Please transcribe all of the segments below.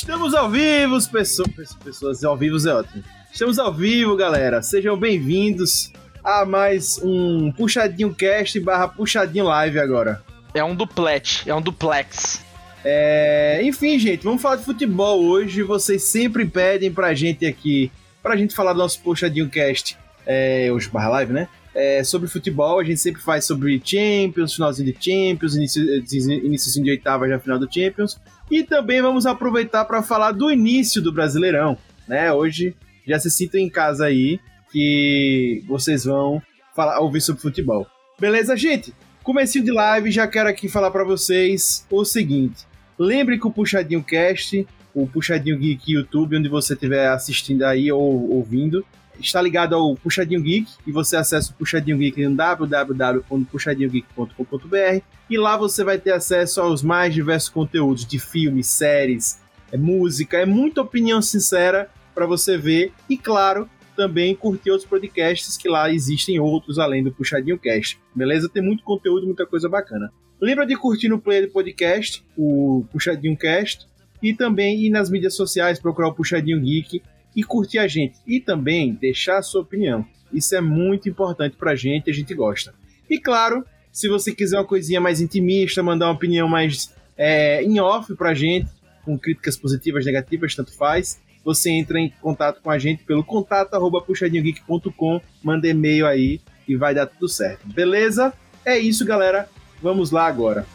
Estamos ao vivo, pessoas, pessoas ao vivo é ótimo. Estamos ao vivo, galera. Sejam bem-vindos a mais um Puxadinho Cast barra Puxadinho Live agora. É um duplet, é um duplex. É... Enfim, gente, vamos falar de futebol hoje. Vocês sempre pedem pra gente aqui, pra gente falar do nosso Puxadinho Cast, é, hoje barra live, né? É, sobre futebol, a gente sempre faz sobre Champions, finalzinho de Champions, início, de oitava já final do Champions. E também vamos aproveitar para falar do início do Brasileirão, né? Hoje já se sintam em casa aí que vocês vão falar, ouvir sobre futebol. Beleza, gente? Comecinho de live, já quero aqui falar para vocês o seguinte. Lembre que o Puxadinho Cast, o Puxadinho Geek YouTube, onde você estiver assistindo aí ou ouvindo, está ligado ao Puxadinho Geek e você acessa o Puxadinho Geek no www.puxadinhogeek.com.br e lá você vai ter acesso aos mais diversos conteúdos de filmes, séries, é música, é muita opinião sincera para você ver e claro, também curtir outros podcasts que lá existem outros além do Puxadinho Cast. Beleza? Tem muito conteúdo, muita coisa bacana. Lembra de curtir no player do podcast, o Puxadinho Cast, e também ir nas mídias sociais, procurar o Puxadinho Geek e curtir a gente. E também deixar a sua opinião. Isso é muito importante pra gente, a gente gosta. E claro, se você quiser uma coisinha mais intimista, mandar uma opinião mais é, em off pra gente, com críticas positivas, negativas, tanto faz, você entra em contato com a gente pelo contato arroba puxadinhogeek.com, manda e-mail aí e vai dar tudo certo. Beleza? É isso, galera. Vamos lá agora.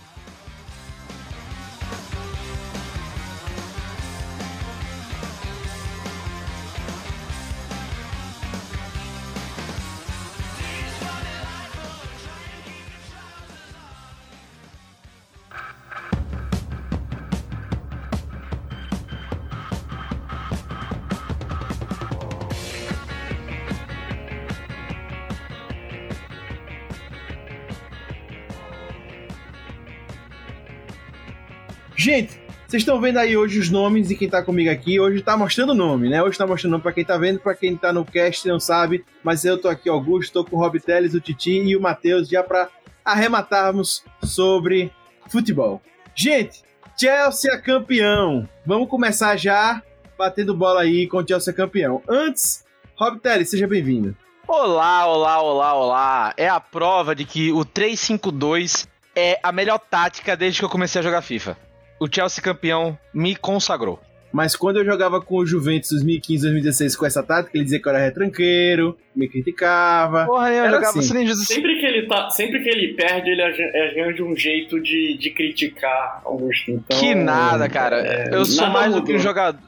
Gente, vocês estão vendo aí hoje os nomes de quem tá comigo aqui. Hoje tá mostrando o nome, né? Hoje tá mostrando o nome quem tá vendo, pra quem tá no cast não sabe. Mas eu tô aqui, Augusto, tô com o Rob Teles, o Titi e o Matheus, já pra arrematarmos sobre futebol. Gente, Chelsea é campeão. Vamos começar já batendo bola aí com o Chelsea é campeão. Antes, Rob Teles, seja bem-vindo. Olá, olá, olá, olá. É a prova de que o 352 é a melhor tática desde que eu comecei a jogar FIFA o Chelsea campeão me consagrou. Mas quando eu jogava com o Juventus 2015, 2016 com essa tática, ele dizia que eu era retranqueiro, me criticava. Porra, eu jogava assim. Sempre que ele tá, sempre que ele perde, ele arranja um jeito de, de criticar Augusto. Então, que nada, cara. É, eu sou mais mudou. do que um jogador.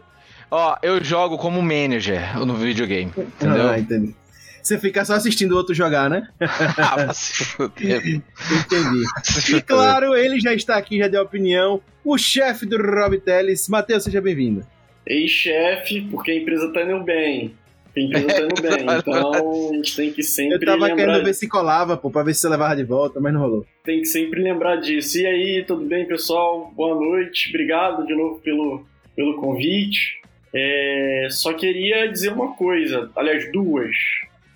Ó, eu jogo como manager no videogame, entendeu? Ah, entendi. Você fica só assistindo o outro jogar, né? ah, se Entendi. e claro, ele já está aqui, já deu opinião. O chefe do Rob Teles. Matheus, seja bem-vindo. Ei, chefe, porque a empresa tá indo bem. A empresa tá indo bem. Então a gente tem que sempre. Eu tava lembrar... querendo ver se colava, pô, pra ver se você levava de volta, mas não rolou. Tem que sempre lembrar disso. E aí, tudo bem, pessoal? Boa noite. Obrigado de novo pelo, pelo convite. É, só queria dizer uma coisa, aliás, duas.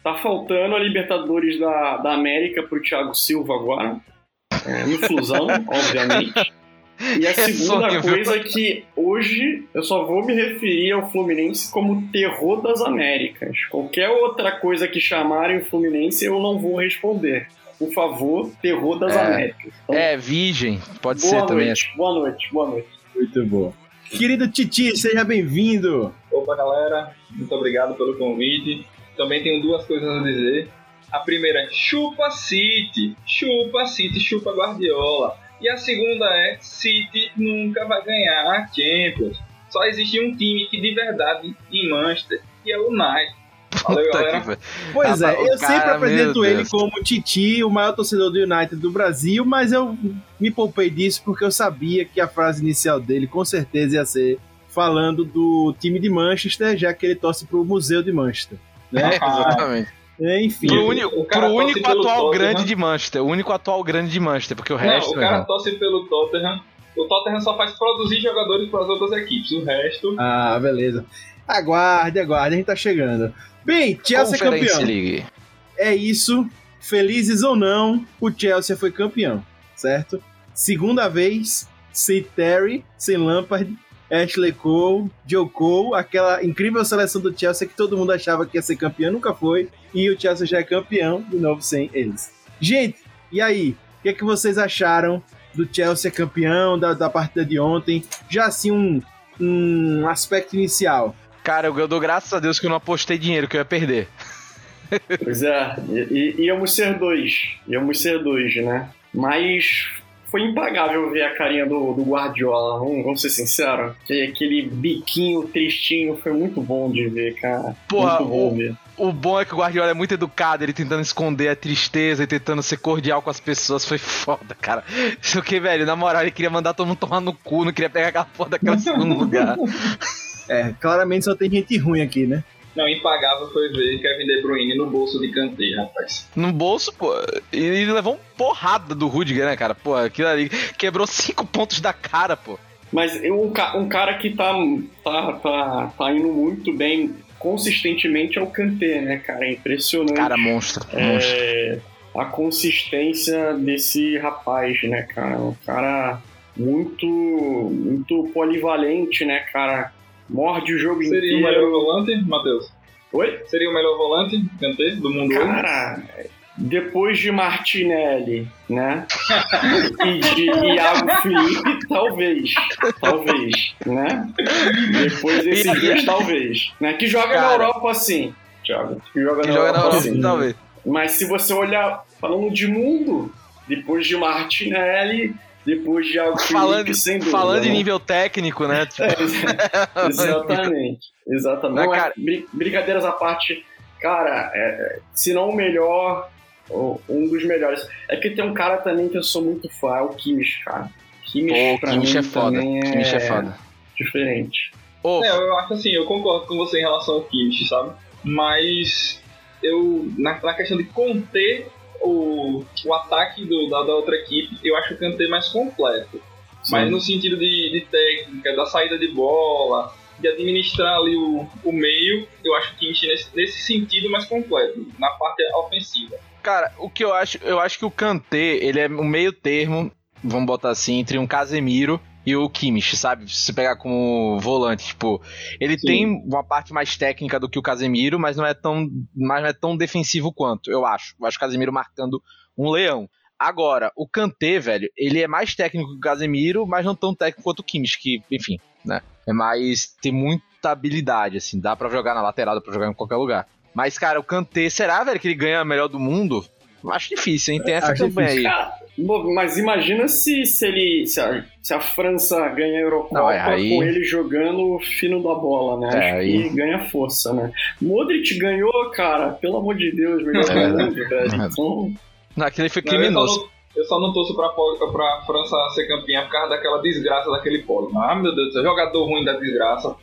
Tá faltando a Libertadores da, da América pro Thiago Silva agora. É, infusão, obviamente. E a é segunda coisa é que hoje eu só vou me referir ao Fluminense como terror das Américas. Qualquer outra coisa que chamarem o Fluminense eu não vou responder. Por favor, terror das é, Américas. Então, é, virgem, pode ser noite, também. Boa noite, boa noite. Muito bom. Querido Titi, seja bem-vindo. Opa, galera, muito obrigado pelo convite também tenho duas coisas a dizer. A primeira é chupa City, chupa City, chupa Guardiola. E a segunda é City nunca vai ganhar a Champions. Só existe um time que de verdade em Manchester, que é o United. Valeu, galera. Pois é, eu cara, sempre apresento ele como Titi, o maior torcedor do United do Brasil, mas eu me poupei disso porque eu sabia que a frase inicial dele com certeza ia ser falando do time de Manchester, já que ele torce pro Museu de Manchester. Né? exatamente. É, enfim. Pro, único, pro único atual Tottenham. grande de Manchester. O único atual grande de Manchester, porque o não, resto. O cara não. torce pelo Tottenham. O Tottenham só faz produzir jogadores para as outras equipes. O resto. Ah, beleza. Aguarde, aguarde, a gente tá chegando. Bem, Chelsea é campeão. League. É isso. Felizes ou não, o Chelsea foi campeão, certo? Segunda vez, sem Terry, sem Lampard, Ashley Cole, Joe Cole, aquela incrível seleção do Chelsea que todo mundo achava que ia ser campeão, nunca foi, e o Chelsea já é campeão de novo sem eles. Gente, e aí? O que, é que vocês acharam do Chelsea campeão, da, da partida de ontem? Já assim, um, um aspecto inicial. Cara, eu, eu dou graças a Deus que eu não apostei dinheiro, que eu ia perder. Pois é, íamos ser dois, íamos ser dois, né? Mas foi impagável ver a carinha do, do Guardiola, vamos, vamos ser sinceros. Aquele biquinho tristinho foi muito bom de ver, cara. Porra, muito bom o, ver. o bom é que o Guardiola é muito educado, ele tentando esconder a tristeza e tentando ser cordial com as pessoas, foi foda, cara. Isso que, velho, na moral, ele queria mandar todo mundo tomar no cu, não queria pegar aquela porra daquela segundo lugar. É, claramente só tem gente ruim aqui, né? Não, impagável foi ver Kevin De Bruyne no bolso de Kanté, rapaz. No bolso, pô. E ele levou uma porrada do Rudiger, né, cara? Pô, aquilo ali quebrou cinco pontos da cara, pô. Mas eu- um, um cara que tá, tá, tá, tá indo muito bem consistentemente é o Kanté, né, cara? É impressionante. Cara, monstro. monstro. é, a consistência desse rapaz, né, cara? Um cara muito, muito polivalente, né, cara? Morde o jogo Seria o inteiro. melhor volante, Matheus? Oi? Seria o melhor volante, Kanté, do mundo hoje? Cara, depois de Martinelli, né? e de Iago Felipe, talvez. Talvez, né? Depois desses dias, talvez. Né? Que joga na Cara. Europa assim, Thiago. Que joga Que na joga Europa na Europa, assim. talvez. Mas se você olhar, falando de mundo, depois de Martinelli, depois de Iago Falando, Felipe, sem dúvida. falando em né? nível técnico, né? Tipo, É, exatamente. Exatamente. Não, é- cara- brin- brincadeiras à parte, cara, é, se não o melhor, um dos melhores. É que tem um cara também que eu sou muito fã, é o Kimmich, cara. Kimmich, Pô, mim é foda. também é, é foda. diferente. É, eu acho assim, eu concordo com você em relação ao Kimmich, sabe? Mas eu, na, na questão de conter o, o ataque do- da, da outra equipe, eu acho o Kanté mais completo. Mas no sentido de, de técnica, da saída de bola, de administrar ali o, o meio, eu acho Kimmich nesse, nesse sentido mais completo, na parte ofensiva. Cara, o que eu acho, eu acho que o Kanté, ele é um meio termo, vamos botar assim, entre um Casemiro e o Kimmich, sabe? Se você pegar como volante, tipo, ele Sim. tem uma parte mais técnica do que o Casemiro, mas não é tão, mas não é tão defensivo quanto, eu acho. Eu acho o Casemiro marcando um leão. Agora, o Kanté, velho, ele é mais técnico que o Casemiro, mas não tão técnico quanto o Kimmich, que, enfim, né? É mais tem muita habilidade assim, dá pra jogar na lateral, dá pra jogar em qualquer lugar. Mas, cara, o Kanté, será, velho, que ele ganha a melhor do mundo? Acho difícil, hein? Tem essa Acho campanha aí. Cara, bom, mas imagina se, se ele. Se a, se a França ganha a Eurocopa Não, é, aí- com ele jogando fino da bola, né? É, Acho aí- que ganha força, né? Modric ganhou, cara, pelo amor de Deus, melhor É do verdade. mundo, velho. Então, Não, aquele foi só criminoso. não, eu só não torço pra, pra França ser campeã por causa daquela desgraça daquele pódio. Ah, meu Deus do céu, jogador ruim da desgraça.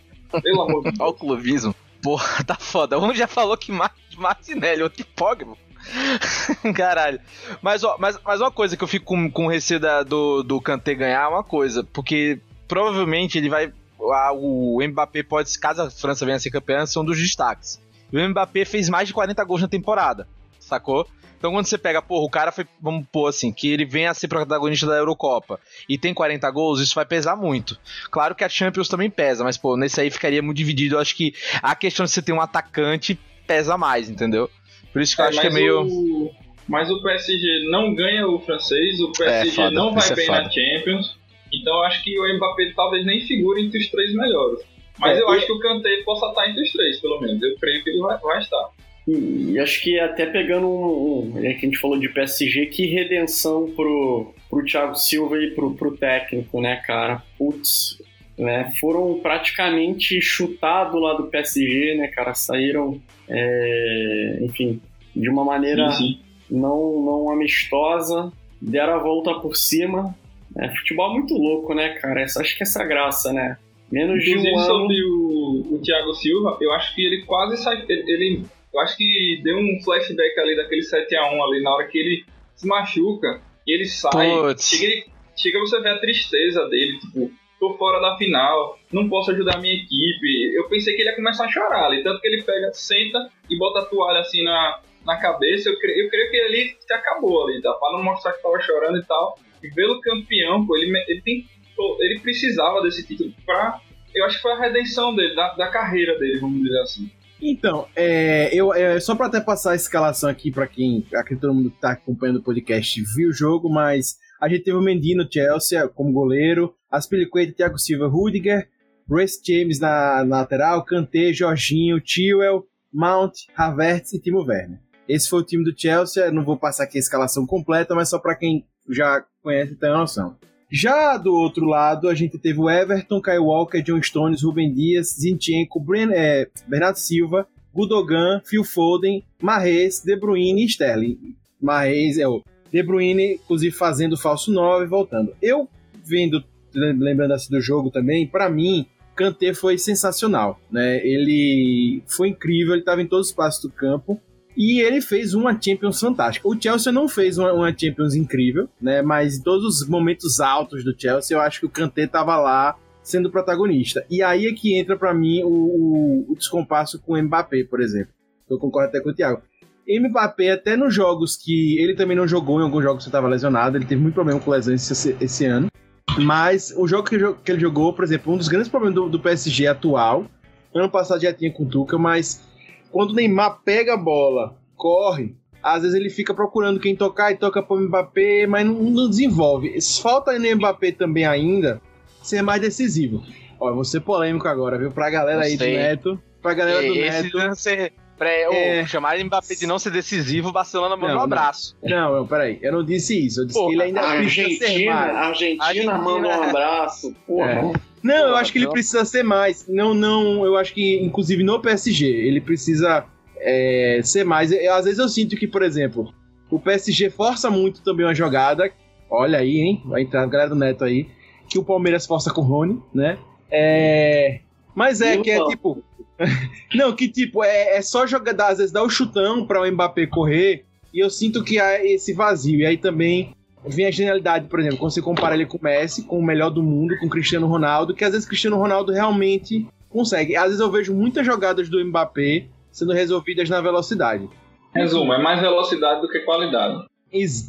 Pelo amor de Olha Deus. o clubismo. Porra, tá foda. Um já falou que Mar Martinelli, outro que Pogba. Caralho. Mas, ó, mas, mas uma coisa que eu fico com, com receio da- do, do Kanté ganhar é uma coisa, porque provavelmente ele vai. a- o Mbappé pode, caso a França venha a ser campeã, são dos destaques. E o Mbappé fez mais de 40 gols na temporada, sacou? Então quando você pega, porra, o cara foi, vamos pôr assim, que ele venha a ser protagonista da Eurocopa e tem 40 gols, isso vai pesar muito. Claro que a Champions também pesa, mas, pô, nesse aí ficaria muito dividido. Eu acho que a questão de você ter um atacante pesa mais, entendeu? Por isso que eu É, acho que é meio. O, mas o PSG não ganha o francês, o PSG foda, não vai é bem na Champions. Então eu acho que o Mbappé talvez nem figure entre os três melhores. Mas É, eu e- acho que o Kanté possa estar entre os três, pelo menos. Eu creio que ele vai, vai estar. e, e acho que até pegando um. um é que a gente falou de PSG, que redenção pro, pro Thiago Silva e pro, pro técnico, né, cara? Putz. Né, foram praticamente chutados lá do PSG, né, cara? Saíram, é, enfim, de uma maneira Sim, sim. não, não amistosa, deram a volta por cima. É, futebol é muito louco, né, cara? Essa, acho que essa é graça, né? Menos de Inclusive um ano. sobre o, o Thiago Silva, eu acho que ele quase sai. Ele, ele- eu acho que deu um flashback ali daquele 7x1 ali, na hora que ele se machuca e ele sai. Chega, chega você ver a tristeza dele, tipo, tô fora da final, não posso ajudar a minha equipe. Eu pensei que ele ia começar a chorar ali, tanto que ele pega, senta e bota a toalha assim na, na cabeça. Eu, eu creio que ele acabou ali, tá? Pra não mostrar que tava chorando e tal. E vê-lo campeão, pô, ele, ele tem. Ele precisava desse título pra eu acho que foi a redenção dele, da, da carreira dele, vamos dizer assim. Então, é, eu, é, só para até passar a escalação aqui para quem, aqui todo mundo que tá acompanhando o podcast viu o jogo, mas a gente teve o Mendy no Chelsea como goleiro, Aspilicueta, Thiago Silva, Rudiger, Brace James na, na lateral, Kanté, Jorginho, Tewell, Mount, Havertz e Timo Werner. Esse foi o time do Chelsea, não vou passar aqui a escalação completa, mas só para quem já conhece tem a noção. Já do outro lado, a gente teve o Everton, Kyle Walker, John Stones, Ruben Dias, Zinchenko, Brian, é, Bernardo Silva, Gudogan, Phil Foden, Marrez, De Bruyne e Sterling. Marrez é o De Bruyne, inclusive fazendo falso 9 e voltando. Eu vendo, lembrando assim do jogo também, para mim, Kanté foi sensacional, né? Ele foi incrível, ele estava em todos os passos do campo. E ele fez uma Champions fantástica. O Chelsea não fez uma, uma, Champions incrível, né? Mas em todos os momentos altos do Chelsea, eu acho que o Kanté estava lá sendo protagonista. E aí é que entra para mim o, o, descompasso com o Mbappé, por exemplo. Eu concordo até com o Thiago. Mbappé, até nos jogos que ele também não jogou, em alguns jogos que estava lesionado, ele teve muito problema com lesões esse, esse ano. Mas o jogo que, que, ele jogou, por exemplo, um dos grandes problemas do, do PSG atual, ano passado já tinha com o Tuca, mas quando o Neymar pega a bola, corre, às vezes ele fica procurando quem tocar e toca para o Mbappé, mas não, não, desenvolve. Falta no Mbappé também ainda ser mais decisivo. Ó, vou ser polêmico agora, viu? Pra galera aí do Neto. Pra galera do Neto. Lance, pra, é... chamar Mbappé de não ser decisivo, o Barcelona manda um abraço. Não, não, peraí. Eu não disse isso. Eu disse Porra, que ele ainda precisa ser mais. Argentina, Argentina manda um abraço. Porra. É. Não, eu acho que ele precisa ser mais. Não, não, eu acho que, inclusive no PSG, ele precisa é, ser mais. Às vezes eu sinto que, por exemplo, o PSG força muito também uma jogada. Olha aí, hein? Vai entrar a galera do Neto aí. Que o Palmeiras força com o Rony, né? É. Mas é que é tipo. não, que tipo, é, é só jogar, às vezes dá o chutão para o Mbappé correr. E eu sinto que há esse vazio. E aí também vem a genialidade, por exemplo, quando você compara ele com o Messi, com o melhor do mundo, com o Cristiano Ronaldo, que às vezes o Cristiano Ronaldo realmente consegue. Às vezes eu vejo muitas jogadas do Mbappé sendo resolvidas na velocidade. Resumo, é mais velocidade do que qualidade.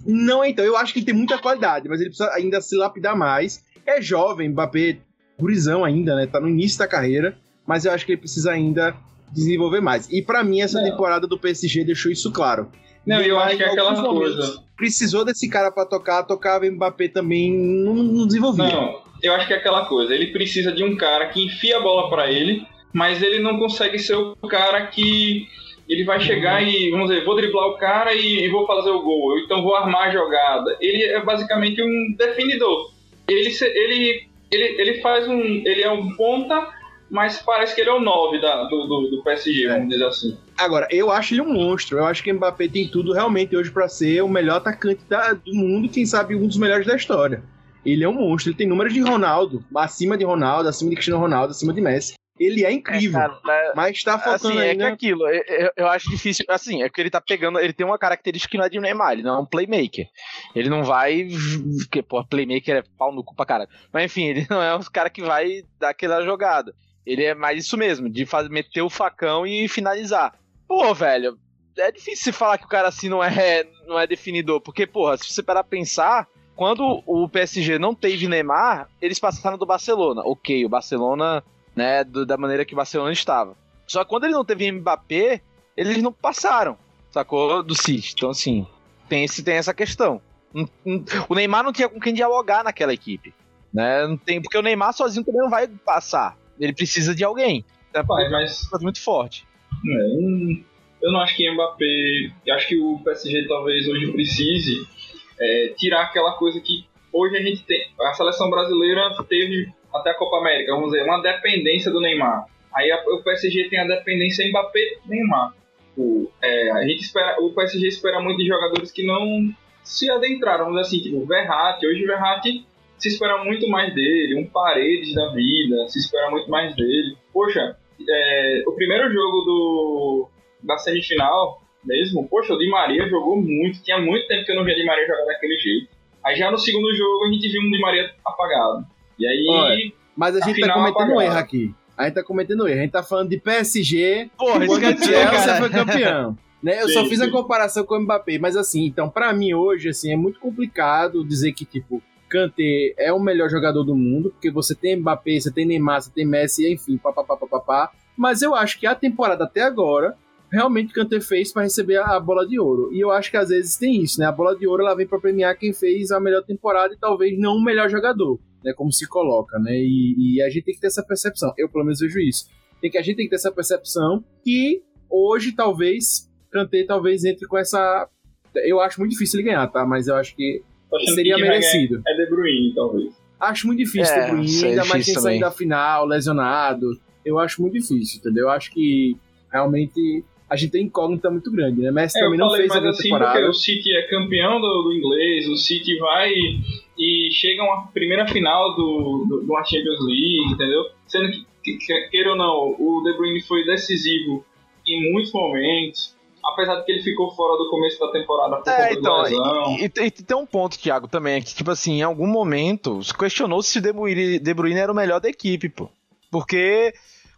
Não, então, eu acho que ele tem muita qualidade, mas ele precisa ainda se lapidar mais. É jovem, Mbappé, gurizão ainda, né? Tá no início da carreira, mas eu acho que ele precisa ainda desenvolver mais. E para mim, essa Não. temporada do PSG deixou isso claro. Não, eu acho que é aquela coisa. Precisou desse cara para tocar, tocava Mbappé também, não, não desenvolvia. Não, eu acho que é aquela coisa. Ele precisa de um cara que enfia a bola para ele mas ele não consegue ser o cara que ele vai chegar e, vamos dizer, vou driblar o cara e, e vou fazer o gol, eu, então vou armar a jogada. Ele é basicamente um definidor. Ele, ele, ele, ele faz um. Ele é um ponta, mas parece que ele é o 9 da, do, do, do PSG, é. vamos dizer assim. Agora, eu acho ele um monstro. Eu acho que o Mbappé tem tudo realmente hoje para ser o melhor atacante da, do mundo quem sabe, um dos melhores da história. Ele é um monstro. Ele tem números de Ronaldo, acima de Ronaldo, acima de Cristiano Ronaldo, acima de Messi ele é incrível. É, cara, mas, mas tá faltando assim, ainda... É que aquilo, eu, eu, acho difícil. Assim, é que ele tá pegando. Ele tem uma característica que não é de Neymar, ele não é um playmaker. Ele não vai. Porque, pô, playmaker é pau no cu pra caralho. Mas enfim, ele não é um cara que vai dar aquela jogada. Ele é mais isso mesmo, de fazer, meter o facão e finalizar. Pô, velho, é difícil falar que o cara assim não é, não é definidor. Porque, porra, se você parar pensar, quando o PSG não teve Neymar, eles passaram do Barcelona. Ok, o Barcelona né, do, da maneira que o Barcelona estava. Só que quando ele não teve Mbappé, eles não passaram, sacou? Do City. Então, assim, tem, esse, tem essa questão. O Neymar não tinha com quem dialogar naquela equipe. Né? Não tem, porque o Neymar sozinho também não vai passar. Ele precisa de alguém. É Pai, mas muito forte. É, eu não acho que Mbappé. Eu acho que o PSG talvez hoje precise é, tirar aquela coisa que hoje a gente tem. A seleção brasileira teve até a Copa América, vamos dizer, uma dependência do Neymar. Aí a, o PSG tem a dependência Mbappé-Neymar. O, é, a gente espera, o PSG espera muito de jogadores que não se adentraram, vamos dizer assim, tipo o Verratti. Hoje o Verratti se espera muito mais dele, um Paredes da vida, se espera muito mais dele. Poxa, é, o primeiro jogo do, da semifinal mesmo, poxa, o Di Maria jogou muito, tinha muito tempo que eu não via Di Maria jogar daquele jeito. Aí já no segundo jogo a gente viu um Di Maria apagado. E aí. Olha, mas a gente tá cometendo um erro aqui. A gente tá cometendo erro. A gente tá falando de PSG. Porra, quando o Chelsea foi campeão. Né? Eu sim, só fiz sim. a comparação com o Mbappé, mas assim, então para mim hoje assim é muito complicado dizer que tipo Kanté é o melhor jogador do mundo, porque você tem Mbappé, você tem Neymar, você tem Messi, enfim, papapá. Mas eu acho que a temporada até agora, realmente Kanté fez para receber a bola de ouro. E eu acho que às vezes tem isso, né? A bola de ouro ela vem para premiar quem fez a melhor temporada e talvez não o melhor jogador, né? Como se coloca, né? E, e a gente tem que ter essa percepção. Eu pelo menos vejo isso. Tem que a gente tem que ter essa percepção que hoje talvez Kanté talvez entre com essa eu acho muito difícil ele ganhar, tá? Mas eu acho que seria merecido. É De Bruyne, talvez. Acho muito difícil é, De Bruyne, ainda mais sem sair da final, lesionado. Eu acho muito difícil, entendeu? Eu acho que realmente a gente tem incógnita muito grande, né? Messi é, também não fez a assim, temporada. o City é campeão do, do, inglês, o City vai e chega a uma primeira final do, do, do Champions League, entendeu? Sendo que, que, queira ou não, o De Bruyne foi decisivo em muitos momentos apesar de que ele ficou fora do começo da temporada por é, então, e, e, e, tem um ponto, Thiago, também, é que, tipo assim, em algum momento se questionou se o De Bruyne, De Bruyne era o melhor da equipe, pô. Porque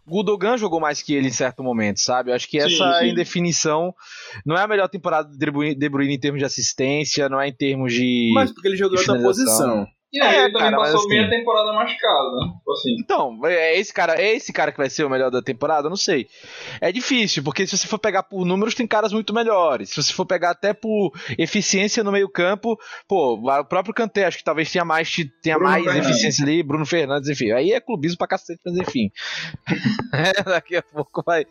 Gudogan jogou mais que ele em certo momento, sabe? Eu acho que essa sim, sim. indefinição não é a melhor temporada do De Bruyne em termos de assistência, não é em termos de. Mas porque ele jogou em outra posição. E aí, é, ele também cara, passou assim, meia temporada machucado, né? Tipo assim. Então, é esse, cara, é esse cara que vai ser o melhor da temporada? Eu não sei. É difícil, porque se você for pegar por números, tem caras muito melhores. Se você for pegar até por eficiência no meio-campo, pô, o próprio Kanté acho que talvez tenha mais, tenha mais eficiência ali, Bruno Fernandes, enfim. Aí é clubismo pra cacete, mas enfim. é, daqui a pouco vai.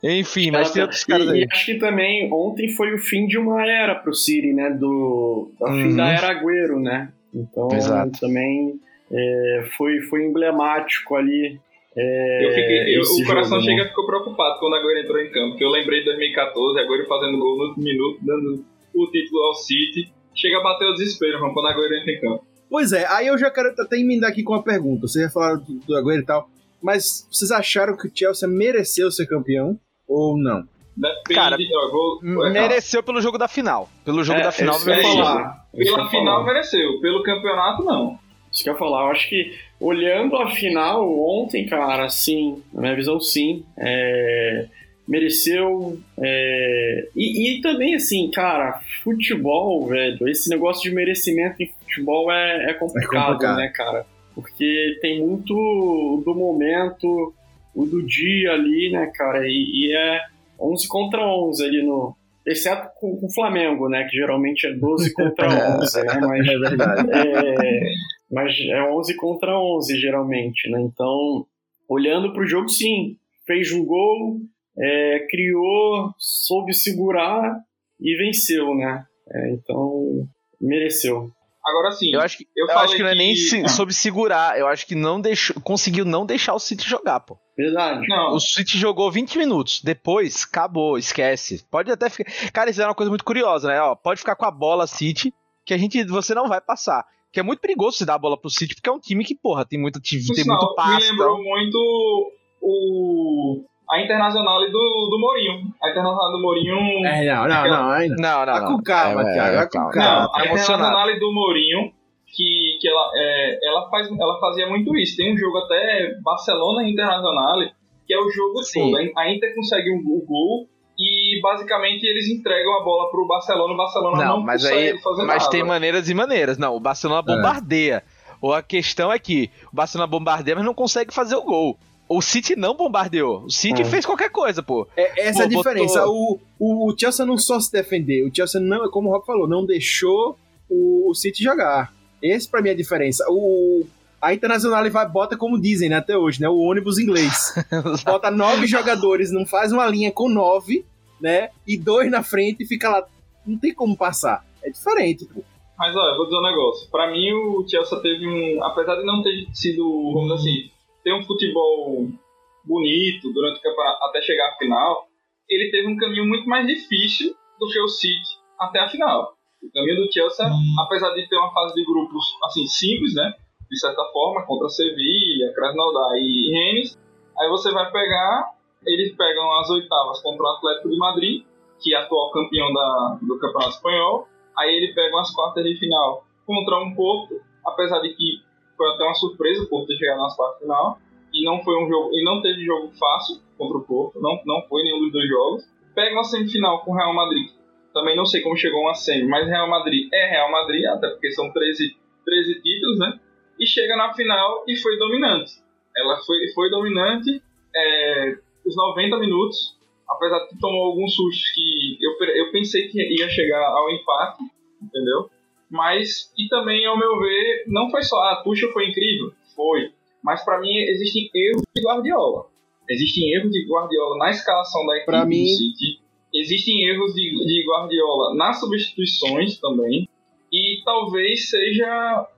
Enfim, mas tem outros caras aí. E acho que também ontem foi o fim de uma era pro City, né? Do, uhum. fim da era Agüero, né? Então Exato. também é, foi, foi emblemático ali. É, eu fiquei, eu, o coração jogo, chega ficou preocupado quando a Agüero entrou em campo, porque eu lembrei de 2014, Agüero fazendo gol no minuto, dando o título ao City. Chega a bater o desespero, mano, quando a Agüero entra em campo. Pois é, aí eu já quero até emendar aqui com uma pergunta. Vocês já falaram do, do Agüero e tal, mas vocês acharam que o Chelsea mereceu ser campeão ou não? Depende, Cara, ó, vou, vou mereceu pelo jogo da final. Pelo jogo é, da final mereceu. Falar. Pela final falar. mereceu, pelo campeonato não. Isso que eu ia falar, eu acho que olhando a final ontem, cara, sim, na minha visão sim, é, mereceu. É, e, e, também, assim, cara, futebol, velho, esse negócio de merecimento em futebol é, é, complicado, é complicado, né, cara? Porque tem muito do momento, o do dia ali, né, cara, e, e é 11 contra 11 ali no. Exceto com, com o Flamengo, né? Que geralmente é 12 contra 11, né? Mas, é verdade. É, mas é 11 contra 11, geralmente, né? Então, olhando para o jogo, sim. Fez um gol, é, criou, soube segurar e venceu, né? É, então, mereceu. Agora sim. Eu acho que, eu, eu acho que não é nem se, sobre segurar. Eu acho que não deixou, conseguiu não deixar o City jogar, pô. Verdade. Não. O City jogou 20 minutos. Depois, acabou, esquece. Pode até ficar. Cara, isso é uma coisa muito curiosa, né? Ó, pode ficar com a bola City, que a gente você não vai passar. Que é muito perigoso se dar a bola pro City, porque é um time que, porra, tem muito, tem muito passe. Me lembrou então. muito o a Internacional do, do Mourinho. A Internacional do Mourinho. É, não, não, não, ainda. Não, não. Tá com calma, é, Thiago. É, calma. Não, a Internacional do Mourinho, que, que ela, é, ela, faz, ela fazia muito isso. Tem um jogo até Barcelona Internacional, que é o jogo Sim. todo. A Inter consegue um, um gol e basicamente eles entregam a bola pro Barcelona. O Barcelona não, não mas consegue aí, fazer mas nada. tem maneiras e maneiras. Não, o Barcelona é. bombardeia. Ou a questão é que o Barcelona bombardeia, mas não consegue fazer o gol. O City não bombardeou. O City é. fez qualquer coisa, pô. É, essa pô, é a diferença. Botou... O, o, Chelsea não só se defendeu. O Chelsea, não, como o Rob falou, não deixou o, o City jogar. Esse pra mim é a diferença. O, a Internacional vai, bota como dizem né, até hoje, né? O ônibus inglês. bota nove jogadores, não faz uma linha com nove, né? E dois na frente e fica lá. Não tem como passar. É diferente, pô. Mas olha, eu vou dizer um negócio. Pra mim, o Chelsea teve um. Apesar de não ter sido, vamos dizer assim, ter um futebol bonito durante o campeonato até chegar à final, ele teve um caminho muito mais difícil do que o City até a final. O caminho do Chelsea, hum. apesar de ter uma fase de grupos assim simples, né, de certa forma, contra Sevilla, Krasnodar e Rennes, aí você vai pegar, eles pegam as oitavas contra o Atlético de Madrid, que é atual campeão da, do Campeonato Espanhol, aí ele pega as quartas de final contra um Porto, apesar de que foi até uma surpresa o Porto ter chegado nas quartas final. E não foi um jogo. E não teve jogo fácil contra o Porto. Não, não foi nenhum dos dois jogos. Pega uma semifinal com o Real Madrid. Também não sei como chegou uma semi, mas Real Madrid é Real Madrid, até porque são 13 13 títulos, né? E chega na final e foi dominante. Ela foi, foi dominante é, os 90 minutos, apesar de tomou alguns sustos que eu, eu pensei que ia chegar ao empate, entendeu? Mas, e também, ao meu ver, não foi só, ah, Tuchel foi incrível, foi. Mas para mim existem erros de Guardiola. Existem erros de Guardiola na escalação da equipe pra mim... City. Existem erros de, de Guardiola nas substituições também. E talvez seja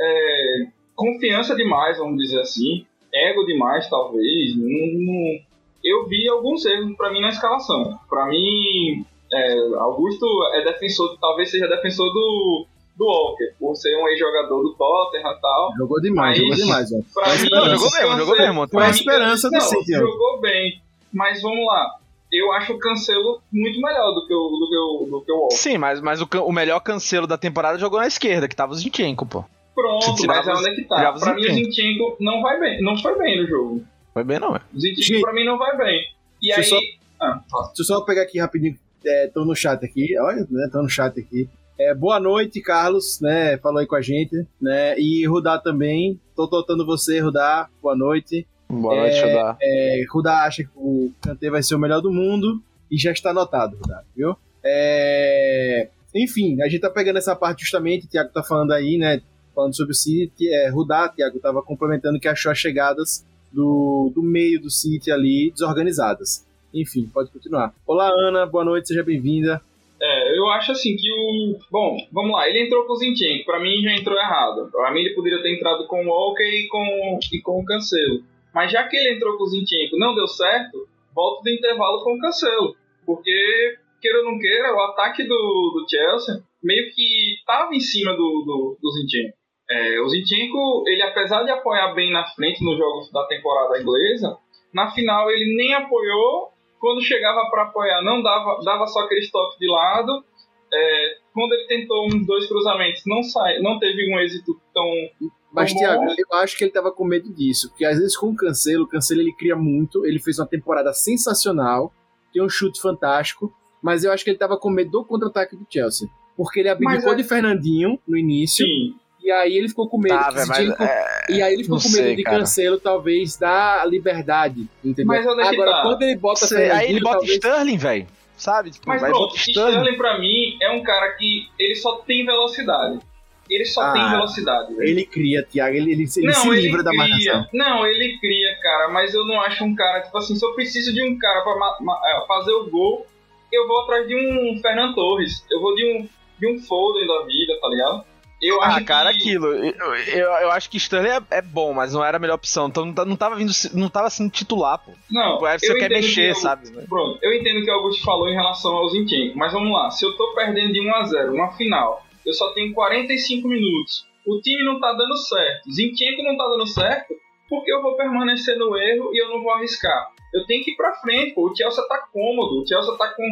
é, confiança demais, vamos dizer assim. Ego demais, talvez. Não, não... Eu vi alguns erros para mim na escalação. Para mim, é, Augusto é defensor, talvez seja defensor do, do Walker, por ser um ex-jogador do Tottenham e tal. Jogou demais, Mas, jogou demais. Ó. Pra mim, Não, jogou mesmo, jogou mesmo. Foi a esperança do não, City. Jogou bem, mas vamos lá. Eu acho o Cancelo muito melhor do que o, do que o, do que o Walker. Sim, mas, mas o, o melhor cancelo da temporada jogou na esquerda, que tava o Zinchenko, pô. Pronto, tirava mas os- onde é que tá? Pra mim o Zinchenko. Não vai bem, não foi bem no jogo. Foi bem, não, é? O Zinchenko Gente, pra mim não vai bem. E aí... deixa eu Ah. Deixa eu só pegar aqui rapidinho. É, tô no chat aqui, olha, né? Tô no chat aqui. É, boa noite, Carlos, né? Falou aí com a gente, né? E Rudá também. Tô totando você, Rudá. Boa noite. Boa noite, Xodá. É, Rudá acha que o Kanté vai ser o melhor do mundo e já está anotado, Rudá, viu? É, enfim, a gente tá pegando essa parte justamente, o Thiago tá falando aí, né? Falando sobre o City, é, Rudá, Thiago tava complementando que achou as chegadas do, do meio do City ali desorganizadas. Enfim, pode continuar. Olá, Ana, boa noite, seja bem-vinda. Eu acho assim que o. Bom, vamos lá, ele entrou com o Zinchenko, pra mim já entrou errado. Pra mim ele poderia ter entrado com o Walker e com, e com o Cancelo. Mas já que ele entrou com o Zinchenko não deu certo, volta do intervalo com o Cancelo. Porque, queira ou não queira, o ataque do, do Chelsea meio que tava em cima do, do, do Zinchenko. É, o Zinchenko, ele apesar de apoiar bem na frente nos jogos da temporada inglesa, na final ele nem apoiou quando chegava para apoiar, não dava, dava só aquele toque de lado. É, quando ele tentou uns dois cruzamentos, não sai, não teve um êxito tão. Mas, Thiago, eu acho que ele tava com medo disso, porque às vezes com o Cancelo, o Cancelo ele cria muito, ele fez uma temporada sensacional, tem um chute fantástico, mas eu acho que ele tava com medo do contra-ataque do Chelsea. Porque ele abdicou é- de Fernandinho no início, Sim, e aí ele ficou com medo Tá, se mas. é, E aí ele ficou Não com medo sei, de cara. Cancelo, talvez, dar liberdade, entendeu? Mas onde é que Agora, tá? quando ele bota sei, aí ele bota talvez... Sterling, velho. Sabe? Tipo, mas vai pronto, Sterling. Sterling pra mim é um cara que ele só tem velocidade. Ele só Ah, tem velocidade. velho. Ele cria, Thiago, ele, ele, ele se não, ele livra da cria. marcação. Não, ele cria, cara, mas eu não acho um cara, tipo assim, se eu preciso de um cara pra é, fazer o gol, eu vou atrás de um Fernando Torres. Eu vou de um, de um Foden da vida, tá ligado? Eu Ah, cara, que... aquilo. Eu, eu, eu acho que Sterling é, é bom, mas não era a melhor opção. Então não, tá- não tava vindo. Não tava sendo titular, pô. Não, Tipo, você eu quer mexer, que eu- sabe? Pronto, eu entendo o que o Augusto falou em relação ao Zinchenko, mas vamos lá, se eu tô perdendo de 1 a 0 uma final, eu só tenho 45 minutos, o time não tá dando certo, Zinchenko não tá dando certo, porque eu vou permanecer no erro e eu não vou arriscar. Eu tenho que ir pra frente, pô, o Chelsea tá cômodo, o Chelsea tá com,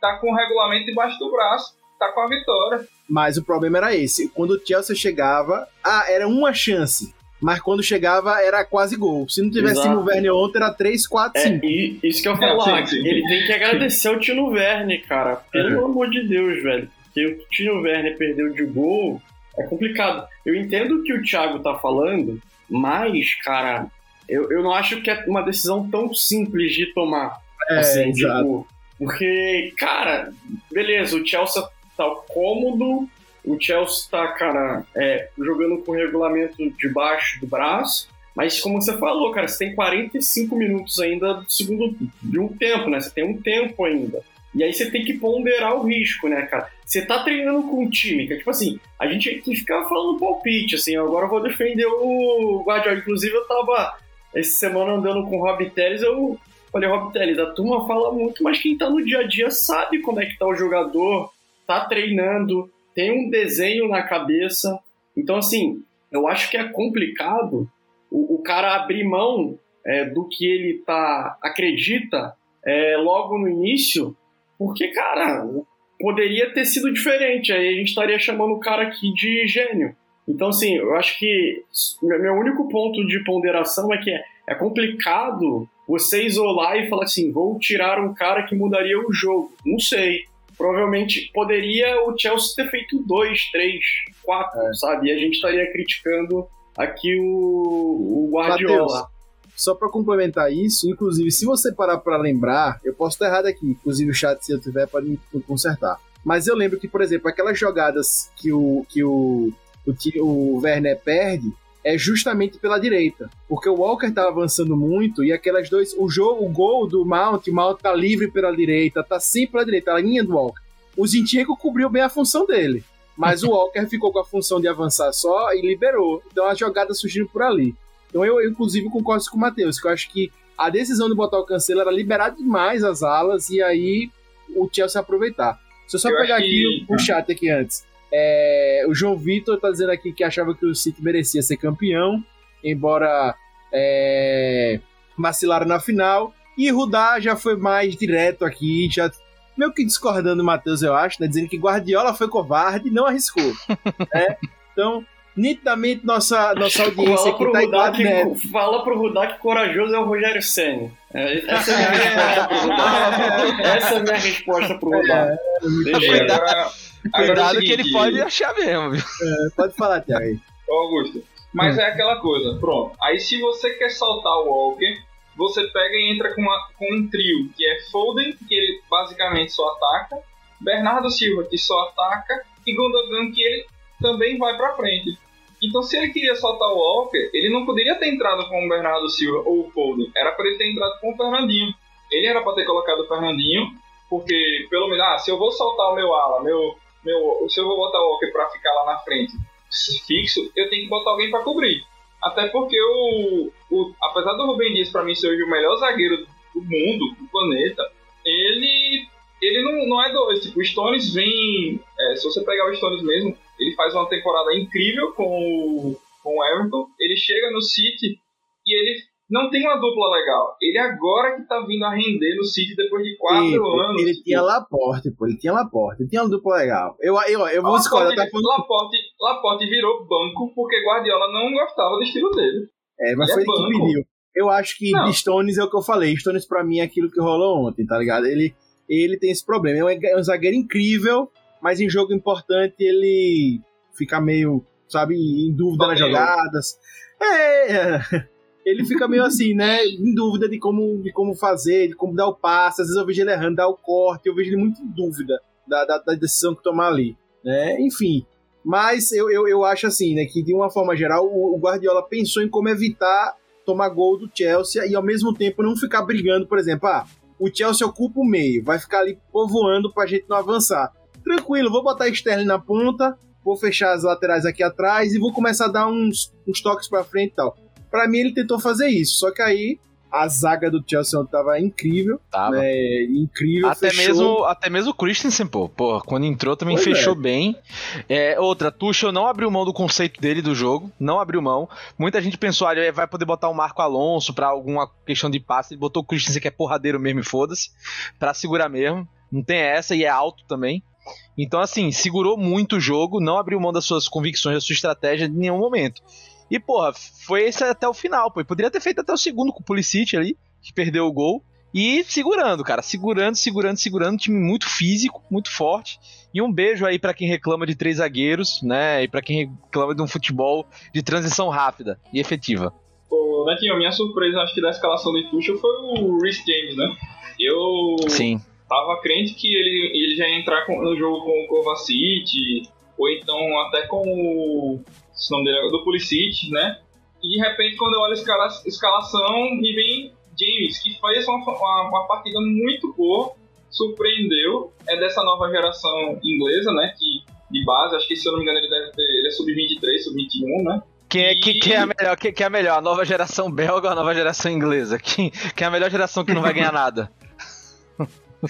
tá com o regulamento debaixo do braço, tá com a vitória. Mas o problema era esse. Quando o Chelsea chegava, ah, era uma chance. Mas quando chegava, era quase gol. Se não tivesse Exato. Timo Werner ontem, era 3, 4, É, 5. e isso que eu falar. sim, sim. Ele tem que agradecer ao Tino Werner, cara. Pelo Uhum. amor de Deus, velho. Porque o que o Tino Werner perdeu de gol é complicado. Eu entendo o que o Thiago tá falando, mas, cara, eu, eu não acho que é uma decisão tão simples de tomar. É, assim, exato. tipo, porque, cara, beleza, o Chelsea tá cômodo, o Chelsea tá, cara, é, jogando com o regulamento debaixo do braço, mas como você falou, cara, você tem 45 minutos ainda do segundo de um tempo, né? Você tem um tempo ainda. E aí você tem que ponderar o risco, né, cara? Você tá treinando com um time, que é tipo assim, a gente aqui fica falando palpite, assim, agora eu vou defender o Guardiola. Inclusive eu tava essa semana andando com o Rob Teles, eu falei, Rob Teles, a turma fala muito, mas quem tá no dia a dia sabe como é que tá o jogador, tá treinando, tem um desenho na cabeça. Então, assim, eu acho que é complicado o, o cara abrir mão é, do que ele tá acredita é, logo no início, porque, cara, poderia ter sido diferente. Aí a gente estaria chamando o cara aqui de gênio. Então, assim, eu acho que meu único ponto de ponderação é que é, é complicado você isolar e falar assim, vou tirar um cara que mudaria o jogo. Não sei. Provavelmente poderia o Chelsea ter feito dois, três, quatro, é. sabe? E a gente estaria criticando aqui o, o Guardiola. Mateus, só para complementar isso, inclusive, se você parar para lembrar, eu posso estar errado aqui, inclusive o chat, se eu tiver, pode me consertar. Mas eu lembro que, por exemplo, aquelas jogadas que o, que o, o, o Werner perde é justamente pela direita. Porque o Walker estava avançando muito e aquelas dois. O jogo, o gol do Mount, o Mount tá livre pela direita, tá sempre pela direita, a linha do Walker. O Zinchenko cobriu bem a função dele. Mas o Walker ficou com a função de avançar só e liberou. Então as jogadas surgiram por ali. Então eu, eu inclusive, concordo com o Matheus, que eu acho que a decisão de botar o Cancelo era liberar demais as alas e aí o Chelsea aproveitar. Se eu só eu pegar aqui que... o chat aqui antes. É, o João Vitor tá dizendo aqui que achava que o City merecia ser campeão, embora é, vacilaram na final. E Rudá já foi mais direto aqui, já meio que discordando do Matheus, eu acho, né? Dizendo que Guardiola foi covarde e não arriscou. né? Então, nitidamente nossa, nossa audiência aqui tá igual né? Fala pro Rudá que corajoso é o Rogério Senna. É, essa é a minha resposta pro Rudá. Essa é a minha resposta pro Rudá. É, Deixa Cuidado que ele pode achar mesmo, viu? É, pode falar, Thiago. Augusto. Mas hum. é aquela coisa, pronto. Aí se você quer saltar o Walker, você pega e entra com, uma, com um trio, que é Foden, que ele basicamente só ataca, Bernardo Silva, que só ataca, e Gundogan, que ele também vai pra frente. Então, se ele queria soltar o Walker, ele não poderia ter entrado com o Bernardo Silva ou o Foden. Era para ele ter entrado com o Fernandinho. Ele era para ter colocado o Fernandinho, porque, pelo menos, ah, se eu vou soltar o meu ala, meu, meu, se eu vou botar o Walker para ficar lá na frente fixo, eu tenho que botar alguém para cobrir. Até porque o, o apesar do Rubem Dias para mim ser o melhor zagueiro do mundo, do planeta, ele ele não, não é dois. Tipo, o Stones vem. É, se você pegar o Stones mesmo, ele faz uma temporada incrível com o, com o Everton. Ele chega no City e ele não tem uma dupla legal. Ele agora que tá vindo a render no City depois de quatro e, anos. Ele tipo... tinha Laporte, pô. Ele tinha Laporte. Ele tinha uma dupla legal. Eu, eu, eu vou discordar. Tá falando... Laporte, Laporte virou banco porque Guardiola não gostava do estilo dele. É, mas ele foi é ele que pediu. Eu acho que não. Stones é o que eu falei. Stones pra mim é aquilo que rolou ontem, tá ligado? Ele, ele tem esse problema. É um, é um zagueiro incrível, mas em jogo importante ele fica meio, sabe, em dúvida nas jogadas. É, ele fica meio assim, né? Em dúvida de como, de como fazer, de como dar o passe. Às vezes eu vejo ele errando, dar o corte, eu vejo ele muito em dúvida da, da, da decisão que tomar ali. Né? Enfim. Mas eu, eu, eu acho assim, né? Que de uma forma geral, o, o Guardiola pensou em como evitar tomar gol do Chelsea e ao mesmo tempo não ficar brigando, por exemplo, ah, o Chelsea ocupa o meio, vai ficar ali povoando pra gente não avançar. Tranquilo, vou botar Sterling na ponta, vou fechar as laterais aqui atrás e vou começar a dar uns, uns toques pra frente e tal. Para mim, ele tentou fazer isso, só que aí a zaga do Chelsea tava incrível. Tava. Né, incrível. Até fechou. mesmo, até mesmo o Christensen, pô, pô quando entrou também pois fechou é. bem. É, outra, Tuchel não abriu mão do conceito dele do jogo, não abriu mão. Muita gente pensou, ah, ele vai poder botar o Marco Alonso para alguma questão de passe. Ele botou o Christensen que é porradeiro mesmo e foda-se, pra segurar mesmo. Não tem essa e é alto também. Então, assim, segurou muito o jogo, não abriu mão das suas convicções, da sua estratégia em nenhum momento. E, porra, foi esse até o final, pô. poderia ter feito até o segundo com o Pulisic ali, que perdeu o gol. E segurando, cara, segurando, segurando, segurando, time muito físico, muito forte. E um beijo aí para quem reclama de três zagueiros, né? E para quem reclama de um futebol de transição rápida e efetiva. Pô, Netinho, minha surpresa, acho que da escalação do Tuchel foi o Rhys James, né? Eu Sim. Tava crente que ele, ele já ia entrar no jogo com o Kovacic, ou então até com o o nome dele é do Pulisic, né? E de repente, quando eu olho a escala, escalação, me vem James, que fez uma, uma, uma, partida muito boa, surpreendeu. É dessa nova geração inglesa, né? Que de base, acho que se eu não me engano, ele deve ter. Ele é sub-23, sub-21, né? Quem é, que, quem é a melhor? Quem, quem, é a melhor? A nova geração belga ou a nova geração inglesa? Quem, quem é a melhor geração que não vai ganhar nada?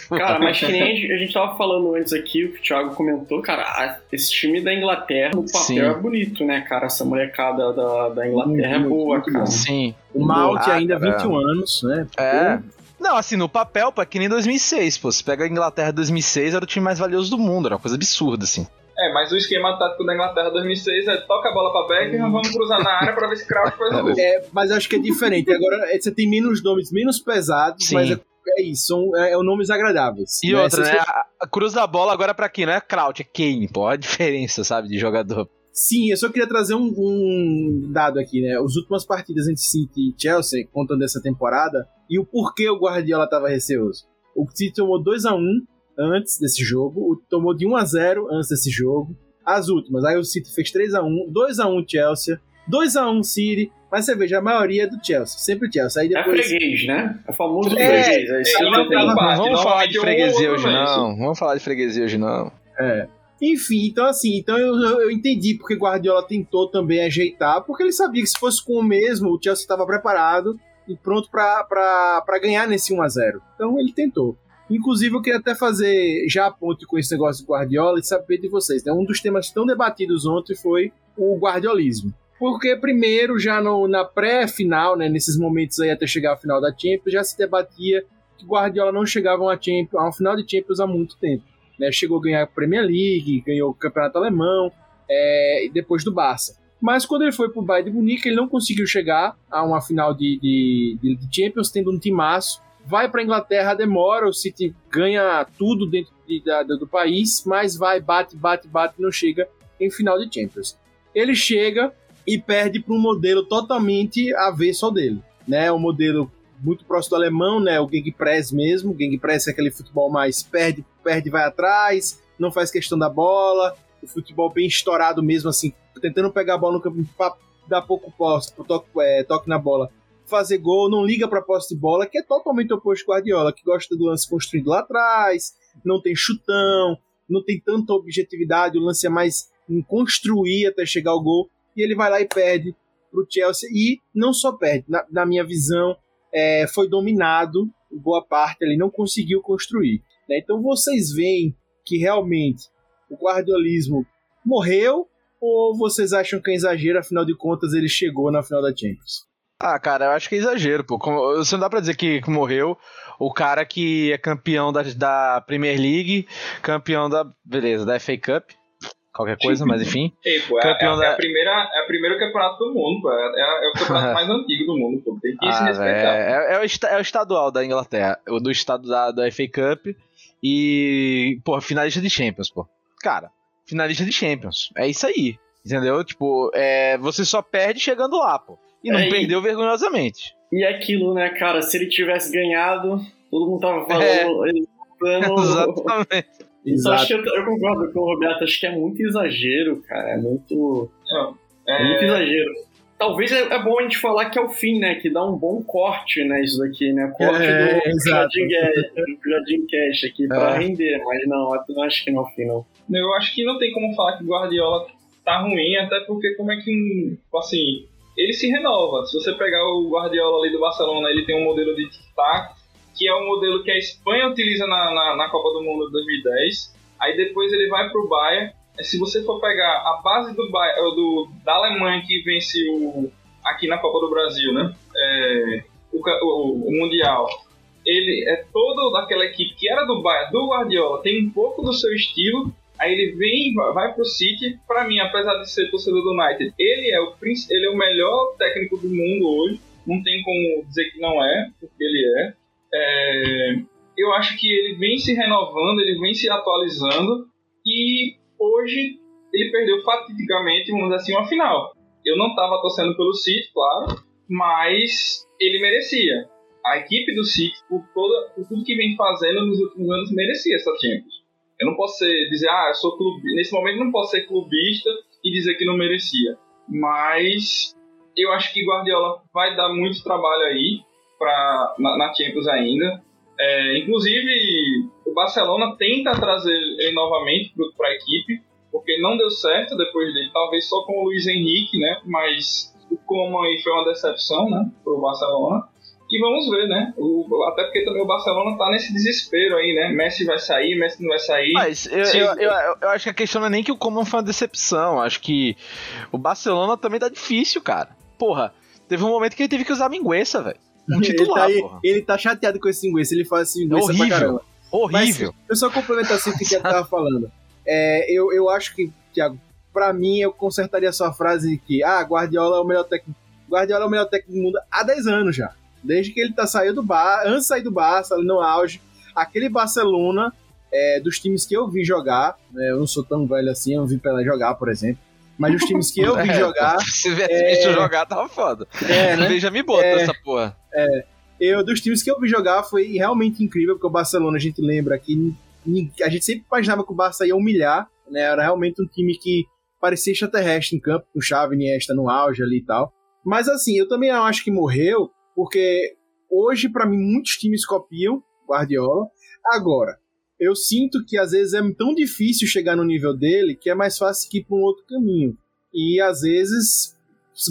Cara, mas que nem a gente tava falando antes aqui, o que o Thiago comentou, cara, esse time da Inglaterra no papel Sim. é bonito, né, cara? Essa molecada da, da Inglaterra muito, é boa, muito cara. Sim. O Malte ainda 21 é. anos, né? É. Não, assim, no papel, pô, é que nem 2006, pô. Você pega a Inglaterra 2006, era o time mais valioso do mundo, era uma coisa absurda, assim. É, mas o esquema tático da Inglaterra 2006 é toca a bola pra Beckham, vamos cruzar na área pra ver se Crouch faz o gol. É, mas acho que é diferente. Agora é, você tem menos nomes menos pesados, Sim. mas é é isso, são é, é nomes agradáveis. E né? outra, né? A, a cruz da bola agora pra quem? Não é Kraut, é Kane, pô. A diferença, sabe, de jogador. Sim, eu só queria trazer um, um, dado aqui, né? As últimas partidas entre City e Chelsea, contando essa temporada, e o porquê o Guardiola estava receoso. O City tomou 2 a 1 antes desse jogo, tomou de 1 a 0 antes desse jogo. As últimas, aí o City fez 3 a 1 2 a 1 Chelsea, 2 a 1 City, mas você veja, a maioria é do Chelsea, sempre Chelsea. Aí é depois... É freguês, né? É famoso é, freguês. É, é, não, não, não, vamos falar de freguesia hoje não, vamos falar de freguesia hoje não. É. Enfim, então assim, então eu, eu entendi porque Guardiola tentou também ajeitar, porque ele sabia que se fosse com o mesmo, o Chelsea estava preparado e pronto para ganhar nesse 1 a 0 Então ele tentou. Inclusive, eu queria até fazer já a ponte com esse negócio do Guardiola e saber de vocês. Né? Um dos temas tão debatidos ontem foi o guardiolismo. Porque, primeiro, já no, na pré-final, né, nesses momentos aí até chegar à final da Champions, já se debatia que Guardiola não chegava a, Champions, a um final de Champions há muito tempo né? Chegou a ganhar a Premier League, ganhou o Campeonato Alemão, é, depois do Barça. Mas quando ele foi para o Bayern de Munique, ele não conseguiu chegar a uma final de, de, de Champions, tendo um timaço. Vai para a Inglaterra, demora, o City ganha tudo dentro de, da, do país, mas vai, bate, bate, bate, não chega em final de Champions. Ele chega e perde para um modelo totalmente avesso ao dele. Né? Um modelo muito próximo do alemão, né? O Gegenpress mesmo. O Gegenpress é aquele futebol mais perde, perde, vai atrás, não faz questão da bola. O futebol bem estourado mesmo, assim, tentando pegar a bola no campo para dar pouco posse, toque, é, toque na bola, fazer gol, não liga para posse de bola, que é totalmente oposto ao Guardiola, que gosta do lance construído lá atrás, não tem chutão, não tem tanta objetividade, o lance é mais em construir até chegar ao gol, e ele vai lá e perde pro Chelsea, e não só perde, na, na minha visão, é, foi dominado, boa parte ele não conseguiu construir. Né? Então vocês veem que realmente o guardiolismo morreu ou vocês acham que é exagero, afinal de contas ele chegou na final da Champions? Ah, cara, eu acho que é exagero, pô. Você não dá pra dizer que, morreu o cara que é campeão da, da Premier League, campeão da. Beleza, da FA Cup, qualquer coisa, mas enfim. Ei, pô, é, campeão é, da... é, a primeira, é o primeiro campeonato do mundo, pô. É, é, é o campeonato mais antigo do mundo, pô. Tem que ah, se respeitar. É, é, o, é o estadual da Inglaterra, o do estado da, da FA Cup e, pô, finalista de Champions, pô. Cara, finalista de Champions. É isso aí. Entendeu? Tipo, é, você só perde chegando lá, pô. E não perdeu e... vergonhosamente. E aquilo, né, cara? Se ele tivesse ganhado, todo mundo tava falando. Ele, Exatamente. Exato. Acho que eu, eu, concordo com o Roberto, acho que é muito exagero, cara. É muito. É, é muito exagero. Talvez é, é, bom a gente falar que é o fim, né? Que dá um bom corte, né? Isso daqui, né? Corte é, do, Jardim, do Jardim Cash aqui pra é. render, mas não, eu acho que não é o fim, não. Eu acho que não tem como falar que o Guardiola tá ruim, até porque como é que, assim, ele se renova. Se você pegar o Guardiola ali do Barcelona, ele tem um modelo de tic-tac, que é o modelo que a Espanha utiliza na, na, na Copa do Mundo de 2010. Aí depois ele vai para o Bayern. Se você for pegar a base do, Bayern, do da Alemanha que vence o, aqui na Copa do Brasil, né? É, o, o, o, Mundial, ele é todo daquela equipe que era do Bayern, do Guardiola, tem um pouco do seu estilo. Aí ele vem, vai pro City. Para mim, apesar de ser torcedor do United, ele é o ele é o melhor técnico do mundo hoje. Não tem como dizer que não é, porque ele é. É, eu acho que ele vem se renovando, ele vem se atualizando e hoje ele perdeu fatidicamente, vamos dizer assim, uma final. Eu não estava torcendo pelo City, claro, mas ele merecia. A equipe do City, por, toda, por tudo que vem fazendo nos últimos anos, merecia essa Champions. Eu não posso ser, dizer, ah, eu sou clube. Nesse momento, não posso ser clubista e dizer que não merecia. Mas eu acho que Guardiola vai dar muito trabalho aí pra, na, na Champions ainda. É, inclusive, o Barcelona tenta trazer ele novamente para a equipe, porque não deu certo depois dele, talvez só com o Luiz Henrique, né? Mas o Coman aí foi uma decepção, né? Para o Barcelona. E vamos ver, né? O, até porque também o Barcelona tá nesse desespero aí, né? Messi vai sair, Messi não vai sair. Mas eu, eu, eu, eu, acho que a questão não é nem que o Coman foi uma decepção. Acho que o Barcelona também tá difícil, cara. Porra, teve um momento que ele teve que usar mingueça, velho. Um titular, ele, tá, ele tá chateado com esse linguiça, ele faz assim, linguiça horrível, pra caramba. Horrível. Mas, eu só complementar assim o que ele tava falando. É, eu, eu acho que, Thiago, pra mim, eu consertaria a sua frase de que, ah, Guardiola é o melhor técnico. Guardiola é o melhor técnico do mundo há 10 anos já. Desde que ele tá saindo do bar, antes de sair do Barça, no auge, aquele Barcelona é, dos times que eu vi jogar, né, eu não sou tão velho assim, eu não vi Pelé jogar, por exemplo, mas os times que eu vi É, jogar, Se tivesse é... visto jogar, tava foda. é, né? Veja me bota É. essa porra. eu dos times que eu vi jogar foi realmente incrível, porque o Barcelona a gente lembra que a gente sempre imaginava que o Barça ia humilhar, né? Era realmente um time que parecia extraterrestre em campo, com Xavi e Iniesta no auge ali e tal. Mas assim, eu também acho que morreu, porque hoje para mim muitos times copiam Guardiola. Agora, eu sinto que às vezes é tão difícil chegar no nível dele que é mais fácil ir para um outro caminho. E às vezes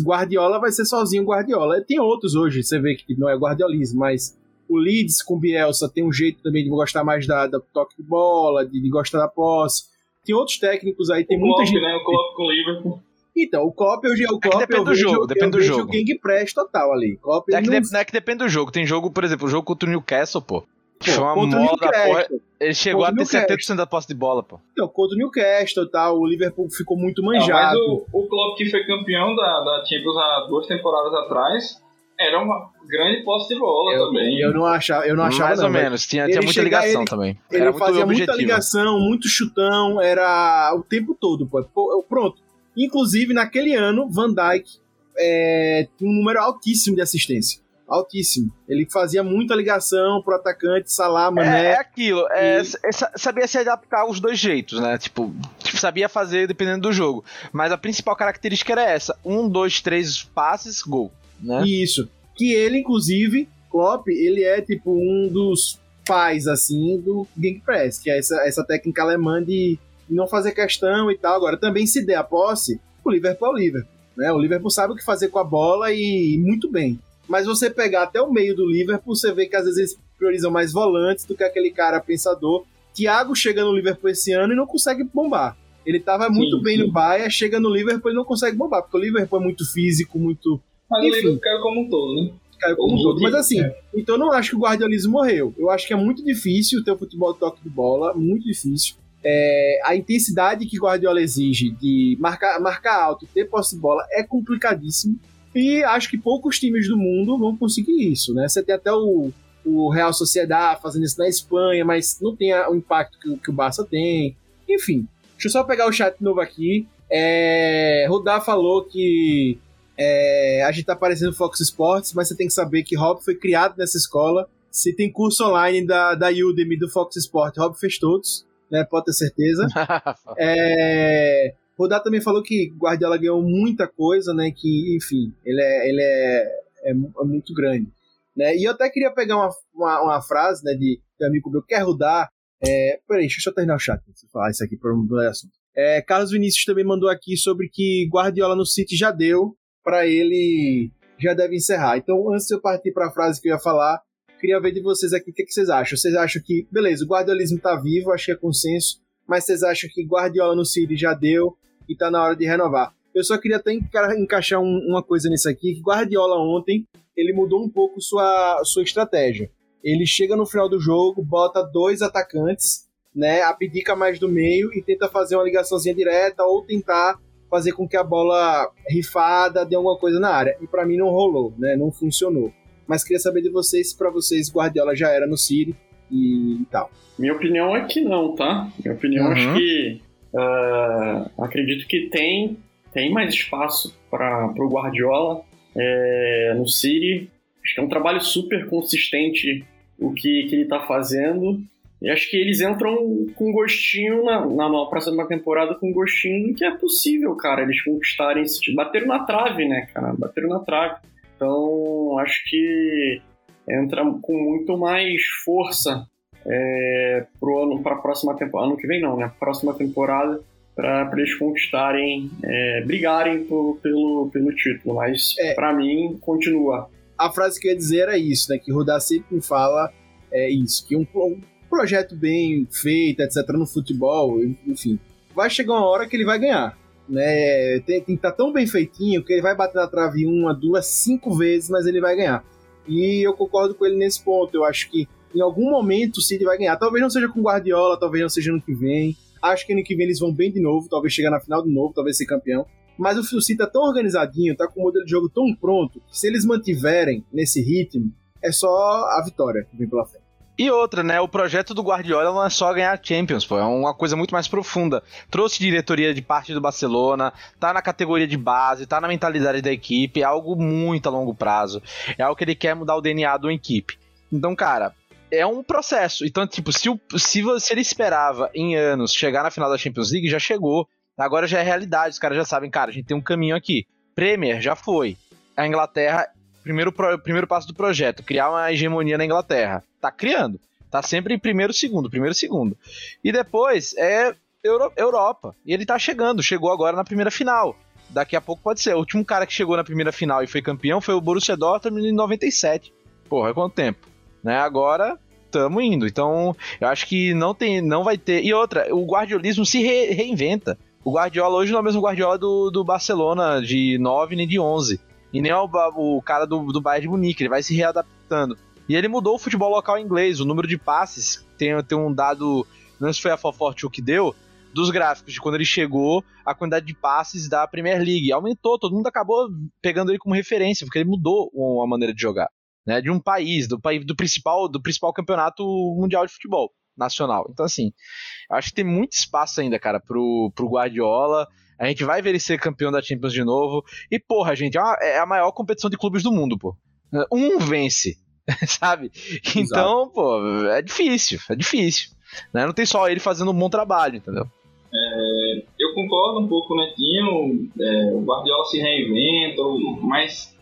Guardiola vai ser sozinho Guardiola. Tem outros hoje, você vê que não é guardiolismo, mas o Leeds com Bielsa tem um jeito também de gostar mais da, da toque de bola, de, de gostar da posse. Tem outros técnicos aí, tem o muita Klopp, gente. né? O Klopp com o Liverpool. Então, o Klopp, eu, o que Klopp depende eu do vejo, jogo, depende do jogo. o Gang Press total ali. Klopp, É que, não, de- não é que depende do jogo. Tem jogo, por exemplo, o jogo contra o Newcastle, pô. Pô, Foi uma contra o mola da porra. Ele chegou Contra a ter Newcastle. 70% da posse de bola, pô. Então, contra o Newcastle e tal, o Liverpool ficou muito Não, mas manjado. o, o Klopp que foi campeão da, da Champions há duas temporadas atrás era uma grande posse de bola eu, também. eu não achava, eu não achava Mais não, ou menos. Tinha, tinha muita chega- ligação ele- também. Ele Era muito fazia muita ligação, muito chutão, era o tempo todo, pô. Pô, Pronto. Inclusive, naquele ano, Van Dijk é, tinha um número altíssimo de assistência. Altíssimo. Ele fazia muita ligação pro atacante, Salah, É, Mané. é aquilo, é, E- s- é sa- sabia se adaptar aos dois jeitos, né? Tipo, sabia fazer dependendo do jogo. Mas a principal característica era essa: um, dois, três passes, gol. Né? Isso. Que ele, inclusive, Klopp, ele é tipo um dos pais, assim, do Gegenpress, que é essa, essa técnica alemã de não fazer questão e tal. Agora, também se der a posse, o Liverpool é o Liverpool. Né? O Liverpool sabe o que fazer com a bola e muito bem. Mas você pegar até o meio do Liverpool, você vê que às vezes eles priorizam mais volantes do que aquele cara pensador. Thiago chega no Liverpool esse ano e não consegue bombar. Ele tava muito Sim, bem sim. no Bahia, chega no Liverpool e não consegue bombar, porque o Liverpool é muito físico, muito Mas o enfim. Liverpool caiu como um todo, né? caiu como um O todo. Mas assim, é. então eu não acho que o guardiolismo morreu. Eu acho que é muito difícil ter o futebol de toque de bola, muito difícil. É, a intensidade que Guardiola exige de marcar, marcar alto, ter posse de bola, é complicadíssimo. E acho que poucos times do mundo vão conseguir isso, né? Você tem até o, o Real Sociedad fazendo isso na Espanha, mas não tem o impacto que, o- que o Barça tem. Enfim, deixa eu só pegar o chat novo aqui. É, Rudá falou que é, a gente tá parecendo Fox Sports, mas você tem que saber que Rob foi criado nessa escola. Se tem curso online da, da Udemy do Fox Sports, Rob fez todos, né? Pode ter certeza. É, Rodar também falou que Guardiola ganhou muita coisa, né? Que, enfim, ele é, ele é, é, é muito grande. Né? E eu até queria pegar uma, uma, uma frase né, de, de amigo meu, quer rodar. É, peraí, deixa eu terminar o chat antes de falar isso aqui para um assunto. É, Carlos Vinícius também mandou aqui sobre que Guardiola no City já deu para ele, já deve encerrar. Então, antes de eu partir para a frase que eu ia falar, queria ver de vocês aqui o que, que vocês acham. Vocês acham que, beleza, o guardiolismo tá vivo, acho que é consenso, mas vocês acham que Guardiola no City já deu e tá na hora de renovar? Eu só queria até enca- encaixar um- uma coisa nisso aqui, que Guardiola ontem, ele mudou um pouco sua, sua estratégia. Ele chega no final do jogo, bota dois atacantes, né, abdica mais do meio e tenta fazer uma ligaçãozinha direta ou tentar fazer com que a bola rifada dê alguma coisa na área. E pra mim não rolou, né, não funcionou. Mas queria saber de vocês se pra vocês Guardiola já era no City e tal. Minha opinião é que não, tá? Minha opinião Uhum. acho que. ah, acredito que tem, tem mais espaço para o Guardiola é, no City. Acho que é um trabalho super consistente o que, que ele tá fazendo. E acho que eles entram com gostinho na, na, na próxima temporada, com gostinho que é possível, cara, eles conquistarem esse tipo. Bateram na trave, né, cara? Bateram na trave. Então, acho que entra com muito mais força é, para a próxima temporada, ano que vem não, né? Próxima temporada para eles conquistarem, é, brigarem por- pelo, pelo título. Mas É. para mim continua. a frase que eu ia dizer era isso, né? Que Rudá sempre me fala é isso, que um, um projeto bem feito, etc, no futebol, enfim, vai chegar uma hora que ele vai ganhar. Né? Tem, tem que estar tão bem feitinho que ele vai bater na trave uma, duas, cinco vezes, mas ele vai ganhar. E eu concordo com ele nesse ponto. Eu acho que em algum momento o City vai ganhar. Talvez não seja com Guardiola, talvez não seja no que vem. Acho que ano que vem eles vão bem de novo, talvez chegar na final de novo, talvez ser campeão. Mas o City tá tão organizadinho, tá com o modelo de jogo tão pronto, que se eles mantiverem nesse ritmo, é só a vitória que vem pela frente. E outra, né? O projeto do Guardiola não é só ganhar Champions, pô, é uma coisa muito mais profunda. Trouxe diretoria de parte do Barcelona, tá na categoria de base, tá na mentalidade da equipe, é algo muito a longo prazo. É algo que ele quer mudar o DNA da equipe. Então, cara, é um processo. Então, tipo, se, o, se, se ele esperava em anos chegar na final da Champions League, já chegou. Agora já é realidade, os caras já sabem, cara, a gente tem um caminho aqui. Premier já foi. A Inglaterra primeiro, primeiro passo do projeto, criar uma hegemonia na Inglaterra. Tá criando. Tá sempre em primeiro, segundo, primeiro, segundo. E depois é Euro, Europa. E ele tá chegando, chegou agora na primeira final. Daqui a pouco pode ser. O último cara que chegou na primeira final e foi campeão foi o Borussia Dortmund em 97. Porra, é quanto tempo? Né? Agora estamos indo. Então, eu acho que não tem, não vai ter. E outra, o guardiolismo se re reinventa. O Guardiola hoje não é o mesmo Guardiola do, do Barcelona de 9 nem de 11. E nem o, o cara do, do Bayern de Munique, ele vai se readaptando. E ele mudou o futebol local inglês, o número de passes, tem, tem um dado, não se foi a Fofortune que deu, dos gráficos de quando ele chegou, a quantidade de passes da Premier League. Aumentou, todo mundo acabou pegando ele como referência, porque ele mudou a maneira de jogar. Né, de um país, do do principal, do principal campeonato mundial de futebol nacional. Então, assim, acho que tem muito espaço ainda, cara, pro, pro Guardiola. A gente vai ver ele ser campeão da Champions de novo. E, porra, gente, é, uma, é a maior competição de clubes do mundo, pô. Um vence, sabe? Exato. Então, pô, é difícil, é difícil. Né? Não tem só ele fazendo um bom trabalho, entendeu? É, eu concordo um pouco, Netinho. É, o Guardiola se reinventa, mas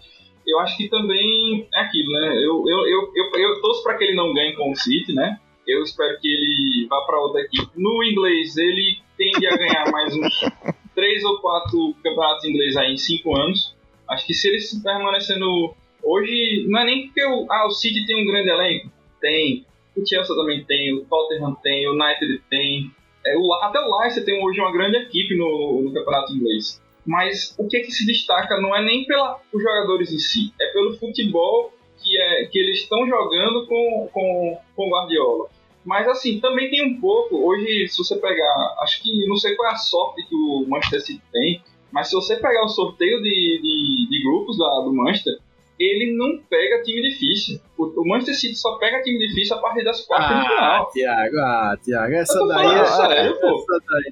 eu acho que também é aquilo, né? Eu, eu, eu, eu, eu torço para que ele não ganhe com o City, né? Eu espero que ele vá para outra equipe. No inglês, ele tende a ganhar mais uns três ou quatro campeonatos ingleses aí em cinco anos. Acho que se ele se permanecendo hoje, não é nem porque o, ah, o City tem um grande elenco, tem, o Chelsea também tem, o Tottenham tem, o United tem, é, o, até o Leicester tem hoje uma grande equipe no, no campeonato inglês. Mas o que, é que se destaca não é nem pelos jogadores em si, é pelo futebol que, é, que eles estão jogando com, com, com Guardiola. Mas assim, também tem um pouco, hoje, se você pegar, acho que não sei qual é a sorte que o Manchester City tem, mas se você pegar o sorteio de, de, de grupos da, do Manchester, ele não pega time difícil. O, o, Manchester City só pega time difícil a partir das quartas ah, de final. Tiago, ah, Tiago, essa daí é sério, pô.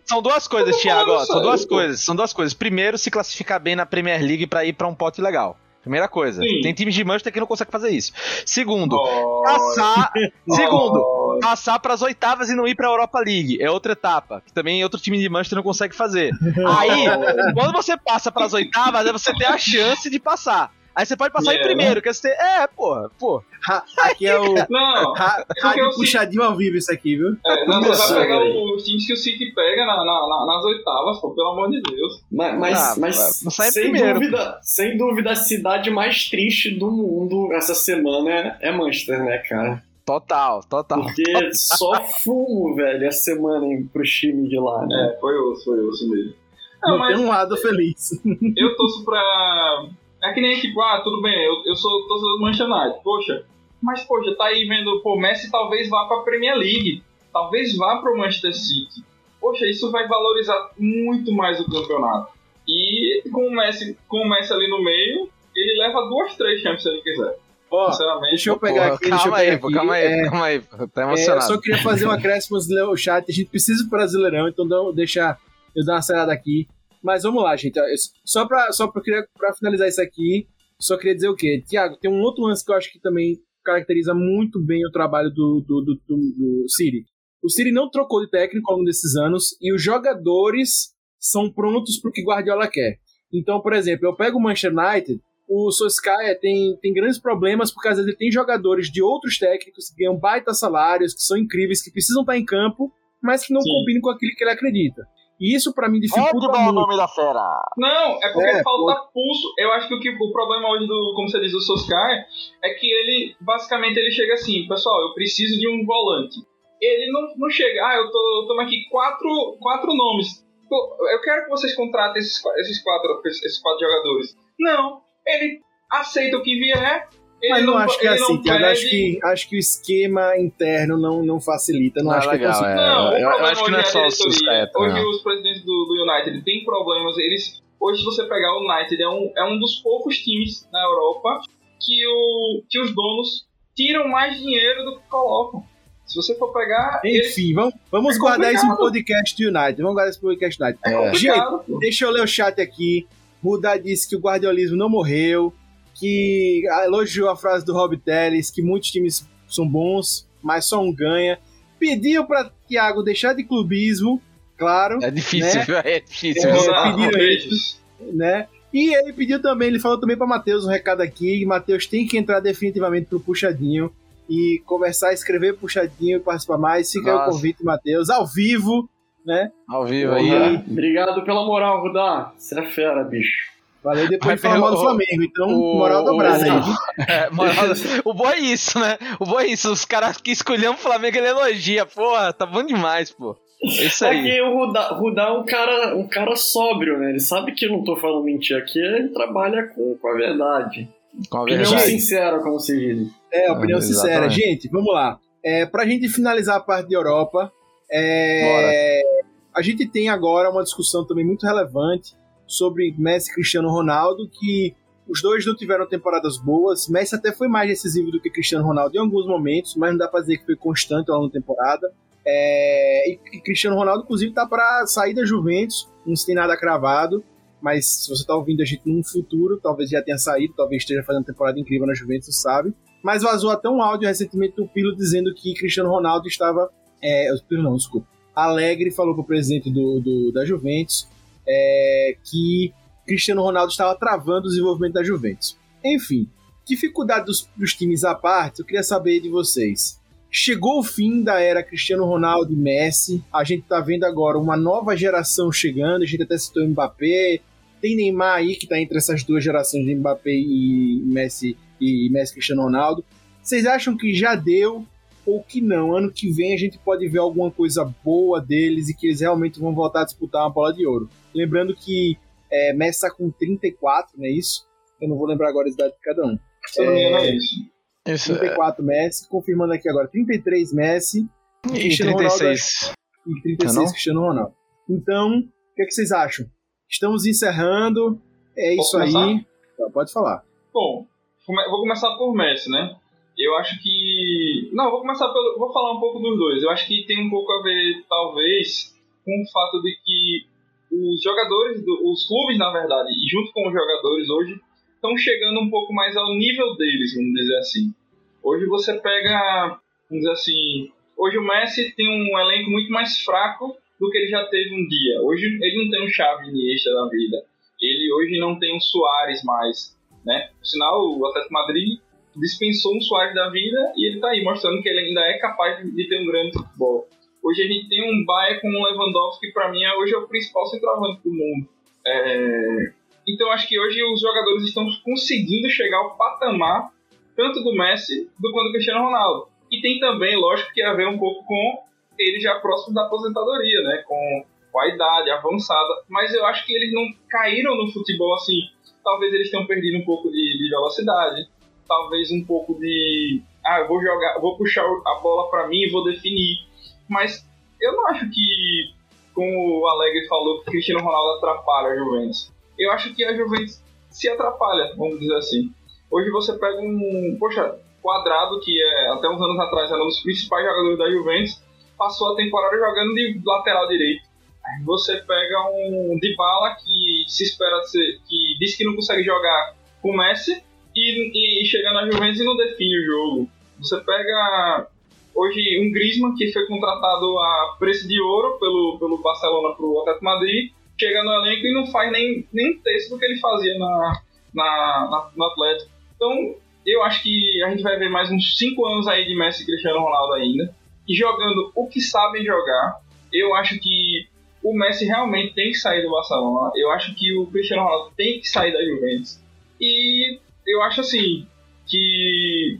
São duas coisas, Tiago, são duas pô. coisas, são duas coisas. Primeiro, se classificar bem na Premier League para ir para um pote legal. Primeira coisa. Sim. Tem times de Manchester que não consegue fazer isso. Segundo, oh. passar. Oh. Segundo, passar para as oitavas e não ir para a Europa League. É outra etapa, que também outro time de Manchester não consegue fazer. Aí, quando você passa para as oitavas, você tem a chance de passar. Aí você pode passar yeah. em primeiro, que você. É, porra, pô. aqui é o. Não, rádio é puxadinho ao vivo isso aqui, viu? É, não, você vai pegar os times que o City pega na, na, na, nas oitavas, pô, pelo amor de Deus. Mas, mas, ah, mas sem, primeiro, dúvida, sem dúvida, a cidade mais triste do mundo essa semana é, é Manchester, né, cara? Total, total. Porque total. só fumo, velho, a semana pro time de lá, né? É, foi osso, foi osso mesmo. Não, Não tem um lado feliz. Eu torço pra é que nem tipo, ah, tudo bem, eu, eu sou torcedor do Manchester United, poxa, mas poxa, tá aí vendo, pô, Messi talvez vá pra Premier League, talvez vá pro Manchester City. Poxa, isso vai valorizar muito mais o campeonato. E com o Messi, com o Messi ali no meio, ele leva duas, três Champions se ele quiser. Pô, Sinceramente, deixa eu pegar aqui. Calma aí, aqui. calma aí, é, calma aí. Tá emocionado. É, eu só queria fazer um acréscimo no chat. A gente precisa do Brasileirão, então deixa eu dar uma acelerada aqui. Mas vamos lá, gente. Só para só pra, pra finalizar isso aqui, só queria dizer o quê? Tiago, tem um outro lance que eu acho que também caracteriza muito bem o trabalho do, do, do, do, do Siri. O Siri não trocou de técnico ao longo desses anos e os jogadores são prontos para o que Guardiola quer. Então, por exemplo, eu pego o Manchester United, o Solskjaer tem, tem grandes problemas porque às vezes ele tem jogadores de outros técnicos que ganham baita salários, que são incríveis, que precisam estar em campo, mas que não Sim. combinam com aquilo que ele acredita. E isso para mim dificulta muito. o nome da fera. Não, é porque é, falta pô. pulso. Eu acho que o, que o problema hoje do, como você diz, do Soskai é que ele, basicamente, ele chega assim, pessoal, eu preciso de um volante. Ele não, não chega, ah, eu tô, eu tô aqui quatro, quatro nomes. Eu quero que vocês contratem esses, esses, quatro, esses quatro jogadores. Não, ele aceita o que vier, ele Mas não, não acho que é assim, Thiago. Acho que, acho que o esquema interno não, não facilita. Não, não acho legal, que é, não, eu, eu acho que não é só o sucesso. Hoje os presidentes do, do United têm problemas. Eles, hoje, se você pegar o United, é um, é um dos poucos times na Europa que, o, que os donos tiram mais dinheiro do que colocam. Se você for pegar. Enfim, eles... vamos, vamos É guardar esse complicado. podcast do United. Vamos guardar esse podcast do United. É É. pô. Deixa eu ler o chat aqui. Rudá disse que o guardiolismo não morreu, que elogiou a frase do Rob Teles, que muitos times são bons, mas só um ganha. Pediu para Thiago deixar de clubismo, claro, É difícil, Né? viu? É difícil. É, pediram beijos. né? E ele pediu também, ele falou também para Matheus um recado aqui, Matheus tem que entrar definitivamente pro puxadinho e conversar, escrever puxadinho e participar mais. Fica aí o convite, Matheus, ao vivo, né? Ao vivo aí. Obrigado pela moral, Rudá. Você é fera, bicho. Valeu, depois Mas de falar mal do o- Flamengo, então o- moral dobrada o- aí. É, moral- o bom é isso, né? O bom é isso. Os caras que escolheram o Flamengo, ele elogia. Porra, tá bom demais, pô. É isso Só aí. que o Rudá, é um cara, um cara sóbrio, né? Ele sabe que eu não tô falando mentira aqui, ele trabalha com, com a verdade. Com a Opinião verdade. sincera, como se diz. É, opinião Ah, sincera. Gente, vamos lá. É, pra gente finalizar a parte de Europa, é, a gente tem agora uma discussão também muito relevante sobre Messi e Cristiano Ronaldo, que os dois não tiveram temporadas boas. Messi até foi mais decisivo do que Cristiano Ronaldo em alguns momentos, mas não dá pra dizer que foi constante ao longo da temporada. É, e, Cristiano Ronaldo, inclusive, tá para sair da Juventus, não se tem nada cravado. Mas se você tá ouvindo a gente num futuro, talvez já tenha saído, talvez esteja fazendo temporada incrível na Juventus, sabe. Mas vazou até um áudio recentemente do Pilo dizendo que Cristiano Ronaldo estava. É, o Pilo não, desculpa. Alegre falou pro presidente do, do- da Juventus é, que Cristiano Ronaldo estava travando o desenvolvimento da Juventus. Enfim, dificuldade dos, dos times à parte, eu queria saber de vocês. Chegou o fim da era Cristiano Ronaldo e Messi. A gente tá vendo agora uma nova geração chegando. A gente até citou o Mbappé. Tem Neymar aí que tá entre essas duas gerações de Mbappé e Messi e Messi Cristiano Ronaldo. Vocês acham que já deu ou que não? Ano que vem a gente pode ver alguma coisa boa deles e que eles realmente vão voltar a disputar uma bola de ouro. Lembrando que é, Messi tá com 34, não é isso? Eu não vou lembrar agora a idade de cada um. Se eu não me engano, é isso. Isso, é. 34 Messi, confirmando aqui agora, 33 Messi E Cristiano Ronaldo 36. e 36 Não é? Cristiano Ronaldo. Então, o que, é que vocês acham? Estamos encerrando. É Posso isso começar? aí. Pode falar. Bom, vou começar por Messi, né? Eu acho que. Não, vou começar pelo. Vou falar um pouco dos dois. Eu acho que tem um pouco a ver, talvez, com o fato de que os jogadores, do- os clubes, na verdade, junto com os jogadores hoje, estão chegando um pouco mais ao nível deles, vamos dizer assim. Hoje você pega, vamos dizer assim, hoje o Messi tem um elenco muito mais fraco do que ele já teve um dia. Hoje ele não tem um Xavi Iniesta da vida. Ele hoje não tem um Soares mais, né? Por sinal, o Atlético Madrid dispensou um Soares da vida e ele tá aí mostrando que ele ainda é capaz de- de ter um grande futebol. Hoje a gente tem um Bayern com o Lewandowski que para mim é hoje é o principal centroavante do mundo. É, Então acho que hoje os jogadores estão conseguindo chegar ao patamar tanto do Messi do quanto do Cristiano Ronaldo. E tem também, lógico, que a ver um pouco com ele já próximo da aposentadoria, né? Com, com a idade avançada. Mas eu acho que eles não caíram no futebol assim. Talvez eles tenham perdido um pouco de, de velocidade. Talvez um pouco de. Ah, eu vou jogar, vou puxar a bola para mim e vou definir. Mas eu não acho que, como o Alegre falou, que o Cristiano Ronaldo atrapalha a Juventus. Eu acho que a Juventus se atrapalha, vamos dizer assim. Hoje você pega um. Poxa, Quadrado, que é, até uns anos atrás era um dos principais jogadores da Juventus, passou a temporada jogando de lateral direito. Aí você pega um Dybala que se espera ser, que diz que não consegue jogar com o Messi e, e chega na Juventus e não define o jogo. Você pega hoje um Griezmann que foi contratado a preço de ouro pelo, pelo Barcelona para o Atlético Madrid, chega no elenco e não faz nem, nem um terço do que ele fazia na, na, na- no Atlético. Então, eu acho que a gente vai ver mais uns 5 anos aí de Messi e Cristiano Ronaldo ainda. E jogando o que sabem jogar. Eu acho que o Messi realmente tem que sair do Barcelona. Eu acho que o Cristiano Ronaldo tem que sair da Juventus. E eu acho assim que.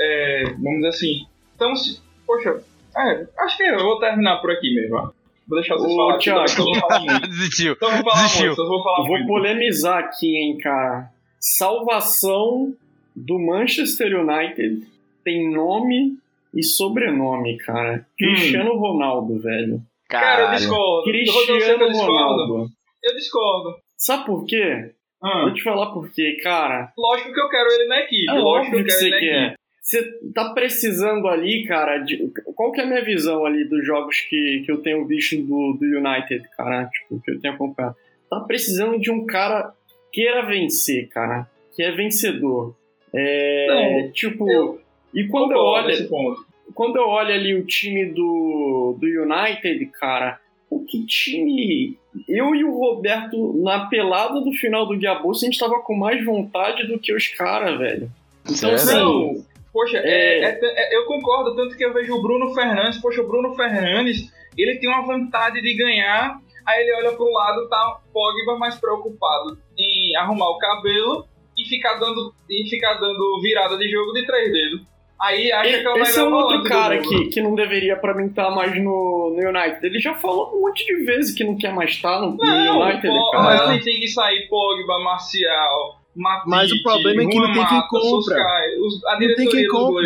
é, vamos dizer assim. Então, se, poxa, é, acho que eu vou terminar por aqui mesmo. Vou deixar vocês falarem, então eu vou falar muito. Desistiu. Então vou falar Desistiu. muito, eu vou falar Vou muito. polemizar aqui, hein, cara. Salvação do Manchester United tem nome e sobrenome, cara. Cristiano Ronaldo, velho. Cara, eu discordo. Cristiano eu. Ronaldo. Eu discordo. Sabe por quê? Ah, Vou te falar por quê, cara. lógico que eu quero ele na equipe. É lógico que eu que quero você quer. você tá precisando ali, cara, de, qual que é a minha visão ali dos jogos que, que eu tenho visto do, do United, cara, tipo, que eu tenho acompanhado. Tá precisando de um cara que queira vencer, cara, que é vencedor. É, Não, tipo, eu, e quando eu olho, quando eu olho ali o time do, do United, cara, o que time. Eu e o Roberto, na pelada do final do Diabolso, a gente tava com mais vontade do que os caras, velho. Então, assim, Poxa, é. É, é, é, eu concordo, tanto que eu vejo o Bruno Fernandes, poxa, o Bruno Fernandes, ele tem uma vontade de ganhar, aí ele olha pro lado, tá Pogba mais preocupado em arrumar o cabelo e ficar dando, e ficar dando virada de jogo de três dedos. Aí acha que ela Esse é um outro cara que, que não deveria pra mim estar tá mais no, no United. Ele já falou um monte de vezes que não quer mais estar tá no, não, no United, pô, cara. Mas ele tem que sair Pogba, Marcial, Matite, Mas o problema é que não tem quem compra. não tem quem compra.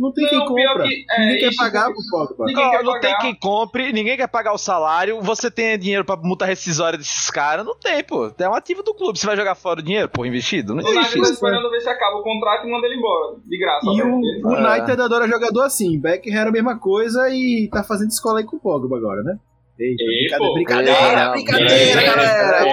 Não tem não, quem compra. Que, é, ninguém quer pagar pro Pogba. Ninguém não, não tem quem compre, ninguém quer pagar o salário. Você tem dinheiro pra multa rescisória desses caras? Não tem, pô. É um ativo do clube. Você vai jogar fora o dinheiro, pô, investido? Não existe. O tá esperando ver se acaba o contrato e manda ele embora. De graça. E o, o United adora jogador assim. Beckham era a mesma coisa e tá fazendo escola aí com o Pogba agora, né? Eita, Ei, brincadeira, brincadeira, brincadeira, galera.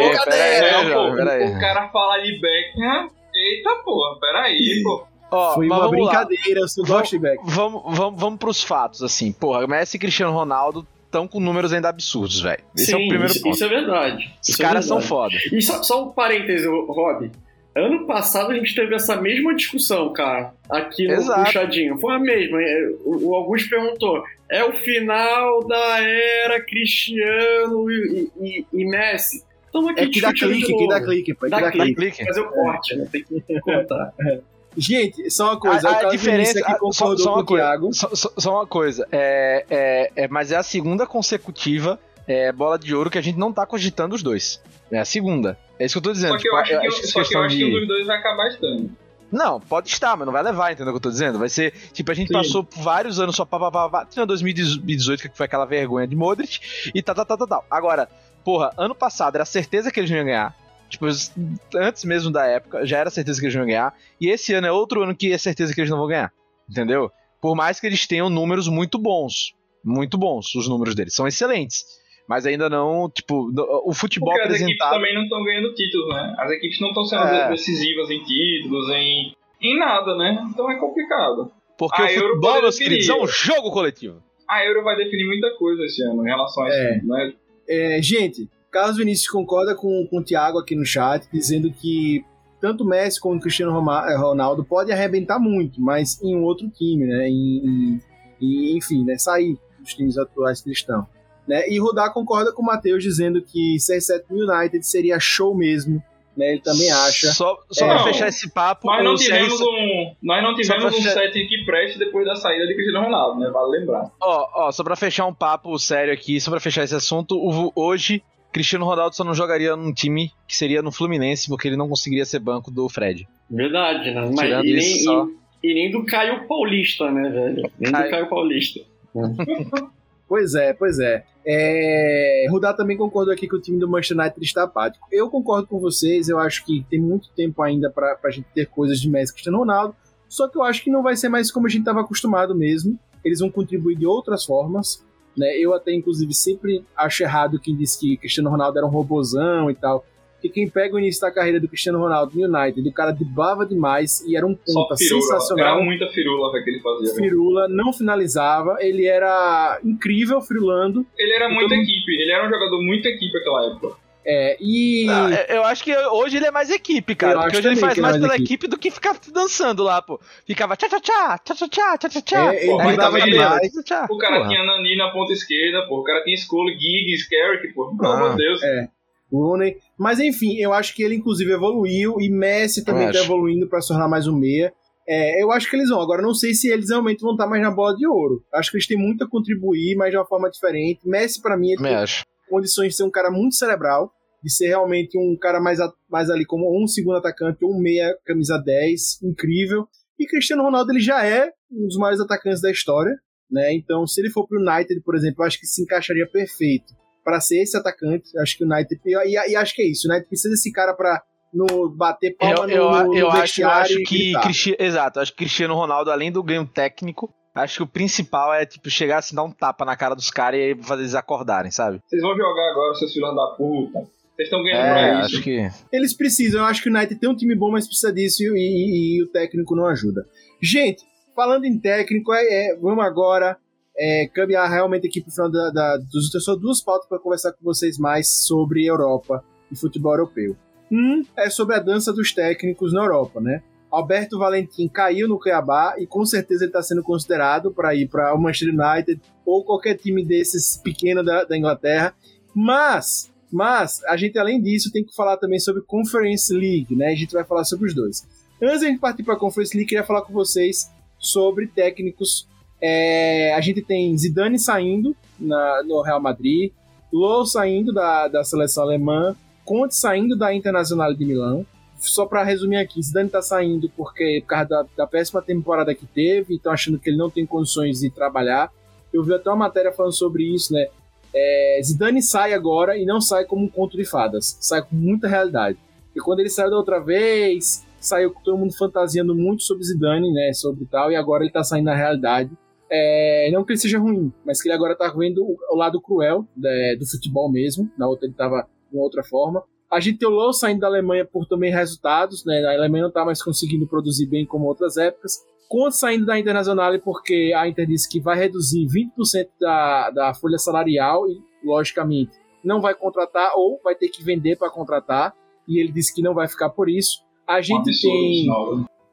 Brincadeira. O cara fala de Beckham. Eita, porra, peraí, pô. Ó, Foi uma brincadeira, eu gosto de Beckham. Vamos, vamos, vamos pros fatos, assim. Porra, Messi e Cristiano Ronaldo estão com números ainda absurdos, velho. Esse Sim, é o primeiro isso, ponto. Isso é verdade. Os é caras é são foda. E só, só um parêntese, Rob. Ano passado a gente teve essa mesma discussão, cara, aqui no Exato. Puxadinho. Foi a mesma. É, o Augusto perguntou: é o final da era Cristiano e, e, e Messi? Estamos aqui é que dá clique, que dá clique, pô. Dá, dá clique. clique. Fazer o corte, né? Tem que contar. Gente, só uma coisa, a, a diferença aqui concordou só, só com o Thiago. Só, só, uma coisa, é, é, é, mas é a segunda consecutiva é, bola de ouro que a gente não tá cogitando os dois. É a segunda. É isso que eu tô dizendo. Só que eu tipo, acho, que, eu, só que, eu acho de... que um dos dois vai acabar estando. Não, pode estar, mas não vai levar, entendeu o que eu tô dizendo? Vai ser, tipo, a gente Sim. passou vários anos só pá, pá, pá, pá. Tinha 2018, que foi aquela vergonha de Modric, e tá, tá, tá, tá, tá. Agora, porra, ano passado era certeza que eles não iam ganhar. Tipo, antes mesmo da época, já era certeza que eles iam ganhar. E esse ano é outro ano que é certeza que eles não vão ganhar. Entendeu? Por mais que eles tenham números muito bons. Muito bons, os números deles. São excelentes mas ainda não, tipo, o futebol Porque apresentado... as equipes também não estão ganhando títulos, né? As equipes não estão sendo é. decisivas em títulos, em, em nada, né? Então é complicado. Porque a o Euro futebol, meus queridos, é um jogo coletivo. A Euro vai definir muita coisa esse ano em relação a é. isso, né? É, gente, Carlos Vinícius concorda com, com o Thiago aqui no chat, dizendo que tanto o Messi como o Cristiano eh, Ronaldo pode arrebentar muito, mas em um outro time, né? E, enfim, né? Sair dos times atuais que estão. Né? E Rudá concorda com o Matheus dizendo que CR7 United seria show mesmo. Né? Ele também acha. Só, só é, pra fechar esse papo. Nós não tivemos, um, nós não tivemos um set que preste depois da saída de Cristiano Ronaldo, né? Vale lembrar. Ó, ó, só pra fechar um papo sério aqui, só pra fechar esse assunto, hoje Cristiano Ronaldo só não jogaria num time que seria no Fluminense, porque ele não conseguiria ser banco do Fred. Verdade, né? Mas e nem, só... e, e, nem do Caio Paulista, né, velho? Nem Caio... do Caio Paulista. Pois é, pois é. é... Rudá também concordou aqui que o time do Manchester United está apático. Eu concordo com vocês, eu acho que tem muito tempo ainda para a gente ter coisas de Messi e Cristiano Ronaldo, só que eu acho que não vai ser mais como a gente estava acostumado mesmo. Eles vão contribuir de outras formas. Né? Eu até, inclusive, sempre acho errado quem diz que Cristiano Ronaldo era um robozão e tal. Porque quem pega o início da carreira do Cristiano Ronaldo no United, o cara driblava demais e era um ponta sensacional. Era muita firula que ele fazia. Firula, não finalizava, ele era incrível firulando. Ele era muito então, equipe, ele era um jogador muito equipe naquela época. É, e. Não, eu acho que hoje ele é mais equipe, cara. porque hoje ele faz mais, pela equipe. equipe. do que ficar dançando lá, pô. Ficava tchá tchá tchá, tchá tchá tchá, tchá tchá tchá. É, ele aí tava demais. O cara Porra. tinha Nani na ponta esquerda, pô. O cara tinha Skull, Giggs, Carrick, pô. Pelo amor de Deus. É. Rooney. Mas enfim, eu acho que ele inclusive evoluiu e Messi também está evoluindo para se tornar mais um meia. É, eu acho que eles vão. Agora, não sei se eles realmente vão estar mais na bola de ouro. Acho que eles têm muito a contribuir, mas de uma forma diferente. Messi, para mim, ele Me tem acho. condições de ser um cara muito cerebral, de ser realmente um cara mais, a, mais ali como um segundo atacante, um meia, camisa 10, incrível. E Cristiano Ronaldo, ele já é um dos maiores atacantes da história, né? Então, se ele for pro United, por exemplo, eu acho que se encaixaria perfeito para ser esse atacante. Acho que o United. E, e, acho que é isso. O United precisa desse cara para no bater palma eu, no, no eu acho, eu acho vestiário e que. Cristi- exato, acho que Cristiano Ronaldo além do ganho técnico, acho que o principal é tipo chegar assim dar um tapa na cara dos caras e fazer eles acordarem, sabe? Vocês vão jogar agora, seus filhos da puta. Vocês estão ganhando É, pra isso. acho que Eles precisam, eu acho que o United tem um time bom, mas precisa disso e, e- e o técnico não ajuda. Gente, falando em técnico, é, é, vamos agora é, caminhar realmente aqui pro final da, da, dos Eu só duas pautas para conversar com vocês mais sobre Europa e futebol europeu. Um é sobre a dança dos técnicos na Europa, né? Alberto Valentim caiu no Cuiabá e com certeza ele está sendo considerado para ir para o Manchester United ou qualquer time desses pequeno da, da Inglaterra. Mas, mas a gente além disso tem que falar também sobre Conference League, né? A gente vai falar sobre os dois. Antes de a gente partir para a Conference League, queria falar com vocês sobre técnicos. É, a gente tem Zidane saindo na- no Real Madrid, Low saindo da, da seleção alemã, Conte saindo da Internacional de Milão. Só para resumir aqui, Zidane tá saindo porque por causa da, da péssima temporada que teve, estão achando que ele não tem condições de trabalhar. Eu vi até uma matéria falando sobre isso, né? É, Zidane sai agora e não sai como um conto de fadas, sai com muita realidade. E quando ele saiu da outra vez, saiu todo mundo fantasiando muito sobre Zidane, né? Sobre tal, e agora ele tá saindo na realidade. É, não que ele seja ruim, mas que ele agora tá vendo o, lado cruel né, do futebol mesmo. Na outra ele tava de outra forma. A gente tem o Low saindo da Alemanha por também resultados, né? A Alemanha não tá mais conseguindo produzir bem como outras épocas. Conte saindo da Internacional porque a Inter disse que vai reduzir 20% da, da folha salarial e, logicamente, não vai contratar ou vai ter que vender para contratar. E ele disse que não vai ficar por isso. A Um gente absurdo, tem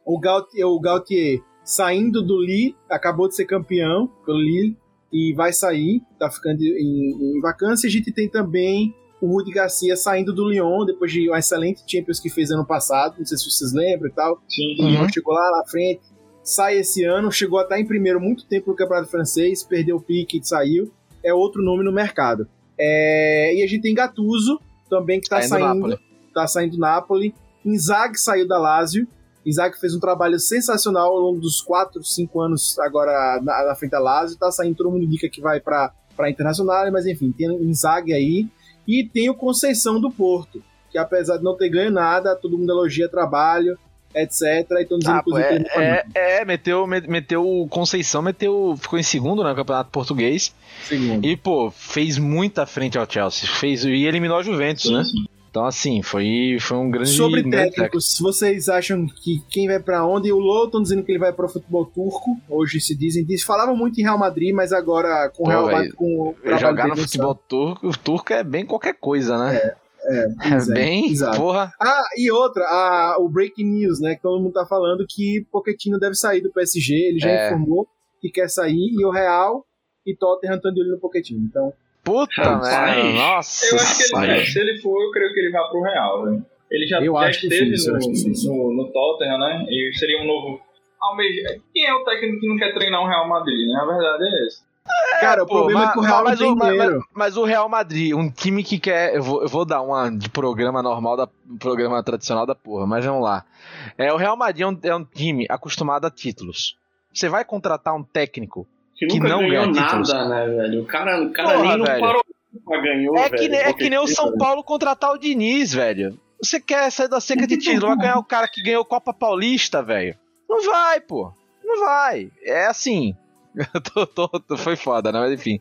o Gautier, o Gautier saindo do Lille, acabou de ser campeão pelo Lille e vai sair, tá ficando em, em vacância. A gente tem também o Rudi Garcia saindo do Lyon, depois de uma excelente Champions que fez ano passado, não sei se vocês lembram e tal. Sim, O. Lyon chegou lá na frente, sai esse ano, chegou a estar em primeiro muito tempo no Campeonato Francês, perdeu o pique e saiu. É outro nome no mercado. É, e a gente tem Gattuso, também que tá Saindo do saindo, Napoli. tá saindo do Napoli. Inzaghi saiu da Lazio. Inzaghi fez um trabalho sensacional ao longo dos 4, 5 anos agora na, na frente da Lazio. Tá saindo, todo mundo indica que vai para para Internacional, mas enfim, tem Inzaghi aí. E tem o Conceição do Porto, que apesar de não ter ganho nada, todo mundo elogia trabalho, etc. E estão dizendo Ah, que pô, é, é, é, meteu, me- meteu o Conceição, meteu, ficou em segundo né, no Campeonato Português. segundo. E, pô, fez muita frente ao Chelsea. Fez, e eliminou a Juventus, Sim, né? sim. Então, assim, foi, foi um grande. Sobre técnicos, vocês acham que quem vai pra onde? O Low estão dizendo que ele vai para o futebol turco. Hoje se dizem, diz, falavam muito em Real Madrid, mas agora com o Real Madrid, com Jogar no futebol turco, o turco é bem qualquer coisa, né? É, É, é, bem, exato. porra. Ah, e outra, a- o breaking news, né? Que todo mundo tá falando que Pochettino deve sair do PSG. Ele já É. informou que quer sair e o Real e Tottenham estão de olho no Pochettino. Então, Puta merda, nossa. Eu acho que ele, senhora. se ele for, eu creio que ele vai pro Real, velho. Ele já, Eu já acho esteve eu no, no, no Tottenham, né? E seria um novo. Quem é o técnico que não quer treinar o Real Madrid, né? A verdade é essa. Cara, o Pô, problema mas, é que o Real mas não tem o, mas- dinheiro. mas- mas o Real Madrid, um time que quer. Eu vou, eu vou dar uma de programa normal, da, programa tradicional da porra, mas vamos lá. É, o Real Madrid é um, é um time acostumado a títulos. Você vai contratar um técnico. Que Que não ganhou ganha nada, títulos. né, velho? O cara, o cara Porra, nem não velho. parou pra ganhou, É que, velho. nem- é que nem o São Paulo contratar o Diniz, velho. Você quer sair da seca de título, vai ganhar o cara que ganhou Copa Paulista, velho. Não vai, pô. Não vai. É assim. Tô, tô- tô- foi foda, né? Mas enfim.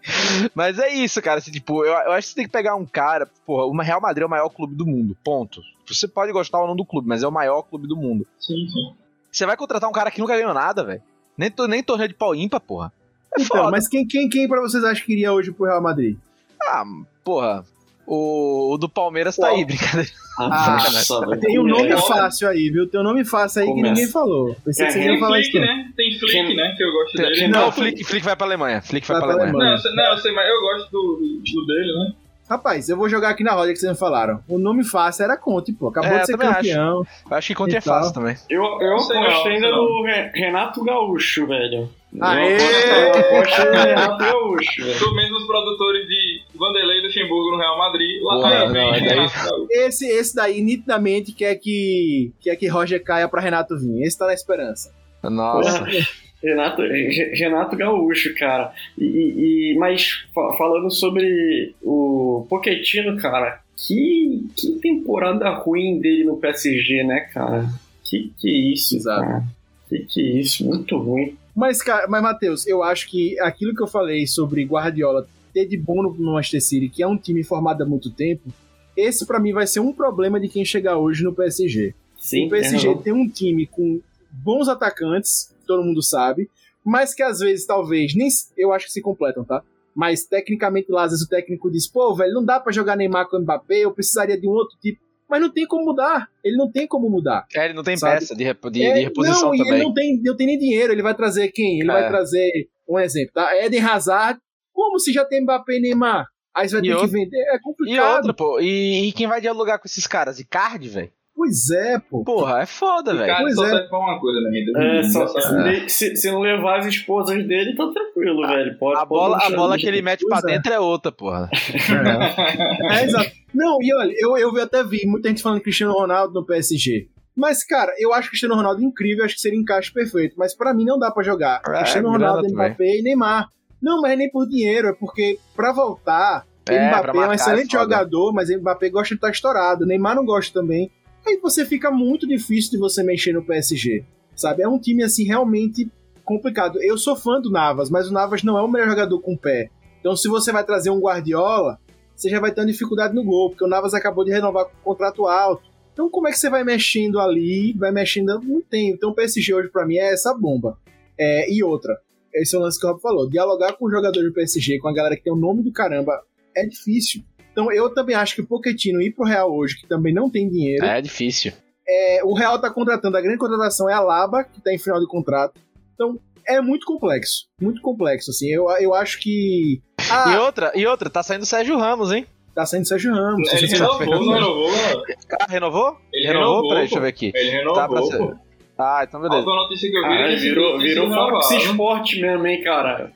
Mas é isso, cara. Assim, tipo, eu, eu acho que você tem que pegar um cara. Porra, o Real Madrid é o maior clube do mundo. Ponto. Você pode gostar ou não do clube, mas é o maior clube do mundo. Sim, sim. Você vai contratar um cara que nunca ganhou nada, velho. Nem, nem torneio de pau ímpar, porra. É Então, foda. mas quem, quem, quem pra vocês acham que iria hoje pro Real Madrid? Ah, porra. O, o do Palmeiras tá aí, brincadeira. Ah, Nossa, velho. Tem um nome É, fácil aí, viu? Tem um nome fácil aí que Começa. ninguém falou. Pensei É, que vocês Tem iam falar isso. Flick, não. né? Tem Flick, Quem- né? Que eu gosto dele. Não, Não, o Flick, Flick vai pra Alemanha. Flick vai, Vai pra pra Alemanha. Alemanha. Não, eu sei- não, eu sei, mas eu gosto do, do dele, né? Rapaz, eu vou jogar aqui na roda que vocês me falaram. O nome fácil era Conte, pô. Acabou É, de ser campeão. Eu acho que contra é Então. fácil também. Eu, eu sei aposto ainda no Re- Renato Gaúcho, velho. Aê! Eu aposto, no Renato Gaúcho. Sou mesmo os produtores de Vanderlei e Luxemburgo no Real Madrid. Lá Porra, aí não, é Gaúcho. Esse, esse daí, nitidamente, quer que, quer que Roger caia pra Renato vir. Esse tá na esperança. Nossa. Renato, Re- Renato Gaúcho, cara. E, e- mas fa- falando sobre o Pochettino, cara, que, que temporada ruim dele no PSG, né, cara? Que que é isso, Exato. cara? Que que é isso? Muito ruim. Mas, cara, mas, Matheus, eu acho que aquilo que eu falei sobre Guardiola ter de bom no Manchester City, que é um time formado há muito tempo, esse pra mim vai ser um problema de quem chegar hoje no PSG. Sim, o PSG é, tem um time com bons atacantes, todo mundo sabe, mas que às vezes, talvez, nem eu acho que se completam, tá? Mas tecnicamente lá, às vezes o técnico diz, pô, velho, não dá pra jogar Neymar com o Mbappé, eu precisaria de um outro tipo. Mas não tem como mudar. Ele não tem como mudar. É, ele não tem Sabe? peça de, rep- de, É, de reposição não, e também. ele não tem, não tem nem dinheiro. Ele vai trazer quem? Ele É. vai trazer, um exemplo, tá? Eden Hazard. Como se já tem Mbappé e Neymar? Aí você vai E ter outra- que vender. É E complicado. outra, pô, e, e quem vai dialogar com esses caras? Icardi, velho? Pois é, pô. Porra, é foda, velho. Pois só é. serve pra uma coisa na vida. É, só, Só- se, se- se não levar as esposas dele, tá tranquilo, velho. Pode, A pode bola, a bola que ele mete Pois pra é. dentro é outra, porra. É, exato. Não, e olha, eu, eu até vi muita gente falando Cristiano Ronaldo no PSG. Mas, cara, eu acho Cristiano Ronaldo incrível, acho que seria um encaixe perfeito. Mas pra mim não dá pra jogar. É, Cristiano Ronaldo. Mbappé e Neymar. Não, mas é nem por dinheiro, é porque pra voltar, É, Mbappé é um excelente é foda. jogador, mas Mbappé gosta de estar estourado. Neymar não gosta também. Aí você fica muito difícil de você mexer no PSG. Sabe? É um time assim realmente complicado. Eu sou fã do Navas, mas o Navas não é o melhor jogador com o pé. Então se você vai trazer um Guardiola, você já vai ter uma dificuldade no gol, porque o Navas acabou de renovar com contrato alto. Então como é que você vai mexendo ali, vai mexendo, não tem. Então o PSG hoje pra mim é essa bomba. É, e outra, esse é o lance que o Rob falou, dialogar com o jogador do PSG, com a galera que tem o nome do caramba, é difícil. Então eu também acho que o Pochettino ir pro Real hoje, que também não tem dinheiro, É difícil. é, o Real tá contratando, a grande contratação é a Laba, que tá em final de contrato. Então, é muito complexo. Muito complexo, assim. Eu, eu acho que. E Ah, outra, e outra, tá saindo o Sérgio Ramos, hein? tá saindo Sérgio Ramos. Ele Ramos. renovou, não renovou? Ah, renovou? Ele renovou? renovou, Peraí, deixa eu ver aqui. Ele Tá pra renovou, ser. pô. Ah, então beleza. notícia que eu vi Ah, ele virou, virou Fox renovaram. Sport mesmo, hein, cara?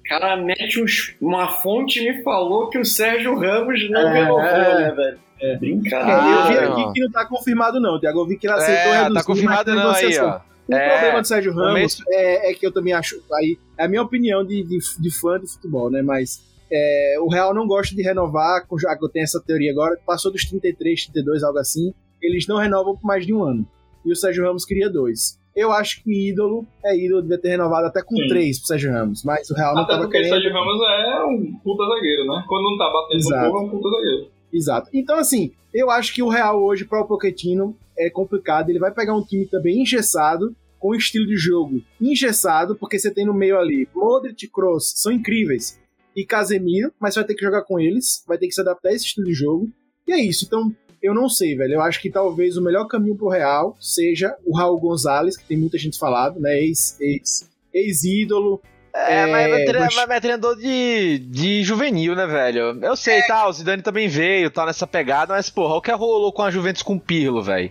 O cara mete uns, uma fonte e me falou que o Sérgio Ramos não É, renovou, é. né, velho? É. Brincadeira. eu vi Ah, aqui não. que não tá confirmado, não, Tiago. Eu vi que ele aceitou É, reduzir, tá confirmado não aí, negociação. ó. O É, problema do Sérgio Ramos mês- é, é que eu também acho. Aí, é a minha opinião de, de, de fã de futebol, né? Mas é, o Real não gosta de renovar, com- já que eu tenho essa teoria agora, passou dos 33, 32, algo assim. Eles não renovam por mais de um ano. E o Sérgio Ramos queria dois. Eu acho que ídolo é ídolo, devia ter renovado até com Sim. três pro Sérgio Ramos. Mas o Real não Até tava porque o querendo. Sérgio Ramos é um puta zagueiro, né? Quando não tá batendo Exato. no povo, é um puta zagueiro. Exato. Então, assim, eu acho que o Real hoje, para o Pochettino, é complicado. Ele vai pegar um time também engessado, com estilo de jogo engessado, porque você tem no meio ali Modric e Kroos, são incríveis, e Casemiro, mas você vai ter que jogar com eles, vai ter que se adaptar a esse estilo de jogo. E é isso. Então, eu não sei, velho. Eu acho que talvez o melhor caminho pro Real seja o Raul Gonzalez, que tem muita gente falado, né? Ex, ex, ex-ídolo. É, É, mas, é tre- mas- mas é treinador de, de juvenil, né, velho? Eu sei, tá, o Zidane também veio, tá nessa pegada, mas, porra, o que rolou com a Juventus com o Pirlo, velho?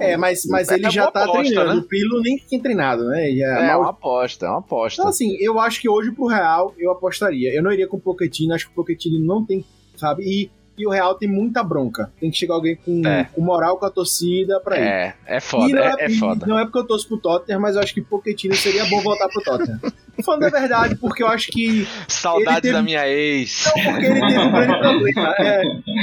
É, mas, mas É ele já tá aposta, treinando. né? O Pirlo nem tem treinado, né? A É, mal- uma aposta, é uma aposta. Então, assim, eu acho que hoje pro Real eu apostaria. Eu não iria com o Pochettino, acho que o Pochettino não tem, sabe? E, e o Real tem muita bronca. Tem que chegar alguém com, É. com moral com a torcida pra ir. É, é foda, não é, é e foda. Não é porque eu torço pro Tottenham, mas eu acho que Pochettino seria bom voltar pro Tottenham. Falando a verdade, porque eu acho que. Saudades teve- da minha ex. Não, porque ele teve um grande problema. É,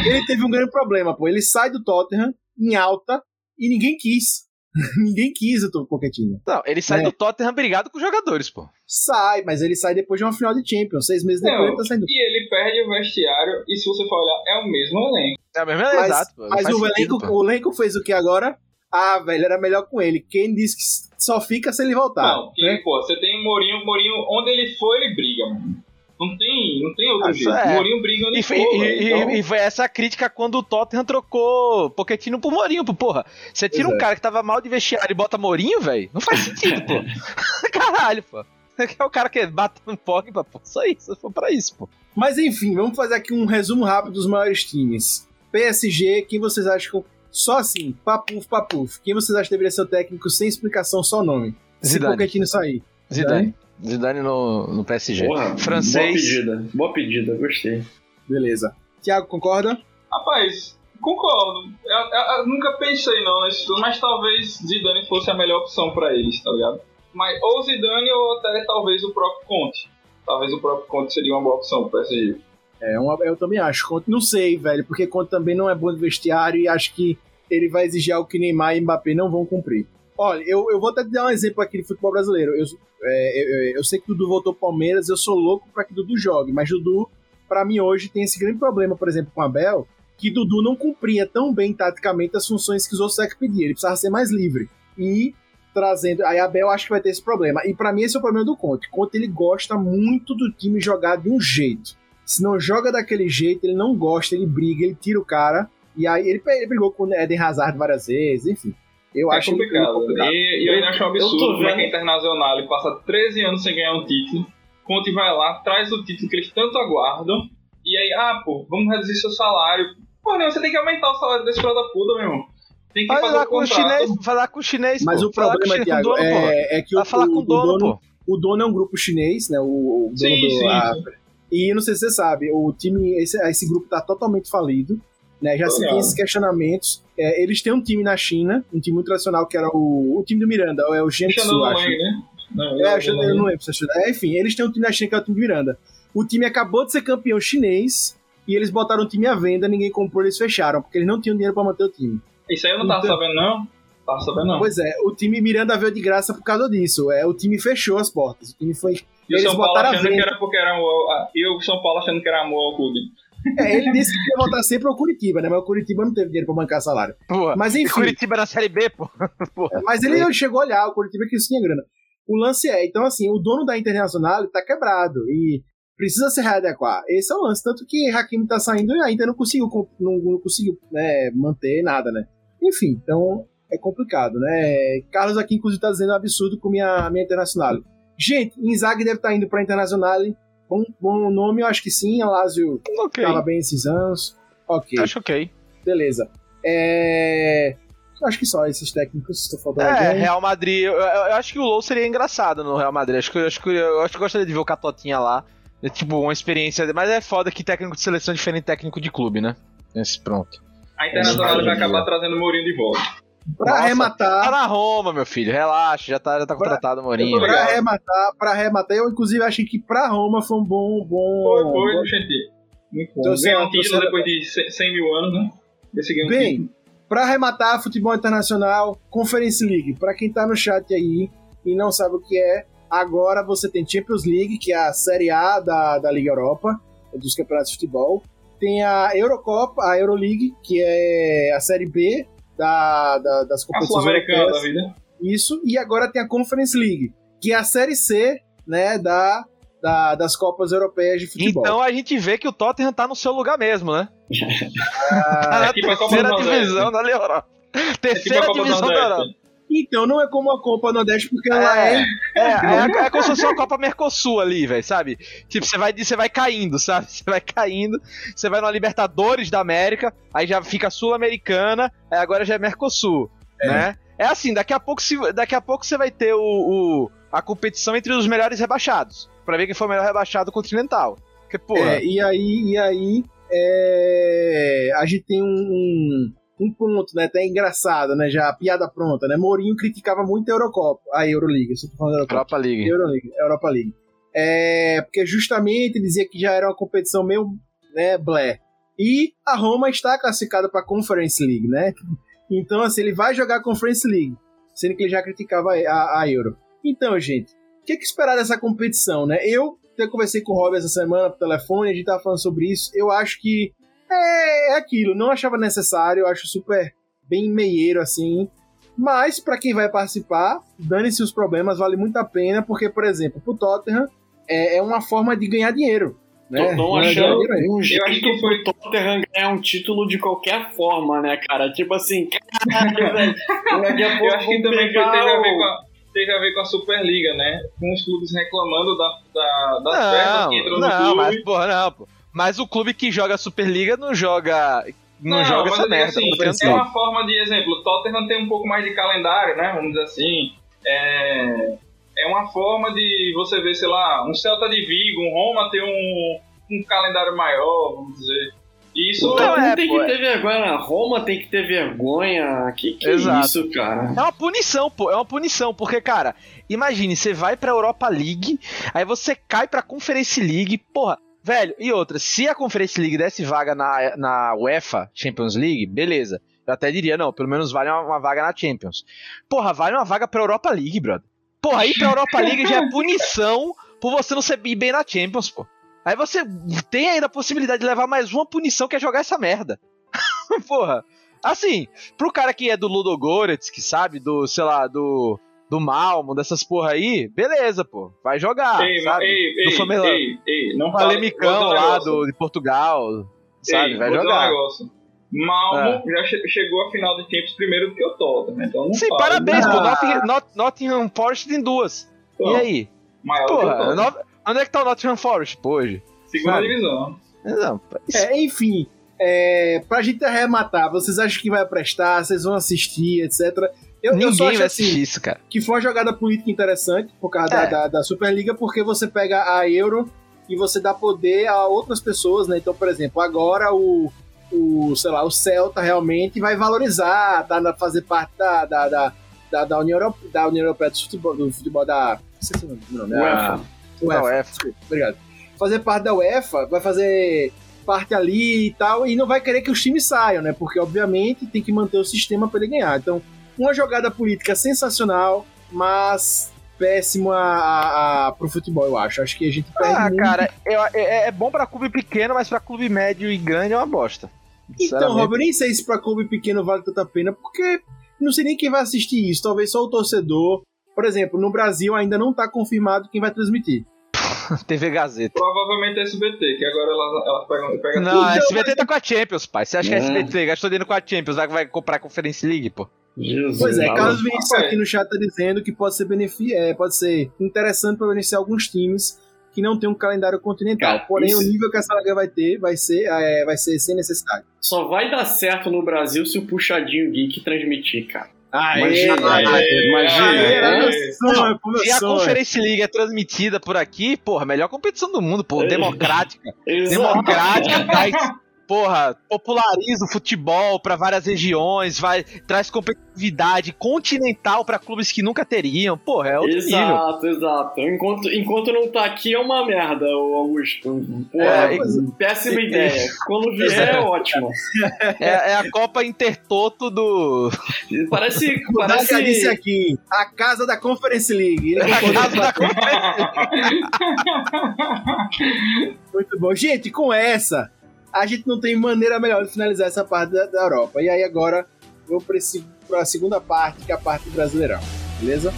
ele teve um grande problema, pô. Ele sai do Tottenham em alta e ninguém quis. ninguém quis o Pochettino. Não, ele sai É. do Tottenham brigado com os jogadores, pô. Sai, mas ele sai depois de uma final de Champions. Seis meses depois Não, ele tá saindo. E ele perde o vestiário, e se você for olhar, é o mesmo elenco. É mesmo, é Mas, exato, pô. mas o, sentido, elenco, pô. o elenco fez o que agora? Ah, velho, era melhor com ele. Quem disse que só fica se ele voltar. não, porque, né? pô, você tem o Mourinho, Mourinho, onde ele for, ele briga, mano. Não tem, não tem outro Acho jeito. é. O Mourinho briga E, foi- e- e- Então, e foi essa a crítica quando o Tottenham trocou Pochettino por Mourinho, pô. Porra, você tira Pois um é. cara que tava mal de vestiário e bota Mourinho, velho? Não faz sentido, pô. Caralho, pô. É o cara que bate no Pogba, pô. Só isso, foi pra isso, pô. Mas enfim, vamos fazer aqui um resumo rápido dos maiores times. PSG, quem vocês acham que. Só assim, papuf, papuf. Quem vocês acham que deveria ser o técnico sem explicação, só nome? Se Zidane. Pochettino sair. Zidane. Zidane no, no PSG. Porra, Francês. Boa pedida, boa pedida, gostei. Beleza. Tiago, concorda? Rapaz, concordo. Eu, eu- eu nunca pensei não nesse tudo, mas talvez Zidane fosse a melhor opção pra eles, tá ligado? Mas ou Zidane ou até talvez o próprio Conte. Talvez o próprio Conte seria uma boa opção pro PSG. É uma, eu também acho. Conte, não sei, velho, porque Conte também não é bom de vestiário e acho que ele vai exigir algo que Neymar e Mbappé não vão cumprir. Olha, eu, eu vou até te dar um exemplo aqui de futebol brasileiro. Eu, é, eu, eu, sei que Dudu voltou pro Palmeiras, eu sou louco para que Dudu jogue, mas Dudu, para mim hoje, tem esse grande problema, por exemplo, com o Abel, que Dudu não cumpria tão bem taticamente as funções que outros técnicos pediam. Ele precisava ser mais livre. E trazendo. Aí Abel acho que vai ter esse problema. E para mim esse é o problema do Conte. Conte ele gosta muito do time jogar de um jeito. Se não joga daquele jeito, ele não gosta, ele briga, ele tira o cara. E aí ele, ele brigou com o Eden Hazard várias vezes, enfim. Eu é acho complicado. complicado. E, e eu ainda acho um absurdo como é que a Internacional ele passa 13 anos sem ganhar um título. Conte vai lá, traz o título que eles tanto aguardam. E aí, ah, pô, vamos reduzir seu salário. Pô, não, você tem que aumentar o salário desse filho da puta, meu irmão. Tem que fazer com o chinês, falar com o chinês, Mas pô. o problema, Tiago, dono, é, é, que o, falar com o dono, dono, pô. o dono é um grupo chinês, né? O, o dono sim, do, sim, a, sim. E não sei se você sabe, o time, esse, esse grupo tá totalmente falido. Né, já se tem esses questionamentos. É, eles têm um time na China, um time muito tradicional, que era o, o time do Miranda, é o Jiangsu, acho. Né? Não, é, eu, eu não lembro. É, enfim, eles têm um time na China que é o time do Miranda. O time acabou de ser campeão chinês e eles botaram o time à venda, ninguém comprou, eles fecharam, porque eles não tinham dinheiro para manter o time. Isso aí eu não tava então, sabendo, não. Tava sabendo, não. Pois é, o time Miranda veio de graça por causa disso. É, o time fechou as portas. O time foi. E o São Paulo achando que era porque era amor. E o São Paulo achando que era amor ao clube. É, ele disse que ia voltar sempre ao Curitiba, né? Mas o Curitiba não teve dinheiro pra bancar salário. Pô, mas enfim. Curitiba na Série B, pô. Porra. Mas ele é. chegou a olhar, o Curitiba que isso tinha grana. O lance é, então assim, o dono da Internacional tá quebrado e precisa se readequar. Esse é o lance. Tanto que Hakimi tá saindo e ainda não conseguiu, não, não conseguiu né, manter nada, né? Enfim, então é complicado, né? Carlos aqui, inclusive, tá dizendo um absurdo com minha, minha Internacional. Gente, Inzaghi deve estar tá indo pra Internacional Bom, bom nome, eu acho que sim. A Lazio okay. tava bem esses anos. Ok. Acho ok. Beleza. É... Acho que só esses técnicos, se faltando É, alguém. Real Madrid. Eu, eu, acho que o Low seria engraçado no Real Madrid. Acho que, acho que, eu acho que eu gostaria de ver o Catotinha lá. É, tipo, uma experiência. Mas é foda que técnico de seleção é diferente de técnico de clube, né? Esse, pronto. A Internacional vai acabar trazendo o Mourinho de volta. Pra Nossa, arrematar. Tá na Roma, meu filho. Relaxa, já tá, já tá contratado o Mourinho. Pra arrematar, pra arrematar, eu inclusive achei que pra Roma foi um bom. bom foi, foi, bom... gente. Muito bom. Então, Ganhou um título depois de 100 mil anos, né? Um Bem, pra arrematar, futebol internacional, Conference League. Pra quem tá no chat aí e não sabe o que é, agora você tem Champions League, que é a Série A da, da Liga Europa, dos campeonatos de futebol. Tem a Eurocopa, a Euroleague, que é a Série B da, da, das competições americanas da vida. Isso, e agora tem a Conference League, que é a Série C, né, da, da, das Copas Europeias de Futebol. Então a gente vê que o Tottenham tá no seu lugar mesmo, né? Ah, tá na terceira divisão da Europa. Terceira divisão da Europa. Então, não é como a Copa Nordeste, porque ela é. É, é, é, é como se fosse uma Copa Mercosul ali, velho, sabe? Tipo, você vai, você vai caindo, sabe? Você vai caindo, você vai na Libertadores da América, aí já fica Sul-Americana, aí agora já é Mercosul, é. né? É assim, daqui a pouco, se, daqui a pouco você vai ter o, o, a competição entre os melhores rebaixados, para ver quem foi o melhor rebaixado continental. Porque, porra... É, e aí, e aí é, a gente tem um, um um ponto, né? Até engraçado, né? Já piada pronta, né? Mourinho criticava muito a Eurocopa, a Euroliga, se eu tô falando da Eurocopa. Europa League. Euroliga, Europa League. É, porque justamente dizia que já era uma competição meio, né, blé. E a Roma está classificada para a Conference League, né? Então, assim, ele vai jogar a Conference League, sendo que ele já criticava a, a Euro. Então, gente, o que, que esperar dessa competição, né? Eu até conversei com o Rob essa semana por telefone, a gente tava falando sobre isso. Eu acho que é, é aquilo, não achava necessário, eu acho super bem meieiro assim. Mas para quem vai participar, dane-se os problemas, vale muito a pena, porque, por exemplo, pro Tottenham é, é uma forma de ganhar dinheiro. Né? Tô, achando um jeito eu acho que foi Tottenham ganhar um título de qualquer forma, né, cara? Tipo assim, caralho, velho. eu acho que também teve a, ver com a, teve a ver com a Superliga, né? Com os clubes reclamando da, da, das não, que entram não, no clube. Mas, porra, não, pô. Mas o clube que joga a Superliga não joga. Não, não joga mas essa merda. Assim, é uma forma de exemplo. O Tottenham tem um pouco mais de calendário, né? Vamos dizer assim. É, é uma forma de você ver, sei lá, um Celta de Vigo, um Roma ter um, um calendário maior, vamos dizer. Isso não, é, tem pô, que ter vergonha. Roma tem que ter vergonha. Que que Exato. é isso, cara? É uma punição, pô. É uma punição. Porque, cara, imagine, você vai pra Europa League, aí você cai pra Conference League, porra Velho, e outra, se a Conference League desse vaga na, na UEFA Champions League, beleza. Eu até diria, não, pelo menos vale uma, uma vaga na Champions. Porra, vale uma vaga pra Europa League, brother. Porra, aí pra Europa League já é punição por você não ser bem na Champions, pô. Aí você tem ainda a possibilidade de levar mais uma punição que é jogar essa merda. Porra. Assim, pro cara que é do Ludogorets, que sabe, do, sei lá, do do Malmo, dessas porra aí, beleza, pô. Vai jogar, Ei, sabe? ei, do ei, Famela, ei, ei, não do fala- Alemicão vou dizer um lá do, de Portugal, sabe? Ei, vai um jogar. negócio. Malmo já che- chegou à final de Champions primeiro do que o Tottenham, então não Sim, fala. parabéns, Ah. pô. Nottingham, Not- Nottingham Forest tem duas. Então, E aí? Maior que o Porra, onde é que tá o Nottingham Forest, pô, hoje? Segunda sabe? divisão. Não, isso- É, enfim, é, pra gente arrematar, vocês acham que vai prestar? Vocês vão assistir, etc. Eu, eu só ninguém acho vai assim, isso, cara. que foi uma jogada política interessante por causa da, É. da, da Superliga, porque você pega a Euro e você dá poder a outras pessoas, né? Então, por exemplo, agora o, o sei lá, o Celta realmente vai valorizar, tá, na- fazer parte da, da, da, da, da União Europeia, da União Europeia do futebol, do futebol da... Não sei se é o nome, é a- UEFA. UEFA. Da UEFA. Desculpa, obrigado. Fazer parte da UEFA, vai fazer parte ali e tal, e não vai querer que os times saiam, né? Porque, obviamente, tem que manter o sistema para ele ganhar. Então, uma jogada política sensacional, mas péssimo a, a, a, pro futebol, eu acho. Acho que a gente perde Ah, muito. cara, eu- é, é bom pra clube pequeno, mas pra clube médio e grande é uma bosta. Então. Rob, eu nem sei se pra clube pequeno vale tanta pena, porque não sei nem quem vai assistir isso. Talvez só o torcedor. Por exemplo, no Brasil ainda não tá confirmado quem vai transmitir. TV Gazeta. Provavelmente a SBT, que agora elas, elas pegam, pegam Não, tudo. a SBT tá com a Champions, pai. Você acha que a É. SBT gastou dinheiro com a Champions, vai, vai comprar a Conference League, pô? Jesus. Pois é, Carlos. Vinícius aqui no chat tá dizendo que pode ser, benefi é, pode ser interessante para beneficiar alguns times que não tem um calendário continental. Cara, Porém, isso- o nível que essa liga vai ter vai ser, é, vai ser sem necessidade. Só vai dar certo no Brasil se o Puxadinho Geek transmitir, cara. Ah, Imagina, aê, imagina. aê, é. Se a. Conference League é transmitida por aqui, porra, melhor competição do mundo, pô. É. Democrática. Exato. Democrática, porra, populariza o futebol pra várias regiões, vai, traz competitividade continental pra clubes que nunca teriam. Porra, é outro nível. Exato, exato. Enquanto, enquanto não tá aqui é uma merda, o Augusto. Porra, É, péssima ideia. Quando vier é ótimo. É, é a Copa Intertoto do. Parece. O Daga disse parece aqui, a casa da Conference League. Ele a casa da Conference. Muito bom. Gente, com essa, a gente não tem maneira melhor de finalizar essa parte da, da Europa. E aí agora, vou para a segunda parte, que é a parte do Brasileirão. Beleza?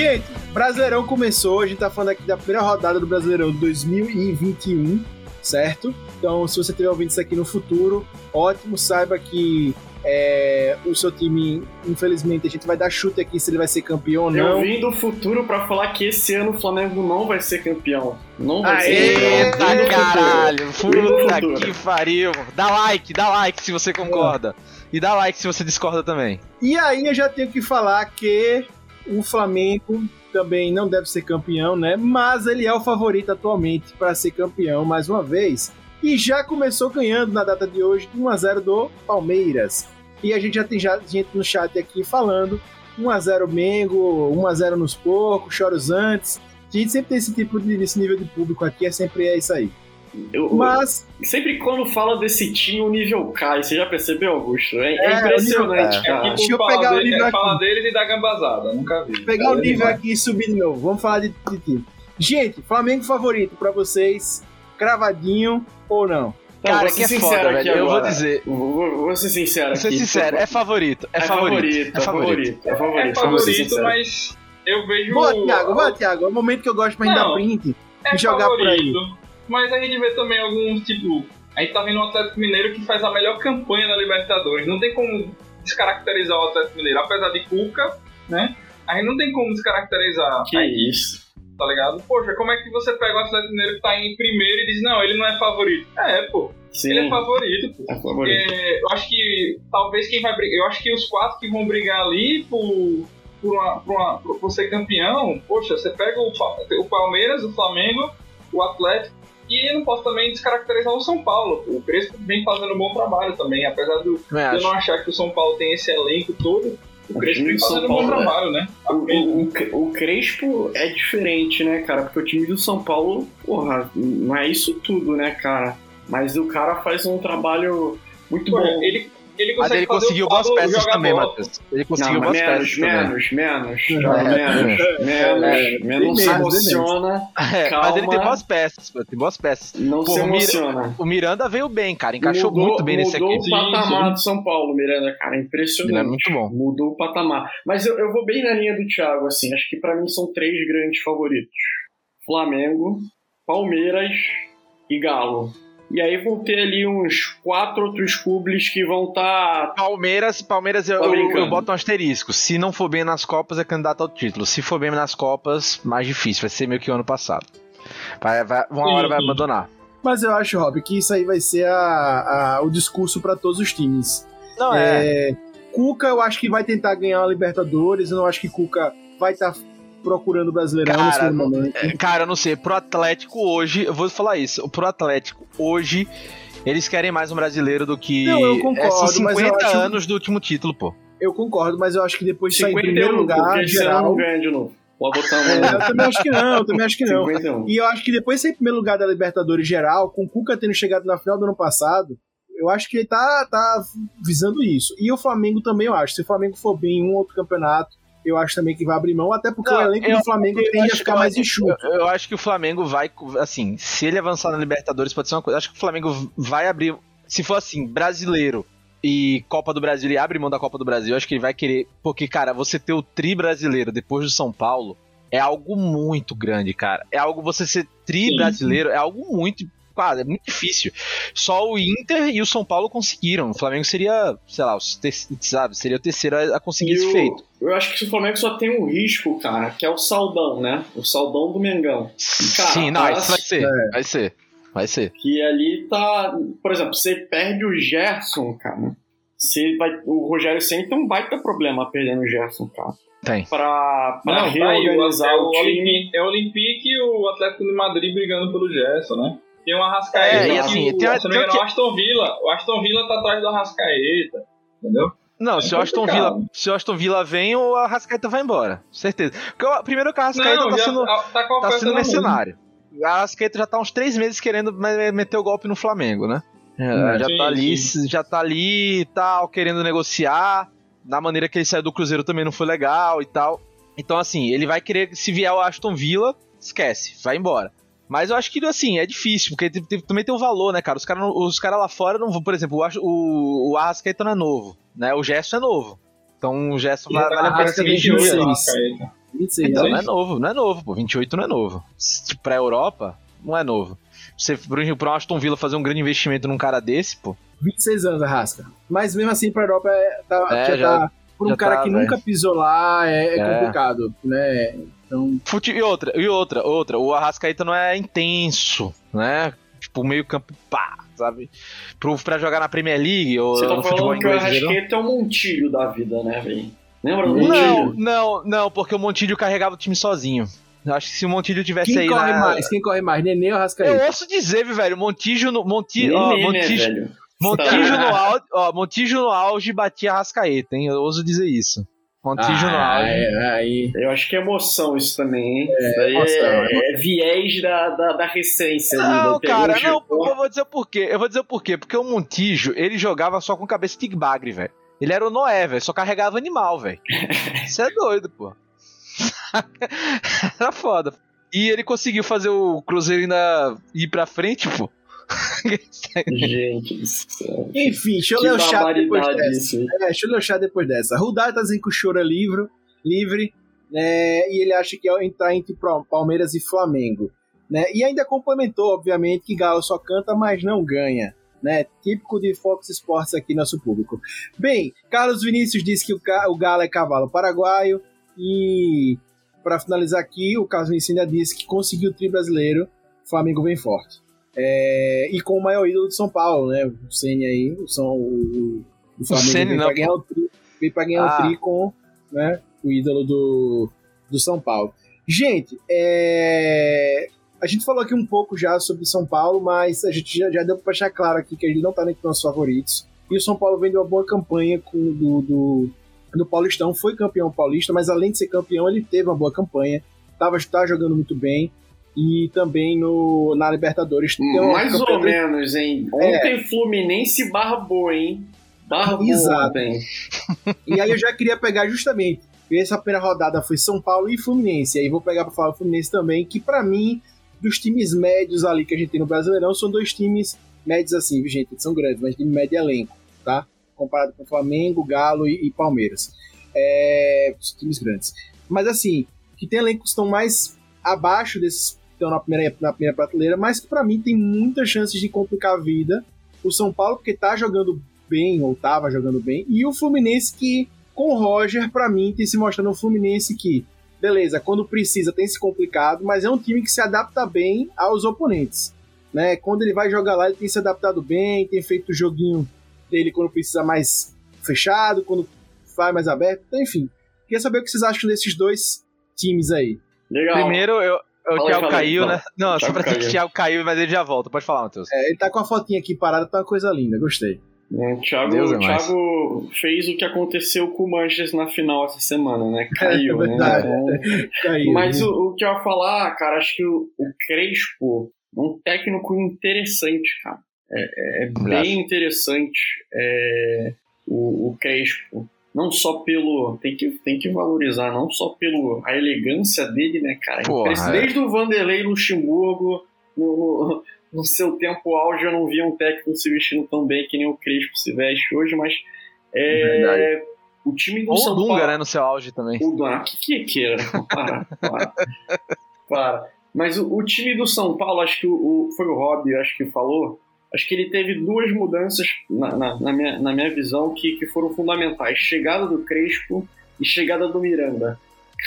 Gente, Brasileirão começou, a gente tá falando aqui da primeira rodada do Brasileirão de 2021, certo? Então, se você estiver ouvindo isso aqui no futuro, ótimo, saiba que é, o seu time, infelizmente, a gente vai dar chute aqui se ele vai ser campeão ou Eu não. vim do futuro pra falar que esse ano o Flamengo não vai ser campeão. Não vai Aê, ser campeão. Eita futuro. caralho, puta que pariu. Dá like, dá like se você concorda. E dá like se você discorda também. E aí eu já tenho que falar que o Flamengo também não deve ser campeão, né? Mas ele é o favorito atualmente para ser campeão mais uma vez. E já começou ganhando na data de hoje de 1 a 0 do Palmeiras. E a gente já tem gente no chat aqui falando 1 a 0 Mengo, 1 a 0 nos porcos, choros antes. A gente sempre tem esse tipo de esse nível de público aqui, é sempre é isso aí. Eu- Mas Sempre quando fala desse time, o nível cai. Você já percebeu, Augusto? É, é É, impressionante, o nível- cara. Deixa eu Fala pegar o dele- livro é aqui. falar deles e da gambazada, nunca vi. pegar o É nível demais. aqui e subir de novo. Vamos falar de, de time. Gente, Flamengo favorito pra vocês, cravadinho ou não? Não, Cara, que é sincero foda, aqui velho. Eu vou dizer. Vou, vou- vou ser sincero Vou aqui. ser sincero, é favorito. É, É favorito. favorito, é favorito, é favorito. É vamos ser favorito, mas eu vejo. Boa, Thiago, boa, Thiago. É o momento que eu gosto pra gente dar print é e jogar por aí. Mas a gente vê também alguns, tipo. A gente tá vendo o Atlético Mineiro que faz a melhor campanha na Libertadores. Não tem como descaracterizar o Atlético Mineiro. Apesar de Cuca, né? A gente não tem como descaracterizar. Que Aí, isso. tá ligado? Poxa, como é que você pega o Atlético Mineiro que tá em primeiro e diz, não, ele não é favorito? É, pô. Sim, Ele é favorito, pô. é favorito. Porque eu acho que talvez quem vai brigar. Eu acho que os quatro que vão brigar ali por, por, uma, por, uma- por- ser campeão, poxa, você pega o, o Palmeiras, o Flamengo, o Atlético. E eu não posso também descaracterizar o São Paulo. O Crespo vem fazendo um bom trabalho também. Apesar do, de eu não achar que o São Paulo tem esse elenco todo, o Crespo vem fazendo um bom né? trabalho, né? O, o, o o Crespo é diferente, né, cara? Porque o time do São Paulo, porra, não é isso tudo, né, cara? Mas o cara faz um trabalho muito bom. ele, ele Mas ele conseguiu o boas peças também. Matheus. Ele conseguiu mas boas menos, peças também. menos, menos, É, joga é, menos, menos, é, menos, não se menos, emociona, É, mas ele tem boas peças, pô, tem boas peças. não Pô, se emociona. O Miranda veio bem, cara. Encaixou Mudou- muito bem nesse Mudou aqui. o patamar do São Paulo, Miranda, cara, impressionante. Miranda é muito bom. Mudou o patamar. Mas eu, eu vou bem na linha do Thiago, assim, acho que pra mim são três grandes favoritos. Flamengo, Palmeiras e Galo. E aí vão ter ali uns quatro outros clubes que vão estar Palmeiras, Palmeiras eu, Tá eu, boto um asterisco. Se não for bem nas Copas, é candidato ao título. Se for bem nas Copas, mais difícil. Vai ser meio que o ano passado. Vai, vai- uma hora vai abandonar. Mas eu acho, Rob, que isso aí vai ser a, a- o discurso pra todos os times. Não é. É, Cuca, eu acho que vai tentar ganhar a Libertadores. Eu não acho que Cuca vai estar procurando o Brasileirão Cara, não- momento. É, Cara, eu não sei. Pro Atlético hoje, eu vou falar isso. Pro Atlético hoje, eles querem mais um brasileiro do que. Não, eu concordo, é, eu 50 acho- anos do último título, pô. Eu concordo, mas eu acho que depois de sair em 51, primeiro lugar, geral. não ganha de novo. Botar É, uma. eu também acho que não, eu também acho que não. 51. E eu acho que depois de sair em primeiro lugar da Libertadores geral, com o Cuca tendo chegado na final do ano passado, eu acho que ele tá, tá visando isso. E o Flamengo também, eu acho. Se o Flamengo for bem em um outro campeonato, eu acho também que vai abrir mão, até porque Não, o elenco eu- do Flamengo eu tende a ficar mais enxuto. Eu, eu acho que o Flamengo vai, assim, se ele avançar na Libertadores, pode ser uma coisa. Acho que o Flamengo vai abrir. Se for assim, brasileiro e Copa do Brasil, ele abre mão da Copa do Brasil, eu acho que ele vai querer. Porque, cara, você ter o tri brasileiro depois do São Paulo é algo muito grande, cara. É algo. Você ser tri Sim, brasileiro é algo muito. Cara, é muito difícil. Só o Inter e o São Paulo conseguiram. O Flamengo seria, sei lá, sabe, seria o terceiro a conseguir E esse o- feito. Eu acho que o Flamengo só tem um risco, cara, que é o Saldão, né? O Saldão do Mengão. Cara, Sim, não, isso vai ser. É. Vai ser. Vai ser. Que ali tá. Por exemplo, você perde o Gerson, cara. Você vai, o Rogério Senna tem um baita problema perdendo o Gerson, cara. Tem. Pra, pra Não, tá aí, o- reorganizar é o, time. É o Olympique e o Atlético de Madrid brigando pelo Gerson, né? Tem o Arrascaeta É, e que assim, o, tem a- se não me tem engano, o o Aston Villa. O Aston Villa tá atrás do Arrascaeta, entendeu? Não, É se, o Aston. Villa, se o Aston Villa vem, o Arrascaeta vai embora. Certeza. Porque, o- primeiro que o Arrascaeta não, tá já sendo, tá tá sendo mercenário. O Arrascaeta já tá uns três meses querendo me- meter o golpe no Flamengo, né? É, É, já sim, tá ali, sim. já tá ali e tal, querendo negociar. Da maneira que ele saiu do Cruzeiro também não foi legal e tal. Então, assim, ele vai querer, se vier o Aston Villa, esquece, vai embora. Mas eu acho que, assim, é difícil, porque tem- tem- também tem o valor, né, cara? Os caras os cara lá fora não vão, por exemplo, o, o, o Arrascaeta não é novo, né? O Gerson é novo. Então o Gerson vai, vale a pena ser 28. 26. Arrascaeta. 26 Então, anos. não é novo, não é novo, pô. 28 não é novo. Pra Europa, não é novo. Você, pro, pro Aston Villa fazer um grande investimento num cara desse, pô. 26 anos, Arrasca. Mas mesmo assim, pra Europa, é, tá, É, já, já- tá. Por um já cara tá, que nunca pisou lá, é, é É. complicado, né? Então, Fute- E outra, e outra, outra. O Arrascaeta não é intenso, né? Tipo, meio campo, pá, sabe? Pro, pra jogar na Premier League ou Você tá no futebol falando que o inglês. entendeu? Arrascaeta é o Montilho da vida, né, velho? Lembra do Não, Montilho? não, não, porque o Montilho carregava o time sozinho. Eu acho que se o Montilho tivesse quem aí corre na... mais? Quem corre mais? Nenê ou Eu Arrascaeta? ouço dizer, velho, Montijo no, Monti, ó, Nenê, né, Montijo, velho? Montijo no auge, ó, Montijo no auge batia Arrascaeta, hein? Eu ouso dizer isso. Montijo no Ah, é, aí. Eu acho que é emoção isso também, hein? isso daí emoção, é, é viés da, da, da recência. ali, Não, né? Cara, o não, eu vou dizer o porquê. Eu vou dizer o porquê. Porque o Montijo, ele jogava só com cabeça de bagre, velho. Ele era o Noé, velho. Só carregava animal, velho. Isso é doido, pô. era foda. E ele conseguiu fazer o Cruzeiro ainda ir pra frente, pô. Gente. Enfim, deixa eu ler o chat depois dessa. É, deixa eu ler o chat depois dessa. Rudar tá dizendo que o choro é livre, livre né, e ele acha que é entrar entre Pro- Palmeiras e Flamengo. Né, e ainda complementou, obviamente, que Galo só canta, mas não ganha. Né, típico de Fox Sports aqui, nosso público. Bem, Carlos Vinícius disse que o, o Galo é cavalo paraguaio e para finalizar aqui, o Carlos Vinicius ainda disse que conseguiu o tri brasileiro, Flamengo vem forte. É, e com o maior ídolo de São Paulo, né? O Ceni aí, o, São, o, o Flamengo Ceni veio não, para ganhar o tri, veio pra ganhar Ah. o tri com né, o ídolo do, do São Paulo. Gente, é, a gente falou aqui um pouco já sobre São Paulo, mas a gente já, já deu para deixar claro aqui que ele não tá entre os nossos favoritos. E o São Paulo vem de uma boa campanha com, do, do, do Paulistão, foi campeão paulista, mas além de ser campeão, ele teve uma boa campanha, tava, tá jogando muito bem. E também no, na Libertadores. Mais ou menos, hein? Ontem Fluminense barra boa, hein? Barra boa Exato. ontem. E aí eu já queria pegar justamente. Essa primeira rodada foi São Paulo e Fluminense. E aí vou pegar para falar o Fluminense também, que para mim, dos times médios ali que a gente tem no Brasileirão, são dois times médios assim, gente, são grandes, mas time médio elenco, tá? Comparado com Flamengo, Galo e, e Palmeiras. É, times grandes. Mas assim, que tem elencos que estão mais abaixo desses estão na primeira, na primeira prateleira, mas que para mim tem muitas chances de complicar a vida. O São Paulo, porque tá jogando bem, ou tava jogando bem, e o Fluminense que, com o Roger, pra mim, tem se mostrando um Fluminense que, beleza, quando precisa tem se complicado, mas é um time que se adapta bem aos oponentes. Né? Quando ele vai jogar lá, ele tem se adaptado bem, tem feito o joguinho dele quando precisa mais fechado, quando vai mais aberto, então, enfim. Queria saber o que vocês acham desses dois times aí. Legal. Primeiro, eu, o Fala Thiago aí, caiu, né? Não, só Thiago pra dizer que o. Thiago caiu, mas ele já volta. Pode falar, Matheus. É, ele tá com a fotinha aqui parada, tá uma coisa linda, gostei. O Thiago, é o mais. Thiago fez o que aconteceu com o Manchester na final essa semana, né? Caiu, É né? verdade. Então, Caiu. Mas o, o que eu ia falar, cara, acho que o, o Crespo é um técnico interessante, cara. É, é bem interessante é, o, o Crespo. Não só pelo. Tem que, tem que valorizar, não só pelo a elegância dele, né, cara? Porra, é. Desde o Vanderlei Luxemburgo, no, no, no seu tempo auge, eu não via um técnico se vestindo tão bem que nem o Crespo se veste hoje, mas. É, o time do Ou São Dunga, Paulo. né? No seu auge também. O Dunga, que que queira? Para, para. para. Mas o, o time do São Paulo, acho que o, o- foi o Rob, acho que falou, acho que ele teve duas mudanças, na, na, na minha, na minha visão, que, que foram fundamentais. Chegada do Crespo e chegada do Miranda.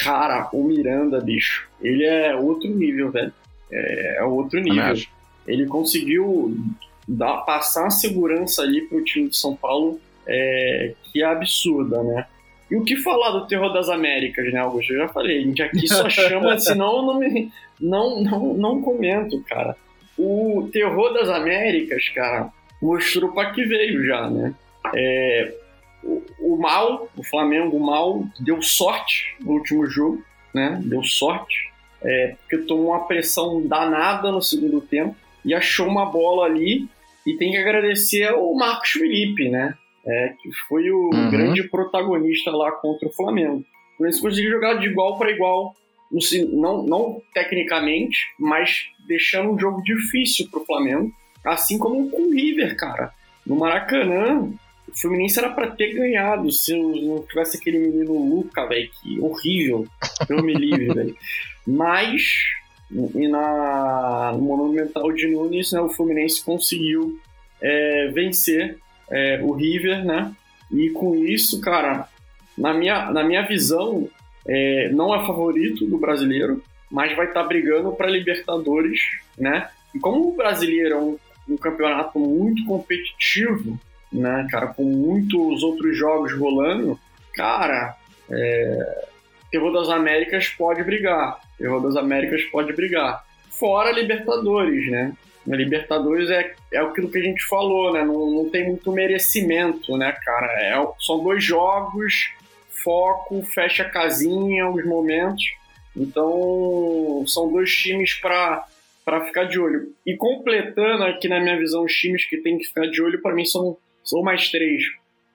Cara, o Miranda, bicho, ele é outro nível, velho. É, é outro nível. Ele conseguiu dar, passar a segurança ali pro time do São Paulo, é, que é absurda, né? E o que falar do Terror das Américas, né, Augusto? Eu já falei, a gente aqui só chama, senão eu não, me, não, não, não comento, cara. O Terror das Américas, cara, mostrou pra que veio já, né? É, o, o mal, o Flamengo mal, deu sorte no último jogo, né? Deu sorte, é, porque tomou uma pressão danada no segundo tempo e achou uma bola ali e tem que agradecer ao Marcos Felipe, né? É, que foi o Uhum. grande protagonista lá contra o Flamengo. Por isso conseguiu jogar de igual para igual, não, não tecnicamente, mas deixando um jogo difícil pro Flamengo, assim como com o River, cara. No Maracanã, o Fluminense era para ter ganhado se não tivesse aquele menino Luca, velho, que horrível, eu me livre, velho. Mas e na, no Monumental de Nunes, né, o Fluminense conseguiu é, vencer é, o River, né? E com isso, cara, na minha, na minha visão, é, não é favorito do brasileiro, mas vai estar brigando para Libertadores, né? E como o brasileiro é um, um campeonato muito competitivo, né, cara, com muitos outros jogos rolando, cara, é, Terror das Américas pode brigar. Terror das Américas pode brigar. Fora Libertadores, né? Libertadores é, é aquilo que a gente falou, né? Não, não tem muito merecimento, né, cara? É, são dois jogos, foco, fecha a casinha, os momentos. Então, são dois times para para ficar de olho. E completando aqui na minha visão os times que tem que ficar de olho, para mim são, são mais três: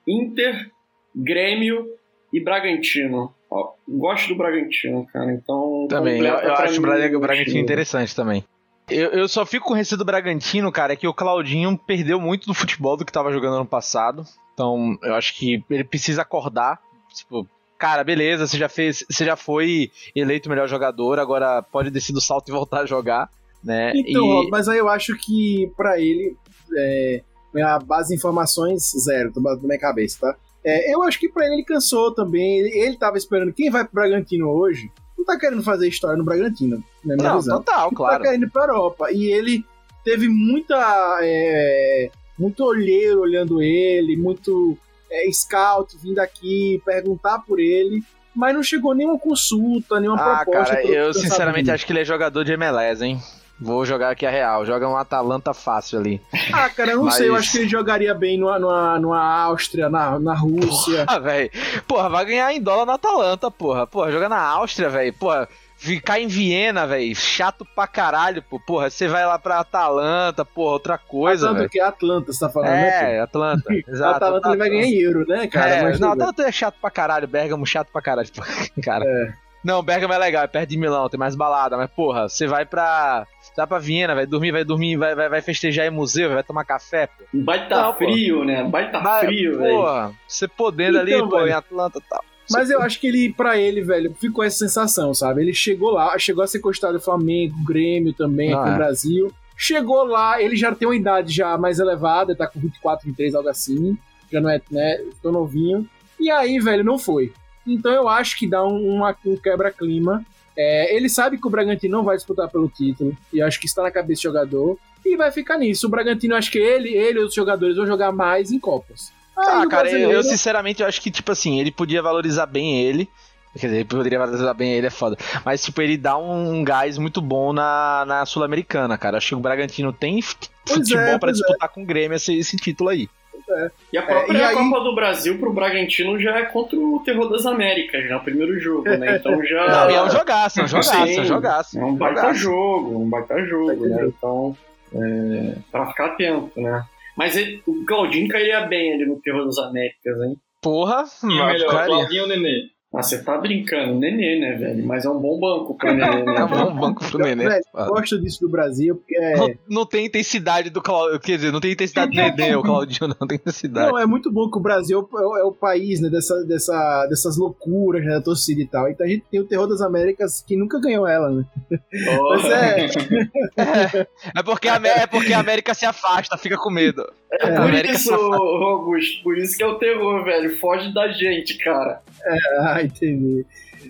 Inter, Grêmio e Bragantino. Ó, gosto do Bragantino, cara. Então. Também, eu, eu acho o mim o Bragantino time. interessante também. Eu, eu só fico com receio do Bragantino, cara, é que o Claudinho perdeu muito do futebol do que tava jogando ano passado. Então, eu acho que ele precisa acordar. Tipo, cara, beleza, você já fez, você já foi eleito o melhor jogador, agora pode descer do salto e voltar a jogar, né? Então, E- mas aí eu acho que pra ele, é, a base de informações, zero, tô na minha cabeça, tá? É, eu acho que pra ele ele cansou também. Ele, ele tava esperando quem vai pro Bragantino hoje. Não tá querendo fazer história no Bragantino, na minha Não, visão. total, claro. Tá querendo ir pra Europa. E ele teve muita. é, muito olheiro olhando ele, muito é, scout vindo aqui perguntar por ele, mas não chegou nenhuma consulta, nenhuma Ah, proposta. cara, eu sinceramente acho que ele é jogador de MLS, hein? Vou jogar aqui a real. Joga um Atalanta fácil ali. Ah, cara, eu não Mas- sei, eu acho que ele jogaria bem numa, numa, numa Áustria, na, na Rússia. Ah, velho. Porra, vai ganhar em dólar na Atalanta, porra. Porra, joga na Áustria, velho. Porra, ficar em Viena, velho. Chato pra caralho, pô. Porra, você vai lá pra Atalanta, porra, outra coisa, Tanto velho. que é Atlanta, você tá falando, né? É, Atlanta. pô? Exato. Atalanta ele vai ganhar em euro, né, cara? é, Mas não. Atalanta é chato pra caralho. Bergamo chato pra caralho, pô, cara. É. Não, Bergamo é legal, é perto de Milão, tem mais balada, mas porra, você vai pra. Você vai pra Viena, vai dormir, vai dormir, vai, vai, vai festejar em museu, vai tomar café, pô. Vai tá Não, pô. frio, né? Vai tá Vai- frio, velho. Porra, você podendo ali, Então, pô, velho. em Atlanta e tal. Mas eu acho que ele, pra ele, velho, ficou essa sensação, sabe? Ele chegou lá, chegou a ser costado do Flamengo, Grêmio também, Ah, aqui no é. Brasil. Chegou lá, ele já tem uma idade já mais elevada, tá com 24, 23, algo assim. Já não é, né? Tô novinho. E aí, velho, não foi. Então eu acho que dá um, um quebra-clima. É, ele sabe que o Bragantino não vai disputar pelo título. E acho que está na cabeça do jogador. E vai ficar nisso. O Bragantino, acho que ele, ele e os jogadores vão jogar mais em Copas. Ah, no cara, eu, brasileiro- eu sinceramente eu acho que, tipo assim, ele podia valorizar bem ele. Quer dizer, ele poderia valorizar bem ele, é foda. Mas, tipo, ele dá um gás muito bom na, na Sul-Americana, cara. Acho que o Bragantino tem Pois futebol é, pra pois é. disputar com o Grêmio esse, esse título aí. E a própria É, e aí- Copa do Brasil pro Bragantino já é contra o Terror das Américas, né? O primeiro jogo, né? Então já. Não, e é um jogaço, é um jogaço, é um jogaço. É um baita jogo, um baita jogo, né? Então, é, pra ficar atento, né? Mas ele- o Claudinho cairia bem ali no Terror das Américas, hein? Porra, mas melhor, Claudinho ou Nenê? Ah, você tá brincando, Nenê, né, velho? Mas é um bom banco pro Nenê, né? é um bom banco pro Nenê. Velho, foda. gosto disso do Brasil, porque é, Não, não tem intensidade do Claudio. Quer dizer, não tem intensidade do Nenê, o Claudinho não tem intensidade. Não, é muito bom que o Brasil é o, é o país né, dessa, dessa, dessas loucuras né, da torcida e tal. Então a gente tem o Terror das Américas que nunca ganhou ela, né? Ó, Mas é, É porque, a, é porque a América se afasta, fica com medo. É A por isso, Augusto, por isso que é o terror, velho. Foge da gente, cara. Ah, entendi.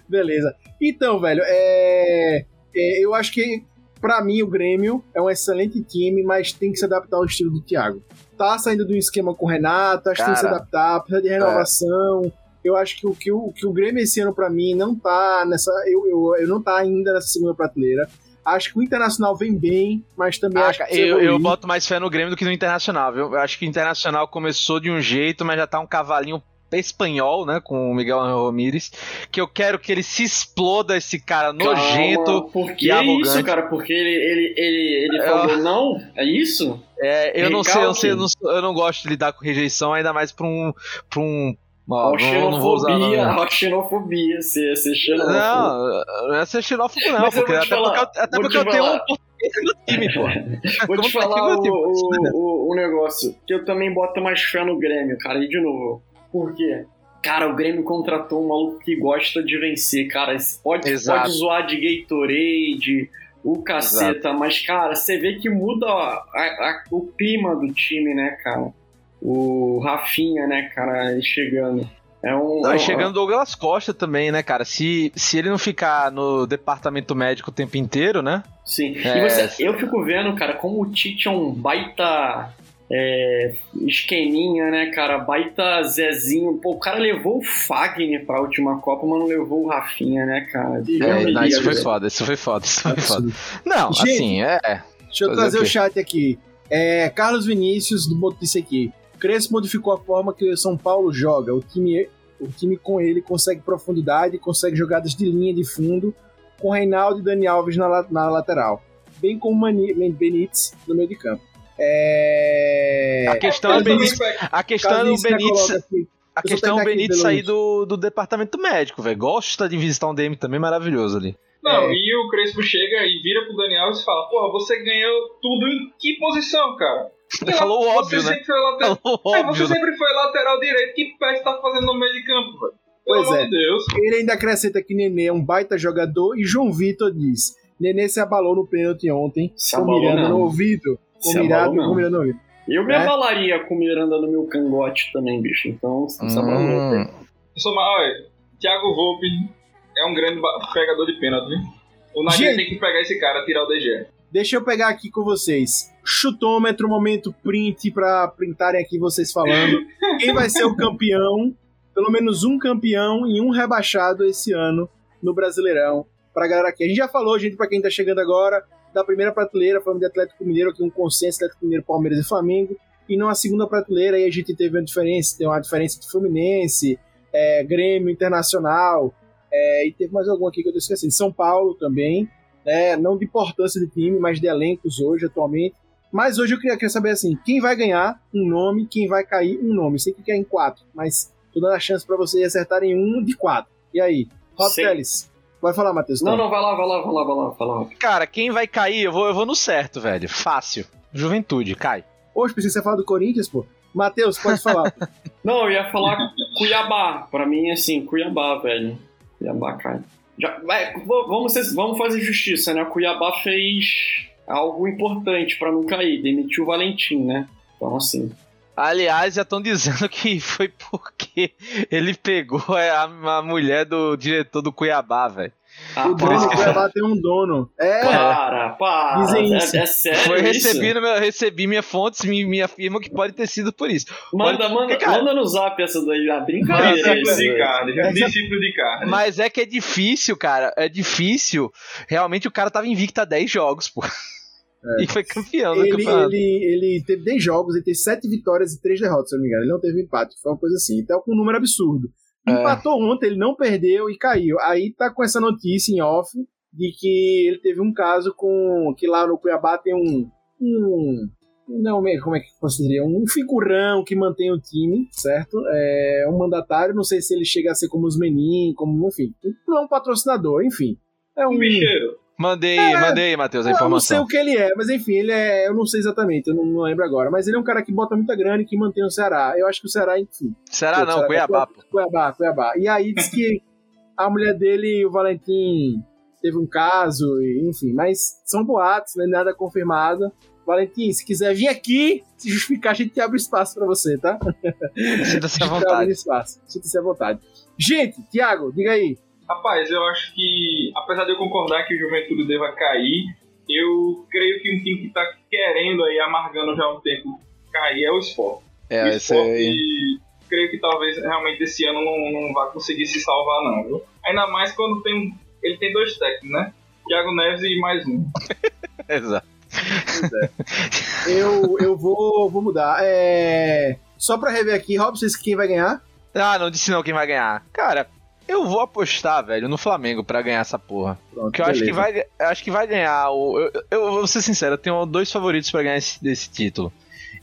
Beleza. Então, velho, é, é, eu acho que pra mim o Grêmio é um excelente time, mas tem que se adaptar ao estilo do Thiago. Tá saindo do esquema com o Renato, acho que tem que se adaptar, precisa de renovação. Eu acho que o, que, o, que o Grêmio esse ano, pra mim, não tá nessa. Eu, eu, eu não tá ainda nessa segunda prateleira. Acho que o Internacional vem bem, mas também Ah, acho que eu, eu boto mais fé no Grêmio do que no Internacional, viu? Eu acho que o Internacional começou de um jeito, mas já tá um cavalinho espanhol, né? Com o Miguel Ramírez. Que eu quero que ele se exploda, esse cara nojento. Calma, por que isso, cara? Porque ele, ele, ele, ele É, falou não? É isso? É, eu não sei, eu não sei, eu não, eu não gosto de lidar com rejeição, ainda mais pra um. Pra um ó, a não, não vou usar o nome. xenofobia, a xenofobia, ser, ser xenófobo. Não, não é ser xenófobo, não, porque, até falar, porque, eu, até porque eu tenho um no time, pô. Vou te falar o, Deus? o, o, o negócio, que eu também boto mais fé no Grêmio, cara, e de novo. Por quê? Cara, o Grêmio contratou um maluco que gosta de vencer, cara. Pode, Exato. pode zoar de Gatorade, o caceta, mas, cara, você vê que muda a- a- o clima do time, né, cara? O Rafinha, né, cara, chegando. É um. Não, é um- chegando o Douglas Costa também, né, cara? Se, se ele não ficar no departamento médico o tempo inteiro, né? Sim. É. E você, eu fico vendo, cara, como o Tite é um baita é, esqueminha, né, cara? Baita Zezinho. Pô, o cara levou o Fagner pra última Copa, mas não levou o Rafinha, né, cara? É, não, isso foi foda, isso foi foda, isso foi foda. Não, Gente, assim, é. Deixa eu trazer o o chat aqui. É, Carlos Vinícius, do Boto disse aqui. Crespo modificou a forma que o São Paulo joga. O time, o time com ele consegue profundidade, consegue jogadas de linha de fundo, com Reinaldo e Dani Alves na, na lateral. Bem como Mani- Benítez no meio de campo. É... A questão é o Benítez. A questão é Benítez. A questão é o Benítez Belucci. sair do, do departamento médico, velho. Gosta de visitar um DM também maravilhoso ali. Não, É. e o Crespo chega e vira pro Daniel e fala: Porra, você ganhou tudo em que posição, cara? Ele falou o óbvio, você né? Sempre foi lateral... Falou É, você óbvio, né? sempre foi lateral direito. Que pé você tá fazendo no meio de campo, velho? Pelo Pois amor é. de Deus. Ele ainda acrescenta que Nenê é um baita jogador e João Vitor diz: Nenê se abalou no pênalti ontem, Se com abalou Miranda não. no ouvido. Com Se Miranda, com Miranda no ouvido. Eu me É? abalaria com o Miranda no meu cangote também, bicho. Então, se Hum. Eu sou. Olha, Thiago Volpe é um grande pegador de pênalti. viu? O Gente. tem que pegar esse cara, tirar o DG. Deixa eu pegar aqui com vocês. Chutômetro, momento print pra printarem aqui vocês falando. Quem vai ser o campeão? Pelo menos um campeão e um rebaixado esse ano no Brasileirão. Pra galera aqui. A gente já falou, gente, pra quem tá chegando agora, da primeira prateleira, falando de Atlético Mineiro, aqui um consenso Atlético Mineiro, Palmeiras e Flamengo. E na segunda prateleira, aí a gente teve uma diferença, tem uma diferença de Fluminense, é, Grêmio Internacional, é, e teve mais algum aqui que eu tô esquecendo. São Paulo também né, não de importância de time, mas de elencos hoje, atualmente. Mas hoje eu queria, queria saber assim, quem vai ganhar um nome, quem vai cair um nome. Sei que quer em quatro, mas tô dando a chance pra vocês acertarem um de quatro. E aí? Rob. Teles. Vai falar, Matheus. Não, então. não, vai lá, vai lá, vai lá, vai lá, vai lá. Cara, quem vai cair, eu vou, eu vou no certo, velho. Fácil. Juventude, cai. Hoje precisa falar do Corinthians, pô. Matheus, pode falar. Não, eu ia falar Cuiabá. Pra mim, assim, Cuiabá, velho. Cuiabá, cara. Já, vai, vamos, ser- vamos fazer justiça, né? Cuiabá fez algo importante pra não cair. Demitiu o Valentim, né? Então, assim. Aliás, já estão dizendo que foi porque ele pegou a, a mulher do diretor do Cuiabá, velho. Ah, o dono do Cuiabá tem um dono. É, para, para. Dizem isso. É, é sério Foi isso? recebi, no meu, recebi minha fontes, me, me afirmam que pode ter sido por isso. Manda, Pode- manda, Cara- manda no zap essa daí. Ah, brincadeira. Discípulo isso, de velho. carne, já. Discípulo de carne. Mas é que é difícil, cara. É difícil. Realmente o cara tava invicto a 10 jogos, pô. E foi campeão ele, campeonato. ele, ele teve 10 jogos, ele teve 7 vitórias e 3 derrotas, se eu não me engano. Ele não teve empate, foi uma coisa assim. Então, com um número absurdo. É. Empatou ontem, ele não perdeu e caiu. Aí tá com essa notícia em off de que ele teve um caso com. que lá no Cuiabá tem um. um não, como é que dizer? Um figurão que mantém o time, certo? É um mandatário, não sei se ele chega a ser como os Menin, como, enfim. Não é um patrocinador, enfim. É um. Um bicheiro. Mandei, É, mandei, Matheus, a Eu não sei informação. o que ele é, mas enfim, ele é. Eu não sei exatamente, eu não, não lembro agora. Mas ele é um cara que bota muita grana e que mantém o Ceará. Eu acho que o Ceará, enfim. Será não, Ceará- Cuiabá, pô. Cuiabá, Cuiabá. E aí diz que a mulher dele o Valentim teve um caso, e, enfim, mas são boatos, né? Nada confirmado. Valentim, se quiser vir aqui se justificar, a gente abre espaço pra você, tá? Sinta-se à vontade. Sinta-se à vontade. Gente, Thiago, diga aí. Rapaz, eu acho que, apesar de eu concordar que o Juventude deva cair, eu creio que um time que tá querendo aí, amargando já há um tempo, cair é o Sport. É, o Sport, aí. creio que talvez realmente esse ano não, não vai conseguir se salvar, não, viu? Ainda mais quando tem um- ele tem dois técnicos, né? Thiago Neves e mais um. Exato. Eu, eu vou, vou mudar. É... Só pra rever aqui, Robson, quem vai ganhar? Ah, não disse não quem vai ganhar. Cara, eu vou apostar, velho, no Flamengo pra ganhar essa porra. Pronto, Porque eu acho que, vai, acho que vai ganhar. O, eu, eu vou ser sincero, eu tenho dois favoritos pra ganhar esse, desse título.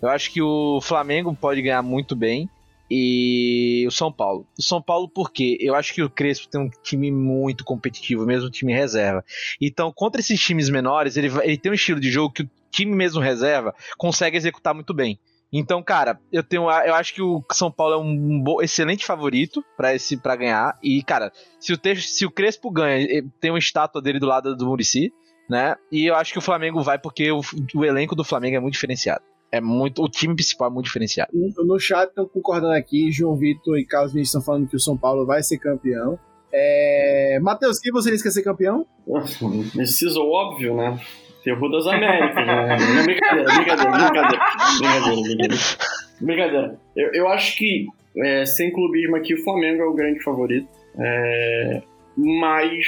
Eu acho que o Flamengo pode ganhar muito bem e o São Paulo. O São Paulo por quê? Eu acho que o Crespo tem um time muito competitivo, mesmo time reserva. Então, contra esses times menores, ele, ele tem um estilo de jogo que o time mesmo reserva consegue executar muito bem. Então, cara, eu tenho, eu acho que o São Paulo é um bo- excelente favorito pra esse para ganhar. E, cara, se o, Te- se o Crespo ganha, tem uma estátua dele do lado do Murici, né? E eu acho que o Flamengo vai porque o, o elenco do Flamengo é muito diferenciado. É muito, o time principal é muito diferenciado. No chat estão concordando aqui, João Vitor e Carlos Vinícius estão falando que o São Paulo vai ser campeão. É... Matheus, quem você disse que ia ser campeão? Preciso, óbvio, né? Terror das Américas, né? Brincadeira, brincadeira, brincadeira, brincadeira, brincadeira. Brincadeira. Eu, eu acho que, é, sem clubismo aqui, o Flamengo é o grande favorito. É, mas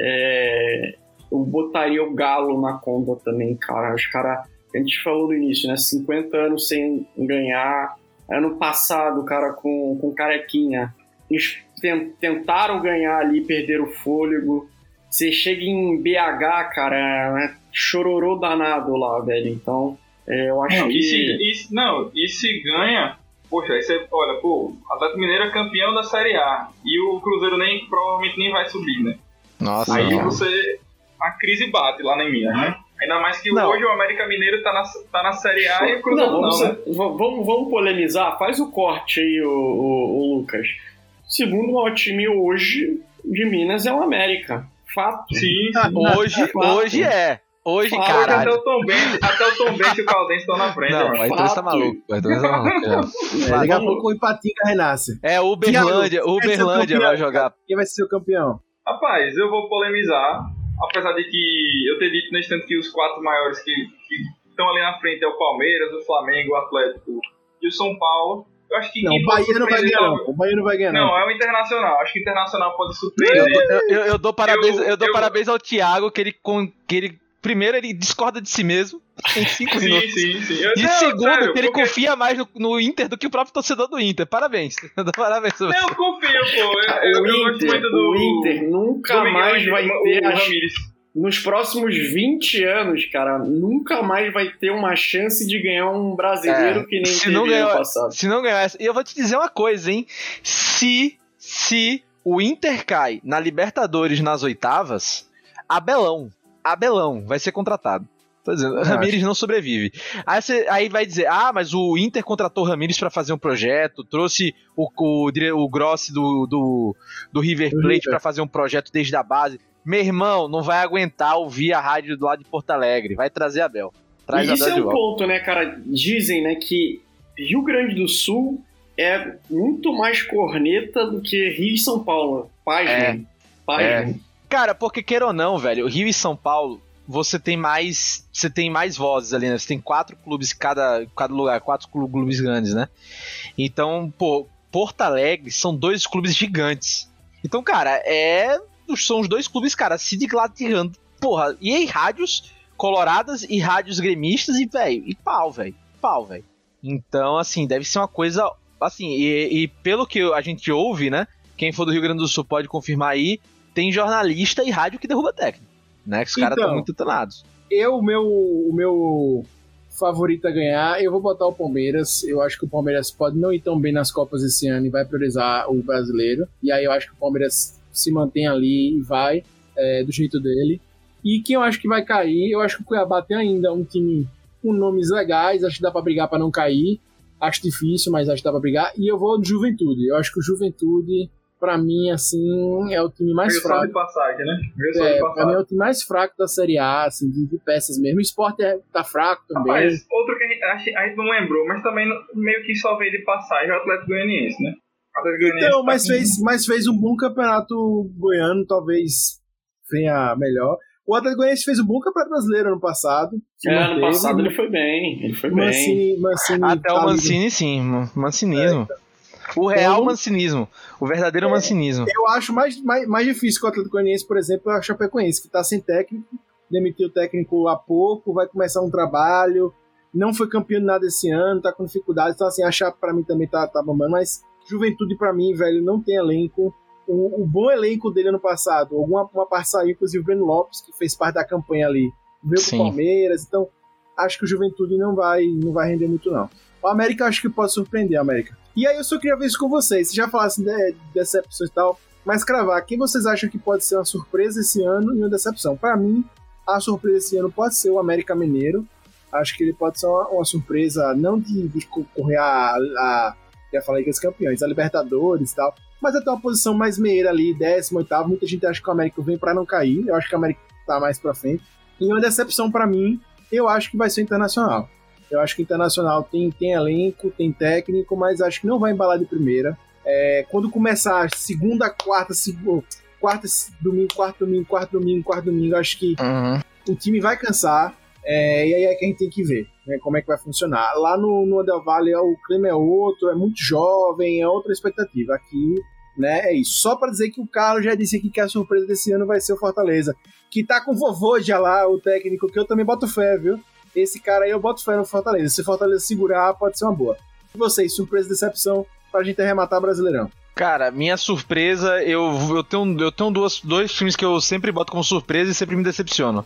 é, eu botaria o Galo na conta também, cara. Os caras, a gente falou no início, né? 50 anos sem ganhar. Ano passado, cara com, com carequinha. Eles ten- tentaram ganhar ali, perderam o fôlego. Você chega em BH, cara, é chororô danado lá, velho. Então, é, eu acho Não, que. e se, e se- não, e se ganha, poxa, aí você, olha, pô, o Atlético Mineiro é campeão da Série A e o Cruzeiro nem, provavelmente nem vai subir, né? Nossa, Aí não. você, a crise bate lá na minha, né? Ainda mais que Não. hoje o América Mineiro tá na, tá na Série A e o Cruzeiro Não, não, vamos, né? v- vamos, vamos polemizar. Faz o corte aí, o, o- o Lucas. O segundo maior time hoje de Minas é o América. Fato. Sim, Ah, sim. Hoje, Fato. hoje é. Hoje, Fato. Hoje até o Tom Benz, até o Tom Benz e o Caldense estão na frente, Não, ó. o Arthur tá fato. maluco. O Arthur tá maluco. já. É, daqui a pouco o Empatinga renasce. É, Uberlândia, vai Uberlândia campeão, vai jogar. Quem vai ser o campeão? Rapaz, eu vou polemizar, apesar de que eu ter dito nesse tanto que os quatro maiores que, que estão ali na frente é o Palmeiras, o Flamengo, o Atlético e o São Paulo. Eu acho que não, o Bahia não vai ganhar, não. O Bahia não vai ganhar, não. Não, é o Internacional. Acho que o Internacional pode surpreender. Eu, eu, eu, eu dou parabéns, eu, dou parabéns ao Thiago, que ele, que ele. Primeiro, ele discorda de si mesmo em cinco sim, minutos. Sim, sim, sim. E não, segundo, sério, que ele porque... confia mais no, no, Inter do que o próprio torcedor do Inter. Parabéns. Eu parabéns. Não, eu confio, pô. Eu, o, Inter, do, o Inter nunca mais vai ter. O, Ramires nos próximos 20 anos, cara, nunca mais vai ter uma chance de ganhar um brasileiro é, que nem se teve não ganhar, ano passado. Se não ganhar, e eu vou te dizer uma coisa, hein? Se se o Inter cai na Libertadores nas oitavas, Abelão, Abelão vai ser contratado. Tô dizendo, eu Ramires acho. não sobrevive. Aí, você, aí vai dizer, ah, mas o Inter contratou Ramires para fazer um projeto, trouxe o, o, o Grossi do, do, do River Plate para fazer um projeto desde a base. Meu irmão, não vai aguentar ouvir a rádio do lado de Porto Alegre. Vai trazer a Bel. Traz e isso Abel é um ponto, né, cara? Dizem, né, que Rio Grande do Sul é muito mais corneta do que Rio e São Paulo. Pasmem. É. É. Cara, porque queira ou não, velho, Rio e São Paulo, você tem mais. Você tem mais vozes ali, né? Você tem quatro clubes cada, cada lugar, quatro clubes grandes, né? Então, pô, Porto Alegre são dois clubes gigantes. Então, cara, é são os dois clubes, cara, se digladiando. Porra, e aí rádios coloradas e rádios gremistas e, velho, e pau, velho. Pau, velho. Então, assim, deve ser uma coisa. Assim, e, e, pelo que a gente ouve, né? Quem for do Rio Grande do Sul pode confirmar aí. Tem jornalista e rádio que derruba técnico. Né? Que os então, caras estão muito treinados. Eu, o meu, o meu favorito a ganhar, eu vou botar o Palmeiras. Eu acho que o Palmeiras pode não ir tão bem nas Copas esse ano e vai priorizar o brasileiro. E aí eu acho que o Palmeiras se mantém ali e vai é, do jeito dele. E quem eu acho que vai cair, eu acho que o Cuiabá tem ainda um time com nomes legais, acho que dá para brigar para não cair. Acho difícil, mas acho que dá para brigar. E eu vou de Juventude. Eu acho que o Juventude, para mim, assim, é o time mais fraco. de passagem, né? é, pra mim é o time mais fraco da Série A, assim, de, de peças mesmo. O Sport é, tá fraco também. Rapaz, outro que a gente, a gente não lembrou, mas também meio que só veio de passagem é o Atlético Goianiense, né? Então, mas fez, mas fez um bom campeonato goiano, talvez venha melhor. O Atlético Goianiense fez um bom campeonato brasileiro ano passado. É, ano passado ele foi bem. Ele foi Mancini, bem. Mancini Até tá o Mancini, sim. Mancinismo. É. O real então, mancinismo. O verdadeiro é, mancinismo. Eu acho mais, mais, mais difícil que o Atlético Goianiense, por exemplo, é o Chapecoense, que está sem técnico, demitiu o técnico há pouco, vai começar um trabalho, não foi campeão de nada esse ano, está com dificuldade. Então, assim, a Chape para mim também tá, tá bombando, mas Juventude, para mim, velho, não tem elenco. O, o, bom elenco dele ano passado, alguma uma parte saiu, inclusive o Breno Lopes, que fez parte da campanha ali, veio pro Palmeiras, então acho que o Juventude não vai, não vai render muito, não. O América acho que pode surpreender América. E aí eu só queria ver isso com vocês. Vocês já falassem de decepções e tal, mas cravar, quem vocês acham que pode ser uma surpresa esse ano e uma decepção? Para mim, a surpresa esse ano pode ser o América Mineiro. Acho que ele pode ser uma, uma surpresa, não de, de correr a, a já falei que os campeões, a Libertadores e tal. Mas até uma posição mais meia ali, 18 Muita gente acha que o América vem para não cair. Eu acho que o América tá mais pra frente. E uma decepção para mim, eu acho que vai ser o Internacional. Eu acho que o Internacional tem, tem elenco, tem técnico, mas acho que não vai embalar de primeira. É, quando começar segunda, quarta, segunda, quarta, domingo, quarto domingo, quarto domingo, quarto domingo, acho que uhum. o time vai cansar. É, e aí é que a gente tem que ver né, como é que vai funcionar. Lá no, no Del Valle o clima é outro, é muito jovem, é outra expectativa. Aqui, né, é isso. Só para dizer que o Carlos já disse aqui que a surpresa desse ano vai ser o Fortaleza, que tá com o vovô já lá, o técnico, que eu também boto fé, viu? Esse cara aí eu boto fé no Fortaleza. Se o Fortaleza segurar, pode ser uma boa. E vocês, surpresa e decepção pra gente arrematar Brasileirão? Cara, minha surpresa, eu, eu tenho, eu tenho duas, dois times que eu sempre boto como surpresa e sempre me decepcionam.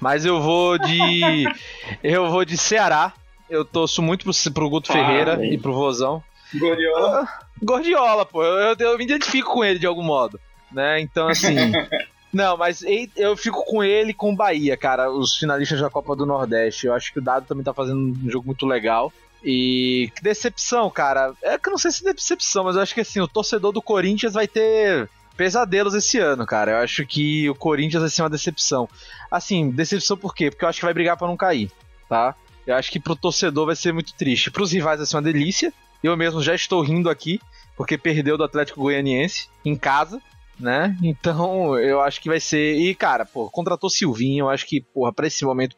Mas eu vou de. eu vou de Ceará. Eu torço muito pro, pro Guto ah, Ferreira bem. e pro Vozão. Gordiola? Ah, Gordiola, pô. Eu, eu, eu, me identifico com ele de algum modo. Né? Então, assim. Não, mas eu fico com ele e com o Bahia, cara, os finalistas da Copa do Nordeste. Eu acho que o Dado também tá fazendo um jogo muito legal. E que decepção, cara. É que eu não sei se é decepção, mas eu acho que assim, o torcedor do Corinthians vai ter pesadelos esse ano, cara. Eu acho que o Corinthians vai ser uma decepção. Assim, decepção por quê? Porque eu acho que vai brigar para não cair, tá? Eu acho que pro torcedor vai ser muito triste. Pros rivais vai ser uma delícia. Eu mesmo já estou rindo aqui, porque perdeu do Atlético Goianiense em casa. Né? Então, eu acho que vai ser. E, cara, pô, contratou Silvinho, eu acho que, porra, pra esse momento,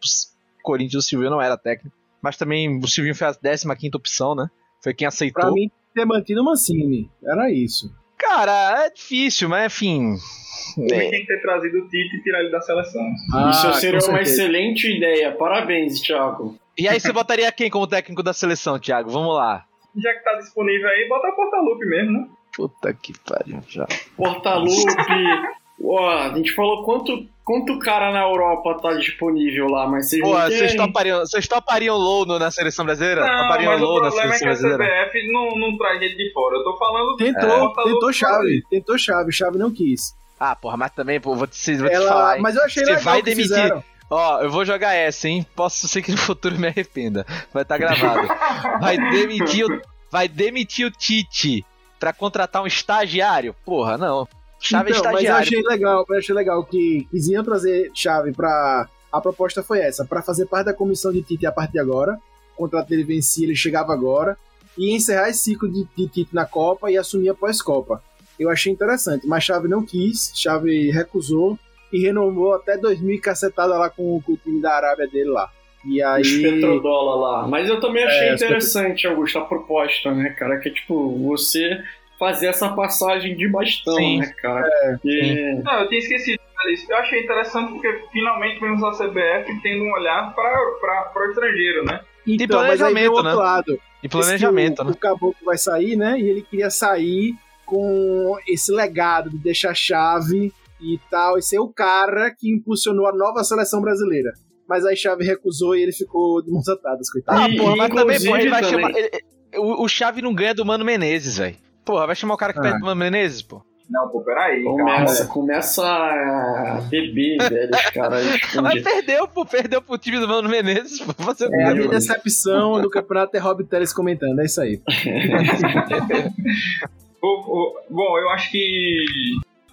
Corinthians, o Silvinho não era técnico. Mas também o Silvinho foi a 15 opção, né? Foi quem aceitou. Pra mim, ter mantido o Mancini. Era isso. Cara, é difícil, mas enfim. Tem que ter trazido o Tite e tirar ele da seleção. Ah, Isso seria uma excelente ideia. Parabéns, Thiago. E aí você botaria quem como técnico da seleção, Thiago? Vamos lá. Já que tá disponível aí, bota a Portalupe mesmo, né? Puta que pariu, já. Portalupe. Ó, a gente falou quanto, quanto cara na Europa tá disponível lá, mas vocês Pô, vocês topariam, vocês topariam low na seleção brasileira? Não, topariam low o na seleção é que a brasileira? CBF não, não traz gente de fora. Eu tô falando... Tentou, É, tentou chave. Tentou chave. Chave não quis. Ah, porra, mas também, pô, vou te, vou te Ela, falar, mas eu achei Você legal vai que demitir. fizeram. Ó, eu vou jogar essa, hein? Posso ser que no futuro me arrependa. Vai estar gravado. Vai demitir o, vai demitir o Tite pra contratar um estagiário? Porra, não. Chave é então, mas eu estagiário. achei legal, eu achei legal que eles iam trazer chave pra. A proposta foi essa, pra fazer parte da comissão de Tite a partir de agora. O contrato dele vencia, ele chegava agora. E encerrar esse ciclo de, de Tite na Copa e assumir a pós-Copa. Eu achei interessante, mas Chave não quis, Chave recusou e renovou até 2000 cacetada lá com, com o time da Arábia dele lá. E aí. Os petrodólar lá. Mas eu também achei É, interessante, Augusto, a proposta, né, cara? Que é tipo, você fazer essa passagem de bastão, Sim. né, cara? Porque... Não, eu tinha esquecido disso. Eu achei interessante porque finalmente vemos a CBF tendo um olhar para o estrangeiro, né? Então, mas o planejamento, outro né? lado. E planejamento, que o, né? O caboclo vai sair, né? E ele queria sair com esse legado de deixar chave e tal, e ser o cara que impulsionou a nova seleção brasileira. Mas aí Chave recusou e ele ficou de mãos atadas, coitado. Ah, porra, mas também, pô, ele vai inclusive chamar. ele- o, o Chave não ganha do Mano Menezes, velho. Porra, vai chamar o cara que Ah. perde do Mano Menezes, pô. Não, pô, peraí. Começa, começa a beber, velho, os caras Mas perdeu, pô, perdeu pro time do Mano Menezes, pô. Fazer o É, a minha decepção do campeonato é Rob Teles comentando, é isso aí. O- o- bom, eu acho que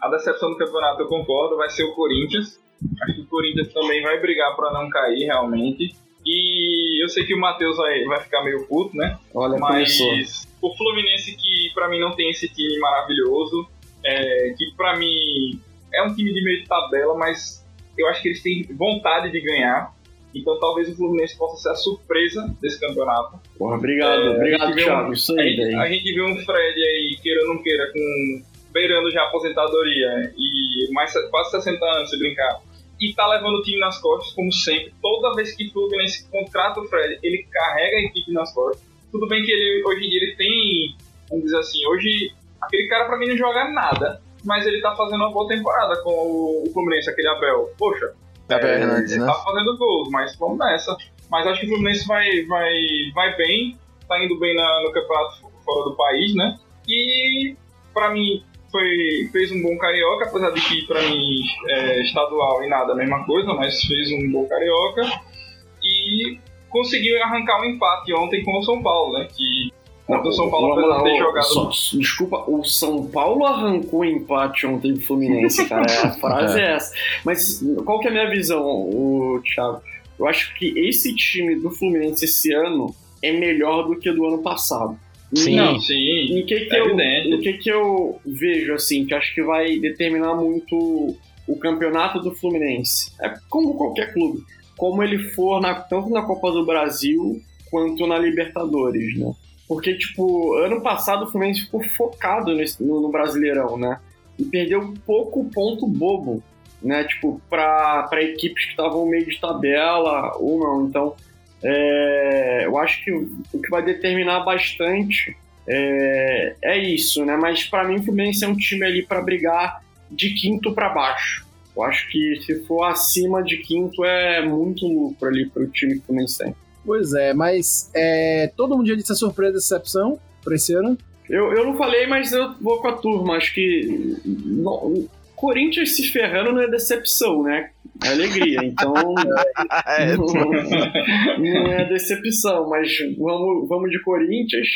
a decepção do campeonato, eu concordo, vai ser o Corinthians. Acho que o Corinthians também vai brigar pra não cair, realmente. E eu sei que o Matheus vai, vai ficar meio puto, né? Olha, Mas começou. o Fluminense, que pra mim não tem esse time maravilhoso, é, que pra mim é um time de meio de tabela, mas eu acho que eles têm vontade de ganhar. Então talvez o Fluminense possa ser a surpresa desse campeonato. Porra, obrigado, É, obrigado, Thiago. um- Isso A aí, gente, a gente viu um Fred aí, queira ou não queira, com beirando já a aposentadoria e mais quase 60 anos, se brincar. E tá levando o time nas costas, como sempre. Toda vez que o Fluminense contrata o Fred, ele carrega a equipe nas costas. Tudo bem que ele, hoje em dia ele tem, vamos dizer assim, hoje aquele cara pra mim não joga nada, mas ele tá fazendo uma boa temporada com o, o Fluminense, aquele Abel. Poxa, Abel é, Hernandes, ele né? tá fazendo gols, mas vamos nessa. Mas acho que o Fluminense vai, vai, vai bem, tá indo bem na- no campeonato fora do país, né? E pra mim foi, fez um bom carioca, apesar de que pra mim é, estadual e nada a mesma coisa, mas fez um bom carioca e conseguiu arrancar um empate ontem com o São Paulo, né? Que o São Paulo, apesar ter jogado só- desculpa, o São Paulo arrancou empate ontem do Fluminense, cara. A frase é. essa. Mas qual que é a minha visão, o Thiago? Eu acho que esse time do Fluminense esse ano é melhor do que do ano passado. Sim. Não, sim. Em que que É eu, evidente. o que que eu vejo assim que acho que vai determinar muito o campeonato do Fluminense? É como qualquer clube, como ele for na, tanto na Copa do Brasil quanto na Libertadores, né? Porque tipo ano passado o Fluminense ficou focado nesse- no, no Brasileirão, né? E perdeu pouco ponto bobo, né? Tipo para para equipes que estavam meio de tabela ou não. Então é, eu acho que o que vai determinar bastante é, é isso, né? Mas pra mim o Fluminense é um time ali pra brigar de quinto pra baixo. Eu acho que se for acima de quinto é muito lucro ali pro time que o Fluminense tem. Pois é, mas é, todo mundo já disse a surpresa e decepção pra esse ano. Eu, eu não falei, mas eu vou com a turma. Acho que não- Corinthians se ferrando não é decepção, né? É alegria. Então É, não, não é decepção, mas vamos, vamos de Corinthians.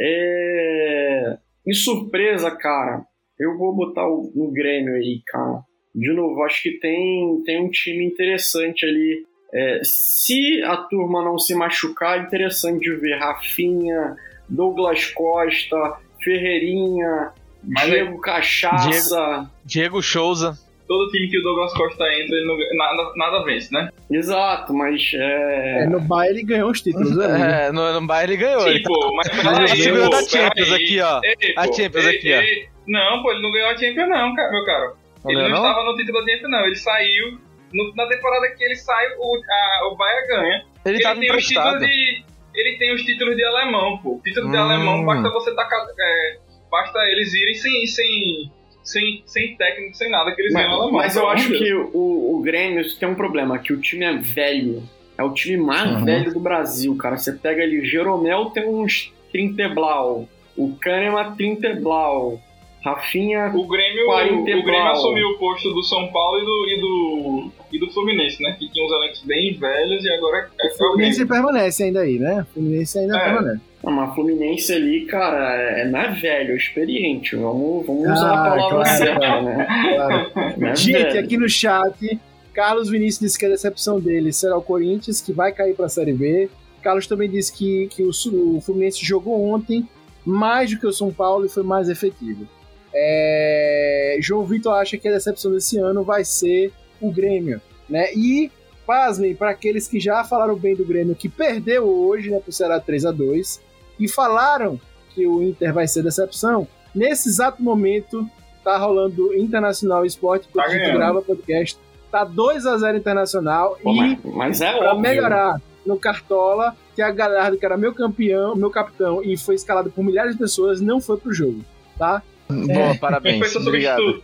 É... E surpresa, cara, eu vou botar o, o Grêmio aí, cara. De novo, acho que tem, tem um time interessante ali. É, se a turma não se machucar, é interessante de ver Rafinha, Douglas Costa, Ferreirinha, Mas Diego é... Cachaça. Diego, Diego Souza. Todo time que o Douglas Costa entra, ele não, nada, nada vence, né? Exato, mas é... é no Bayern ele ganhou os títulos, né? É, no, no Bayern ele ganhou. Sim, ele tá... mas peraí, ele ganhou da Champions aqui, ó. Ei, a Champions ei, aqui, ó. Não, pô, ele não ganhou a Champions não, cara, meu caro. Não ele não, não, estava no título da Champions não, ele saiu... No, na temporada que ele sai, o, a, o Bayern ganha. Ele, ele tem emprestado. os títulos de... Ele tem os títulos de alemão, pô. Título hum. de alemão, basta você tacar... É, basta eles irem sem... sem sem, sem técnico, sem nada, que eles mas, alemão. Mas eu acho que o, o Grêmio tem um problema, que o time é velho. É o time mais uhum. velho do Brasil, cara. Você pega ali, Jeromel tem uns 30 blau, o Kahneman 30 blau, Rafinha. O Grêmio, o, o Grêmio assumiu o posto do São Paulo e do, e do, e do Fluminense, né? Que tinha uns elencos bem velhos e agora é o Fluminense permanece ainda aí, né? O Fluminense ainda é. permanece. Não, mas Fluminense ali, cara, é, não é velho, é experiente. Vamos, vamos ah, usar a palavra claro, certa, né? Claro. É Gente, velho. aqui no chat, Carlos Vinícius disse que a decepção dele será o Corinthians, que vai cair para a Série B. Carlos também disse que, que o, o Fluminense jogou ontem mais do que o São Paulo e foi mais efetivo. É... João Vitor acha que a decepção desse ano vai ser o Grêmio, né? E, pasmem, para aqueles que já falaram bem do Grêmio, que perdeu hoje, né, pro Ceará 3 a 2 e falaram que o Inter vai ser decepção, nesse exato momento tá rolando Internacional Esporte, porque tá a gente grava podcast, tá 2 a 0 Internacional Pô, e mas, é pra melhorar no Cartola, que a Galhardo, que era meu campeão, meu capitão e foi escalado por milhares de pessoas, não foi pro jogo, tá? Boa, parabéns. Obrigado.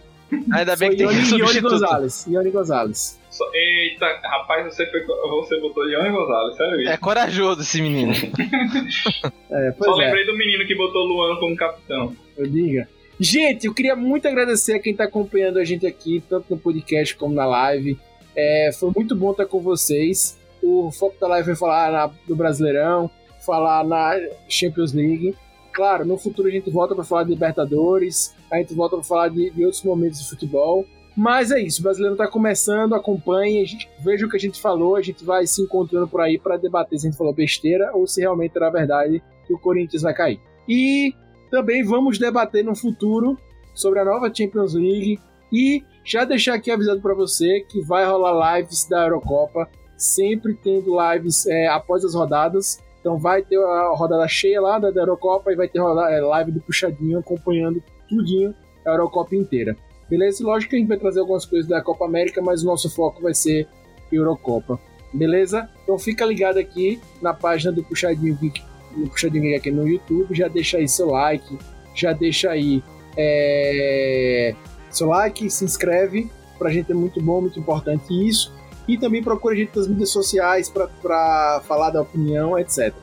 Ainda bem que tem Ione, substituto. Ione Gonzalez. Ione Gonzalez. Eita, rapaz, você, foi, você botou Ione Gonzalez, sério isso? É corajoso esse menino. é, Só é. lembrei do menino que botou Luan como capitão. Eu diga. Gente, eu queria muito agradecer a quem está acompanhando a gente aqui, tanto no podcast como na live. É, foi muito bom estar com vocês. O foco da live foi falar na, do Brasileirão, falar na Champions League claro, no futuro a gente volta para falar de Libertadores, a gente volta para falar de, de, outros momentos de futebol. Mas é isso, o brasileiro está começando, acompanhe, gente, veja o que a gente falou, a gente vai se encontrando por aí para debater se a gente falou besteira ou se realmente era verdade que o Corinthians vai cair. E também vamos debater no futuro sobre a nova Champions League e já deixar aqui avisado para você que vai rolar lives da Eurocopa, sempre tendo lives é, após as rodadas. Então vai ter a rodada cheia lá da, Eurocopa e vai ter rodada, é, live do Puxadinho acompanhando tudinho a Eurocopa inteira. Beleza? Lógico que a gente vai trazer algumas coisas da Copa América, mas o nosso foco vai ser Eurocopa. Beleza? Então fica ligado aqui na página do Puxadinho Geek, no Puxadinho Geek aqui no YouTube, já deixa aí seu like, já deixa aí é, seu like, se inscreve, pra gente é muito bom, muito importante isso. E também procura a gente nas mídias sociais para falar da opinião, etc.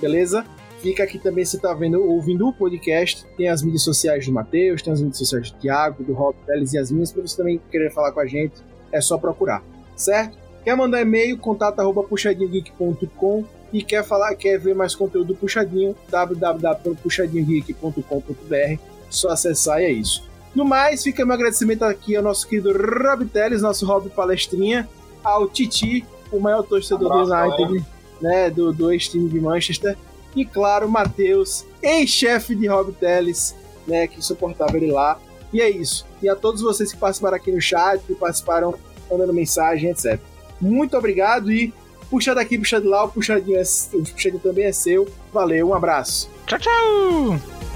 Beleza? Fica aqui também, se está vendo, ouvindo o podcast, tem as mídias sociais do Matheus, tem as mídias sociais do Thiago, do Rob Teles e as minhas, para você também querer falar com a gente, é só procurar, certo? Quer mandar e-mail, contato arroba puxadinhogeek.com e quer falar, quer ver mais conteúdo do Puxadinho, www.puxadinhogeek.com.br, só acessar e é isso. No mais, fica meu agradecimento aqui ao nosso querido Rob Teles, nosso Rob Palestrinha, ao Titi, o maior torcedor do United, né, do, do ex-time de Manchester, e claro, Matheus, ex-chefe de Rob Teles, né, que suportava ele lá. E é isso. E a todos vocês que participaram aqui no chat, que participaram mandando mensagem, etc. Muito obrigado e puxa daqui, puxa de lá, o puxadinho, é, o puxadinho também é seu. Valeu, um abraço. Tchau, tchau!